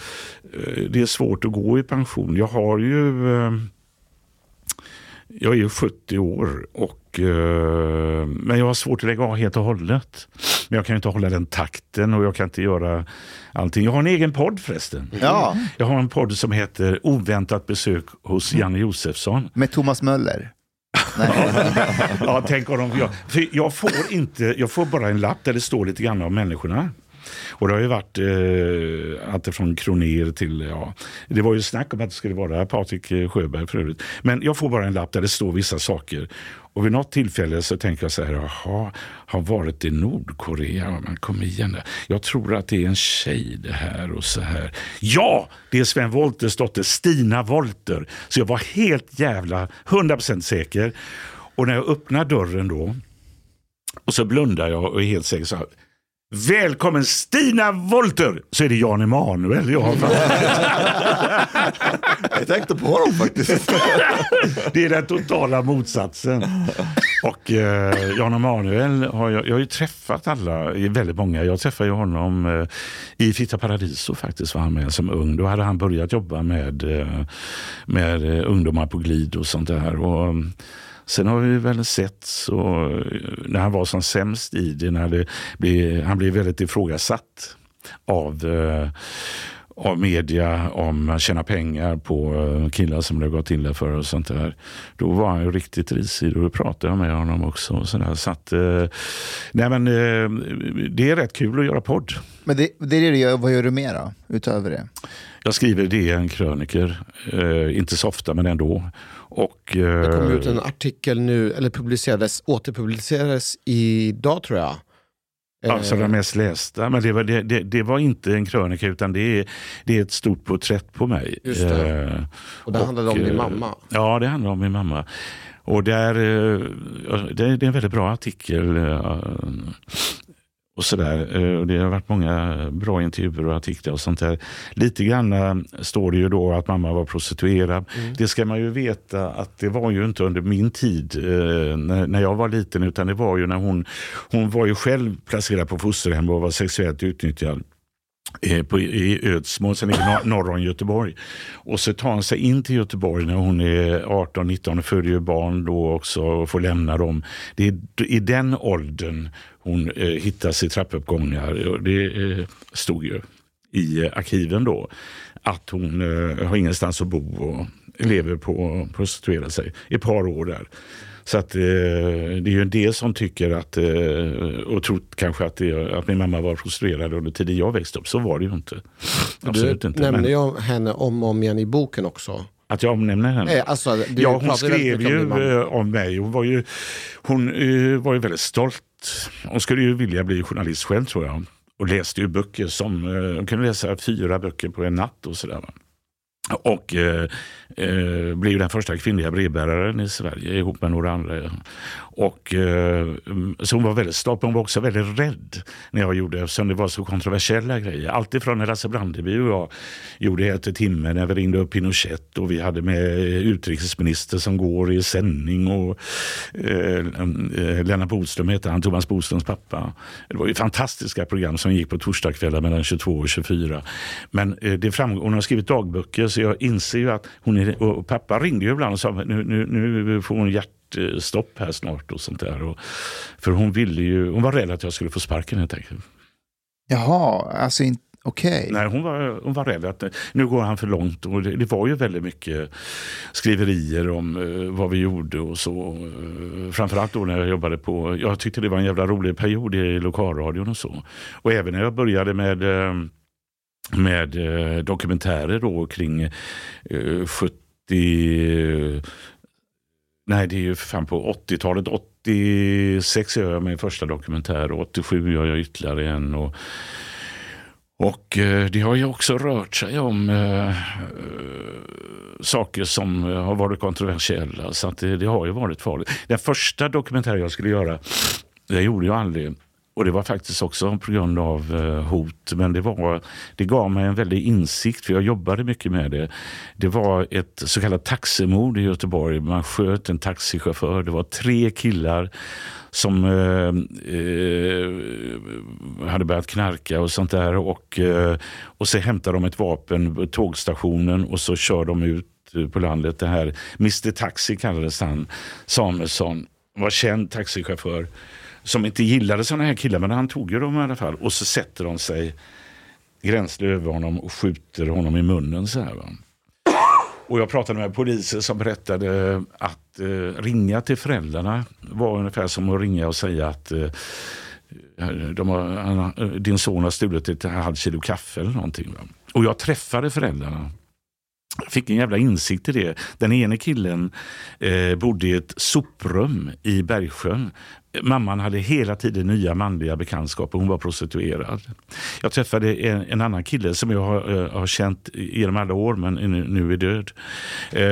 det är svårt att gå i pension. Jag har ju... Jag är ju 70 år och eh, men jag har svårt att lägga av helt och hållet. Men jag kan inte hålla den takten och jag kan inte göra allting. Jag har en egen podd förresten. ja, Jag har en podd som heter Oväntat besök hos Janne Josefsson. med Thomas Möller. [LAUGHS] Ja, tänk om de, jag, för jag, får inte, jag får bara en lapp där det står lite grann om människorna. Och det har ju varit eh, allt från Kroner till, ja, det var ju snack om att det skulle vara Patrik eh, Sjöberg för övrigt. Men jag får bara en lapp där det står vissa saker. Och vid något tillfälle så tänker jag så här, jaha, har varit i Nordkorea? Men kom igen, jag tror att det är en tjej det här och så här. Ja, det är Sven Wolters dotter Stina Wolter. Så jag var helt jävla 100% säker. Och när jag öppnar dörren då och så blundar jag och är helt säker så här. Välkommen Stina Wolter! Så är det Jan Emanuel jag har [LAUGHS] Jag tänkte på honom faktiskt. [LAUGHS] Det är den totala motsatsen. Och eh, Jan Emanuel har jag, jag har ju träffat alla, väldigt många. Jag träffade ju honom eh, i Fitta Paradiso faktiskt var han med som ung. Då hade han börjat jobba med, eh, med eh, ungdomar på glid och sånt där. Och, Sen har vi väl sett så, när han var som sämst i det, när det blev, han blev väldigt ifrågasatt av eh, av media om att tjäna pengar på eh, killar som det gått illa för och sånt där. Då var han ju riktigt risig och då pratade jag med honom också. Och sådär. Så att, eh, nej men, det är rätt kul att göra podd. Men det, det är det du gör, vad gör du mer då, utöver det? Jag skriver DN-kröniker, eh, inte så ofta men ändå. Och, eh, Det kom ut en artikel nu, eller publicerades, återpublicerades idag tror jag. Alltså den mest lästa. Men det var, det, det, det var inte en krönika utan det är, det är ett stort porträtt på mig. Just det. Eh, och det handlade om din eh, mamma. Ja, det handlar om min mamma. Och där, eh, det är en väldigt bra artikel. Och sådär. Eh, och Det har varit många bra intervjuer och artiklar och sånt där. Lite grann eh, står det ju då att mamma var prostituerad. Det ska man ju veta att det var ju inte under min tid eh, när, jag var liten utan det var ju när hon, hon var ju själv placerad på fosterhem och var sexuellt utnyttjad Eh, på, i Ödsmål, sen ligger nor- norr om Göteborg. Och så tar hon sig in till Göteborg när hon är 18-19 och föder ju barn då också och får lämna dem. Det är i den åldern hon eh, hittas i trappuppgångar. Och Det eh, stod ju i eh, arkiven då att hon eh, har ingenstans att bo och lever på att prostituera sig i ett par år där. Så att, eh, det är ju en del som tycker att, eh, och trott kanske att, det, att min mamma var prostituerad under tiden jag växte upp. Så var det ju inte. Absolut Du inte. nämner Men ju henne om och om igen i boken också. att jag omnämner henne. Eh, alltså, ja, hon skrev om ju mamma. eh, om mig. Hon var ju, hon, eh, var ju väldigt stolt. Hon skulle ju vilja bli journalist själv tror jag. Och läste ju böcker som, hon kunde läsa fyra böcker på en natt och sådär. Och eh, eh, blev den första kvinnliga brevbäraren i Sverige ihop med några andra. Och, eh, så hon var väldigt stolt, men hon var också väldigt rädd när jag gjorde eftersom det var så kontroversiella grejer. Alltifrån när Lasse Brandeby och jag gjorde Ett i timmen när vi ringde upp Pinochet och vi hade med utrikesminister som går i sändning och eh, eh, Lennart Bodström heter han, Thomas Bodströms pappa. Det var ju fantastiska program som gick på torsdagskvällar mellan 22 och 24. Men eh, det framgår, hon har skrivit dagböcker så jag inser ju att hon är, och pappa ringde ju ibland och sa nu, nu, nu får hon hjärta hjärtstopp här snart och sånt där. Och, för hon ville ju, hon var rädd att jag skulle få sparken helt enkelt. Jaha, alltså in- okej. Nej, hon var, hon var rädd att eh, nu går han för långt. Och det, det var ju väldigt mycket skriverier om eh, vad vi gjorde och så. Eh, framförallt då när jag jobbade på, jag tyckte det var en jävla rolig period i lokalradion och så. Och även när jag började med eh, med eh, dokumentärer då kring eh, 70 Nej, det är ju för fan på 80-talet. 86 gör jag min första dokumentär och 87 gör jag ytterligare en. Och, och eh, det har ju också rört sig om äh, saker som har varit kontroversiella. Så att det, det har ju varit farligt. Den första dokumentären jag skulle göra, det gjorde jag aldrig. Och det var faktiskt också på grund av eh, hot. Men det, var, det gav mig en väldig insikt, för jag jobbade mycket med det. Det var ett så kallat taximord i Göteborg. Man sköt en taxichaufför. Det var tre killar som eh, eh, hade börjat knarka och sånt där. Och, eh, och så hämtar de ett vapen på tågstationen och så kör de ut eh, på landet. Det här Mr Taxi kallades han, Samuelsson. var känd taxichaufför som inte gillade sådana här killar, men han tog ju dem i alla fall. Och så sätter de sig gränsle över honom och skjuter honom i munnen. Så här, va? Och jag pratade med poliser som berättade att eh, ringa till föräldrarna var ungefär som att ringa och säga att eh, de har, han, eh, din son har stulit ett halvt kilo kaffe eller någonting. Va? Och jag träffade föräldrarna. Fick en jävla insikt i det. Den ene killen eh, bodde i ett soprum i Bergsjön. Mamman hade hela tiden nya manliga bekantskaper. Hon var prostituerad. Jag träffade en, en annan kille som jag har, eh, har känt genom alla år men nu, nu är död. Eh,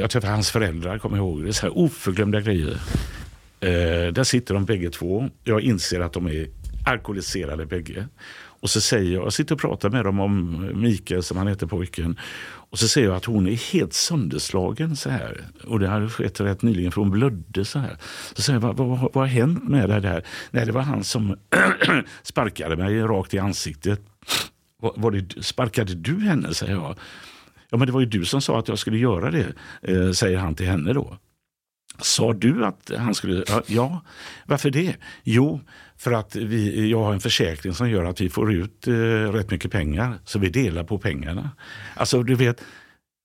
jag träffade hans föräldrar, kommer jag ihåg. Det är så här oförglömda grejer. Eh, där sitter de bägge två. Jag inser att de är alkoholiserade bägge. Och så säger jag, jag sitter och pratar med dem om Mikael som han heter pojken. Och så säger jag att hon är helt sönderslagen så här. Och det hade skett rätt nyligen för hon blödde så här. Så säger jag, vad, vad, vad har hänt med det här? Nej, det var han som [CLEARS THROAT] sparkade mig rakt i ansiktet. Var, var det, sparkade du henne? säger jag. Ja, men det var ju du som sa att jag skulle göra det, eh, säger han till henne då. Sa du att han skulle... Ja, varför det? Jo, för att vi, jag har en försäkring som gör att vi får ut eh, rätt mycket pengar. Så vi delar på pengarna. Alltså du vet,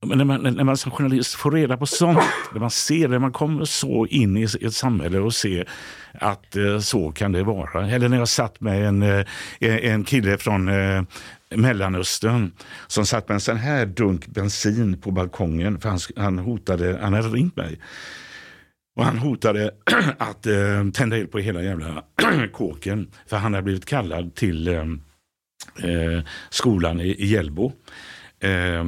när man, när man som journalist får reda på sånt, när man ser det, man kommer så in i ett samhälle och ser att eh, så kan det vara. Eller när jag satt med en, eh, en kille från eh, Mellanöstern som satt med en sån här dunk bensin på balkongen för han, han hotade, han hade ringt mig. Och han hotade [CLEARS THROAT] att eh, tända eld på hela jävla [CLEARS THROAT] kåken. För han hade blivit kallad till eh, eh, skolan i, i Hjällbo. Eh,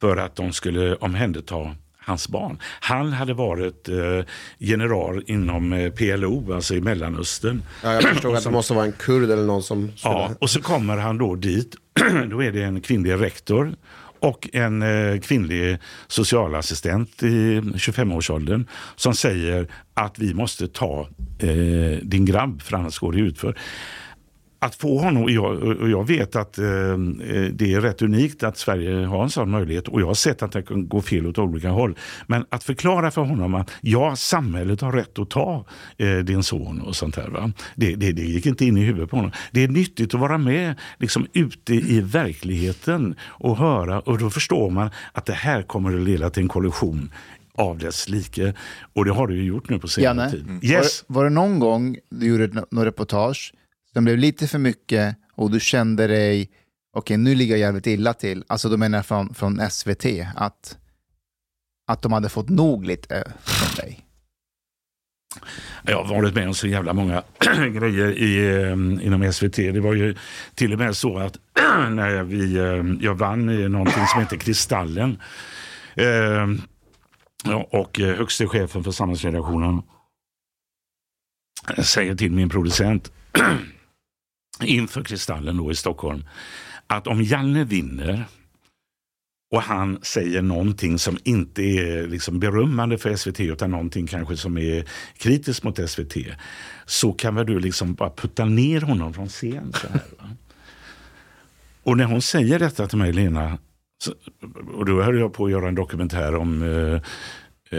för att de skulle omhänderta hans barn. Han hade varit eh, general inom eh, PLO, alltså i Mellanöstern. Ja, jag förstod att det [CLEARS THROAT] måste vara en kurd eller någon som skulle... Ja, och så kommer han då dit. då är det en kvinnlig rektor och en eh, kvinnlig socialassistent i 25-årsåldern som säger att vi måste ta eh, din grabb för annars går det utför att få honom, och jag, och jag vet att eh, det är rätt unikt att Sverige har en sån möjlighet och jag har sett att det kan gå fel åt olika håll. Men att förklara för honom att ja, samhället har rätt att ta eh, din son och sånt här. Det, det, det gick inte in i huvudet på honom. Det är nyttigt att vara med liksom, ute i verkligheten och höra och då förstår man att det här kommer att leda till en kollision av dess like. Och det har det ju gjort nu på senare Janne, tid. var, Yes. var det någon gång du gjorde något reportage som blev lite för mycket och du kände dig, okej nu ligger jag jävligt illa till, alltså då menar jag från, från SVT, att, att de hade fått nog lite eh, från dig? Jag har varit med om så jävla många [CLEARS THROAT] grejer i, ehm, inom SVT. Det var ju till och med så att [CLEARS THROAT] när vi, ehm, jag vann i någonting som heter Kristallen ehm, eh, och högste chefen för samhällsredaktionen eh, säger till min producent [CLEARS THROAT] inför Kristallen då i Stockholm att om Janne vinner och han säger någonting som inte är liksom berömmande för SVT utan någonting kanske som är kritiskt mot SVT så kan väl du liksom bara putta ner honom från scen. Så här, va? [LAUGHS] Och när hon säger detta till mig, Lena, så, och då höll jag på att göra en dokumentär om eh,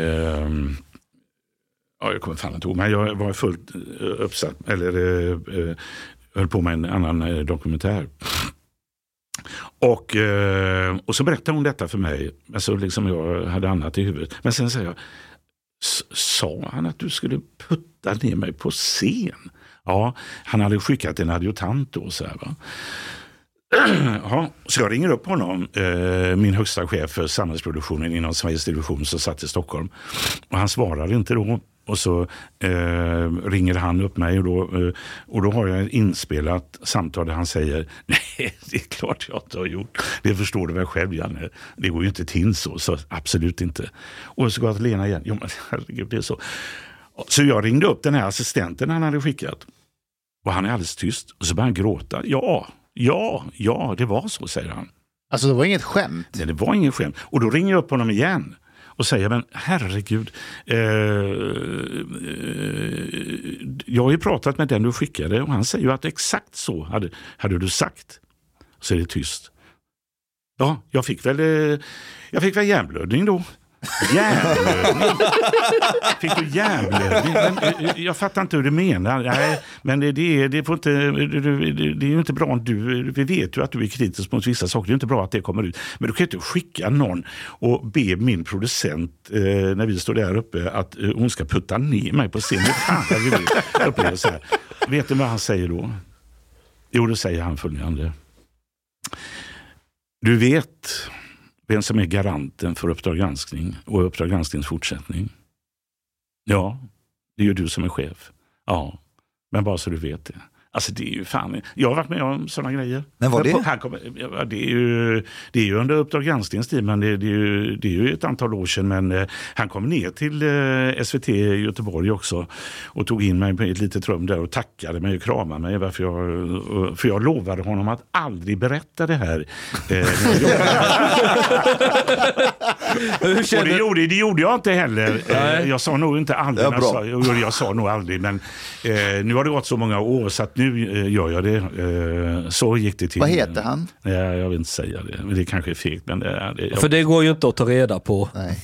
eh, Ja, jag kommer fan inte ihåg, men jag var fullt eh, uppsatt, eller eh, eh höll på med en annan eh, dokumentär. Och, eh, och så berättade hon detta för mig, alltså liksom jag hade annat i huvudet. Men sen säger jag, sa han att du skulle putta ner mig på scen? Ja, han hade skickat en adjutant då. Så, här, va? [CLEARS THROAT] Ja, så jag ringer upp honom, eh, min högsta chef för samhällsproduktionen inom Sveriges Television som satt i Stockholm. Och han svarar inte då. Och så eh, ringer han upp mig och då, eh, och då har jag ett inspelat samtal där han säger [LAUGHS] Nej, det är klart jag inte har gjort. Det förstår du väl själv Janne. Det går ju inte till så, så absolut inte. Och så går jag till Lena igen. Jo men [LAUGHS] herregud, det är så. Så jag ringde upp den här assistenten han hade skickat. Och han är alldeles tyst. Och så börjar han gråta. Ja, ja, ja, det var så, säger han. Alltså det var inget skämt. Nej, det var ingen skämt. Och då ringer jag upp honom igen och säger, men herregud, eh, eh, jag har ju pratat med den du skickade och han säger ju att exakt så hade, hade du sagt. Så är det tyst. Ja, jag fick väl, eh, jag fick väl hjärnblödning då. Hjärnblödning? Fick du hjärnblödning? Men, eh, jag fattar inte hur du menar. Nej, men det, det, är- det, får inte, det, det, är ju inte bra om du... Vi vet ju att du är kritisk mot vissa saker. Det är inte bra att det kommer ut. Men du kan ju inte skicka någon och be min producent, eh, när vi står där uppe, att eh, hon ska putta ner mig på scenen. Fan. Vet du vad han säger då? Jo, då säger han följande. Du vet vem som är garanten för Uppdrag granskning och Uppdrag gransknings fortsättning? Ja, det är ju du som är chef. Ja, men bara så du vet det. Alltså det är ju fan, jag har varit med om sådana grejer. Men var det? Han kommer, ja, det, är ju, det är ju under Uppdrag gransknings tid, men det, det, är ju, det är ju ett antal år sedan. Men eh, han kom ner till eh, SVT i Göteborg också och tog in mig på ett litet rum där och tackade mig och kramade mig. Varför jag, och- för jag lovade honom att aldrig berätta det här. Eh, Och det gjorde, det gjorde jag inte heller. Eh, Jag sa nog inte aldrig. Ja, jag, sa, jag sa nog aldrig. Men eh, nu har det gått så många år så att nu eh, gör jag det. Eh, så gick det till. Vad heter han? Ja, jag vill inte säga det. Men det kanske är fegt. Men det, det, jag, för det går ju inte att ta reda på. Nej.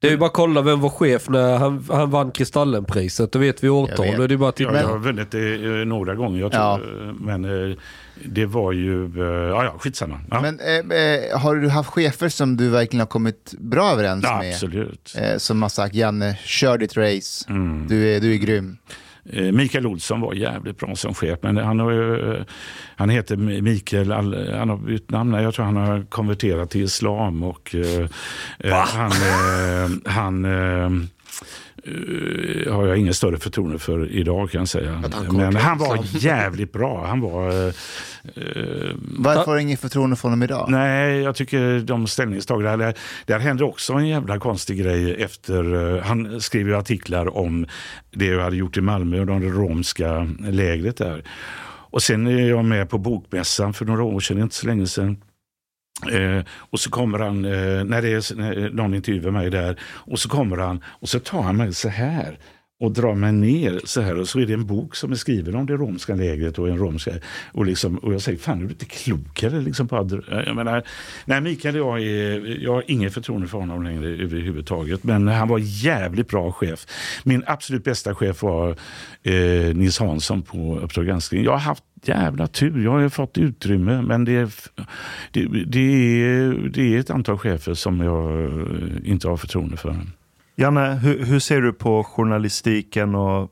Det är ju bara att kolla vem var chef när han, han vann Kristallenpriset. Då vet vi årtal. Jag vet. Då är det bara att titta. jag har vunnit det eh, några gånger. Jag Ja. tror, eh, Men eh, det var ju... Eh, ja, ja, skitsamma. Ja, Men eh, eh, har du haft chefer som du verkligen har kommit bra överens ja, med? absolut. Eh, som har sagt, Janne, kör ditt race. Mm. Du, är, du är grym. Eh, Mikael Olsson var jävligt bra som chef, men han, har, eh, han heter Mikael, han har bytt namn, jag tror han har konverterat till islam och eh, eh, han, han, har jag ingen större förtroende för idag kan jag säga. Han Men han var [LAUGHS] jävligt bra. Han var... eh, eh, Varför har du inget förtroende för honom idag? Nej, jag tycker de ställningstagandena, där, där hände också en jävla konstig grej efter, eh, han skrev ju artiklar om det jag hade gjort i Malmö och det romska lägret där. Och sen är jag med på Bokmässan för några år sedan, inte så länge sedan. Eh, och så kommer han, eh, när det är när eh, någon med mig där, och så kommer han och så tar han mig så här och drar mig ner så här och så är det en bok som är skriven om det romska lägret och en romska och, liksom, och jag säger, fan är du inte klokare? Liksom på jag menar, nej, Mikael, jag, är, jag har inget förtroende för honom längre överhuvudtaget, men han var jävligt bra chef. Min absolut bästa chef var eh, Nils Hansson på Uppdrag granskning. Jag har haft jävla tur. Jag har fått utrymme, men det är, det, det, är, det är ett antal chefer som jag eh, inte har förtroende för. Janne, hur, hur ser du på journalistiken och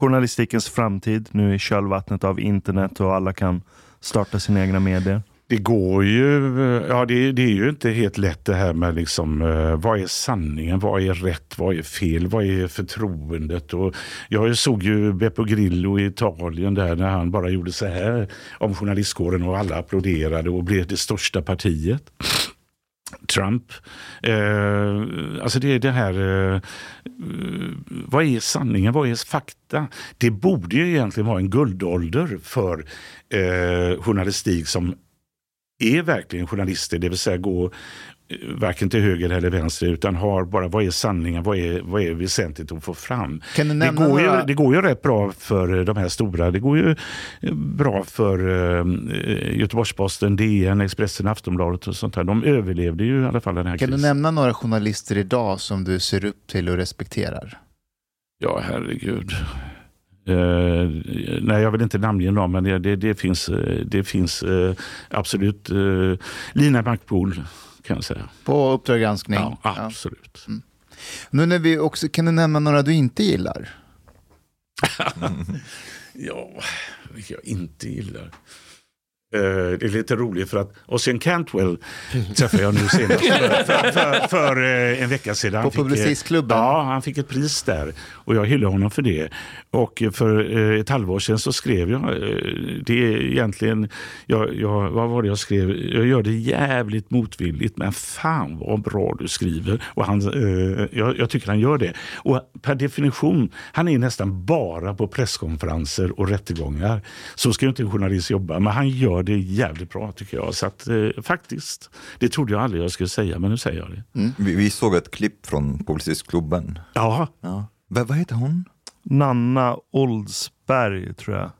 journalistikens framtid nu i kölvattnet av internet och alla kan starta sina egna medier? Det går ju, eh, ja det, det är ju inte helt lätt det här med liksom, eh, vad är sanningen, vad är rätt, vad är fel, vad är förtroendet? Och jag såg ju Beppo Grillo i Italien där när han bara gjorde så här om journalistkåren och alla applåderade och blev det största partiet. Trump. Eh, alltså det är det här, eh, vad är sanningen, vad är fakta? Det borde ju egentligen vara en guldålder för eh, journalistik som är verkligen journalister, det vill säga gå varken till höger eller vänster utan har bara vad är sanningen, vad är, vad är väsentligt att få fram. Kan du Det nämna går, ju, några- det går ju rätt bra för de här stora. Det går ju eh, bra för eh, Göteborgs-Posten, DN, Expressen, Aftonbladet och sånt där. De överlevde ju i alla fall den här Kan du krisen. nämna några journalister idag som du ser upp till och respekterar? Ja, herregud. Eh, nej, jag vill inte namnge dem, men det, det, det finns, det finns absolut. Eh, Lina Backpool kan jag säga. På Uppdrag granskning? Ja, Ja. absolut. Nu när vi också, kan du nämna några du inte gillar? [LAUGHS] Ja, vilka jag inte gillar. Eh, det är lite roligt för att Ossian Cantwell träffade jag nu senast för, för, för, för eh, en vecka sedan. På eh, Publicistklubben? Ja, han fick ett pris där och jag hyllar honom för det. Och för ett halvår sedan så skrev jag, det är egentligen, jag, jag, vad var det jag skrev? Jag gör det jävligt motvilligt men fan vad bra du skriver. Och han, jag, jag tycker han gör det. Och per definition, han är nästan bara på presskonferenser och rättegångar. Så ska ju inte en journalist jobba, men han gör det jävligt bra tycker jag. Så att, eh, faktiskt, det trodde jag aldrig jag skulle säga, men nu säger jag det. Vi, vi såg ett klipp från Publicistklubben. Ja, Ja. Va, vad heter hon? Nanna Oldsberg tror jag.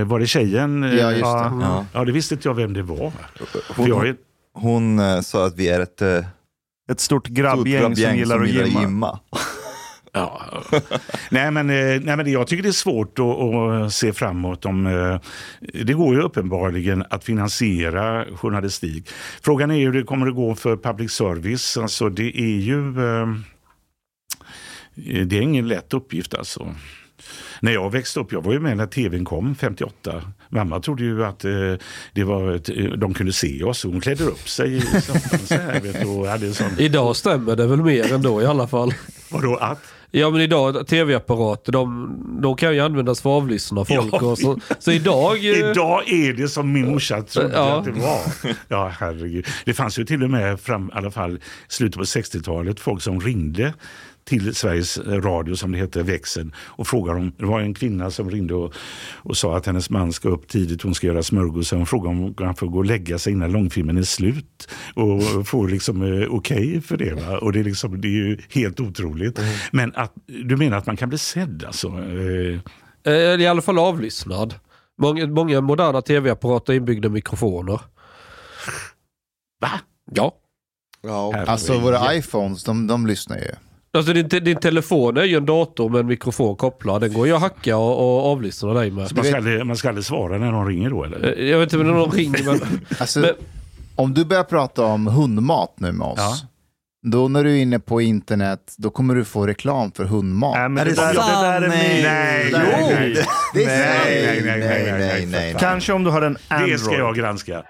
eh, var det tjejen? Ja, just det. Ja. Ja. Ja, det visste inte jag vem det var. Hon, jag är, hon eh, sa att vi är ett eh, Ett stort grabbgäng, stort som gillar att gymma. gymma. Ja. [LAUGHS] nej, men, eh, nej, men jag tycker det är svårt att, att se framåt. Om, eh, det går ju uppenbarligen att finansiera journalistik. Frågan är hur det kommer att gå för public service. Alltså, det är ju eh, det är ingen lätt uppgift. alltså. När jag växte upp, jag var ju med när tvn kom 58. Mamma trodde ju att eh, det var ett, de kunde se oss. Hon klädde upp sig soffan så här, vet och hade en sån... Idag stämmer det väl mer ändå i alla fall. Vadå att? Ja men idag, tv-apparater, de, de kan ju användas för att avlyssna folk. Ja, och så, så idag... eh, Idag är det som min morsa trodde Ja. att det var. Ja, herregud. Det fanns ju till och med fram, i alla fall slutet på 60-talet folk som ringde till Sveriges Radio som det hette, Växeln och frågade om, det var en kvinna som ringde och, och sa att hennes man ska upp tidigt, hon ska göra smörgåsar. Hon frågade om han får gå och lägga sig innan långfilmen är slut och får liksom eh, okej för det. Va? Och det är, liksom, det är ju helt otroligt. Men att, du menar att man kan bli sedd alltså? Eh, Eh, I alla fall avlyssnad. Många, många moderna tv-apparater inbyggda mikrofoner. va? Ja. Ja, Alltså våra iPhones, de, de lyssnar ju. Alltså din, te- din telefon är ju en dator med en mikrofon kopplad. Den går ju att hacka och, och avlyssna dig med. Så man ska, aldrig, man ska aldrig svara när någon ringer då eller? Eh, Jag vet inte om någon ringer men... [LAUGHS] Alltså, Men- Om du börjar prata om hundmat nu med oss, Ja. då när du är inne på internet, då kommer du få reklam för hundmat. Nej, men Är det, det där, det där är Nej. myt. Nej, Jo, nej, nej. det är [LAUGHS] sant. Nej, nej, nej, nej, nej, nej. Kanske om du har en Android. Det ska jag granska.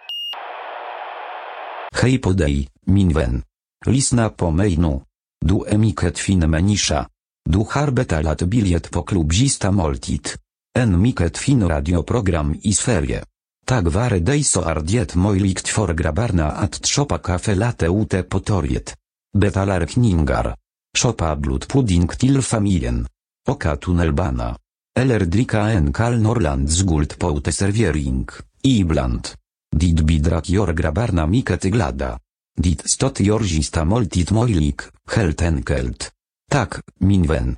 Hej på dig, min vän. Lyssna på mig nu. Du emiket fin menisza. Du harbetalat biliet po klubzista moltit. En miket fin radioprogram i sferie. Tak ware deiso ardiet moilikt for grabarna at trzopa kafe late ute potoriet. Betalar kningar. Szopa blut pudding til familien. Oka tunnelbana. Eller drika en kal norland z guld poute serviering, ibland. Dit bidrak jor grabarna miket glada. Dit stot jorzista moltit moilik, helt enkelt. Tak, minwen.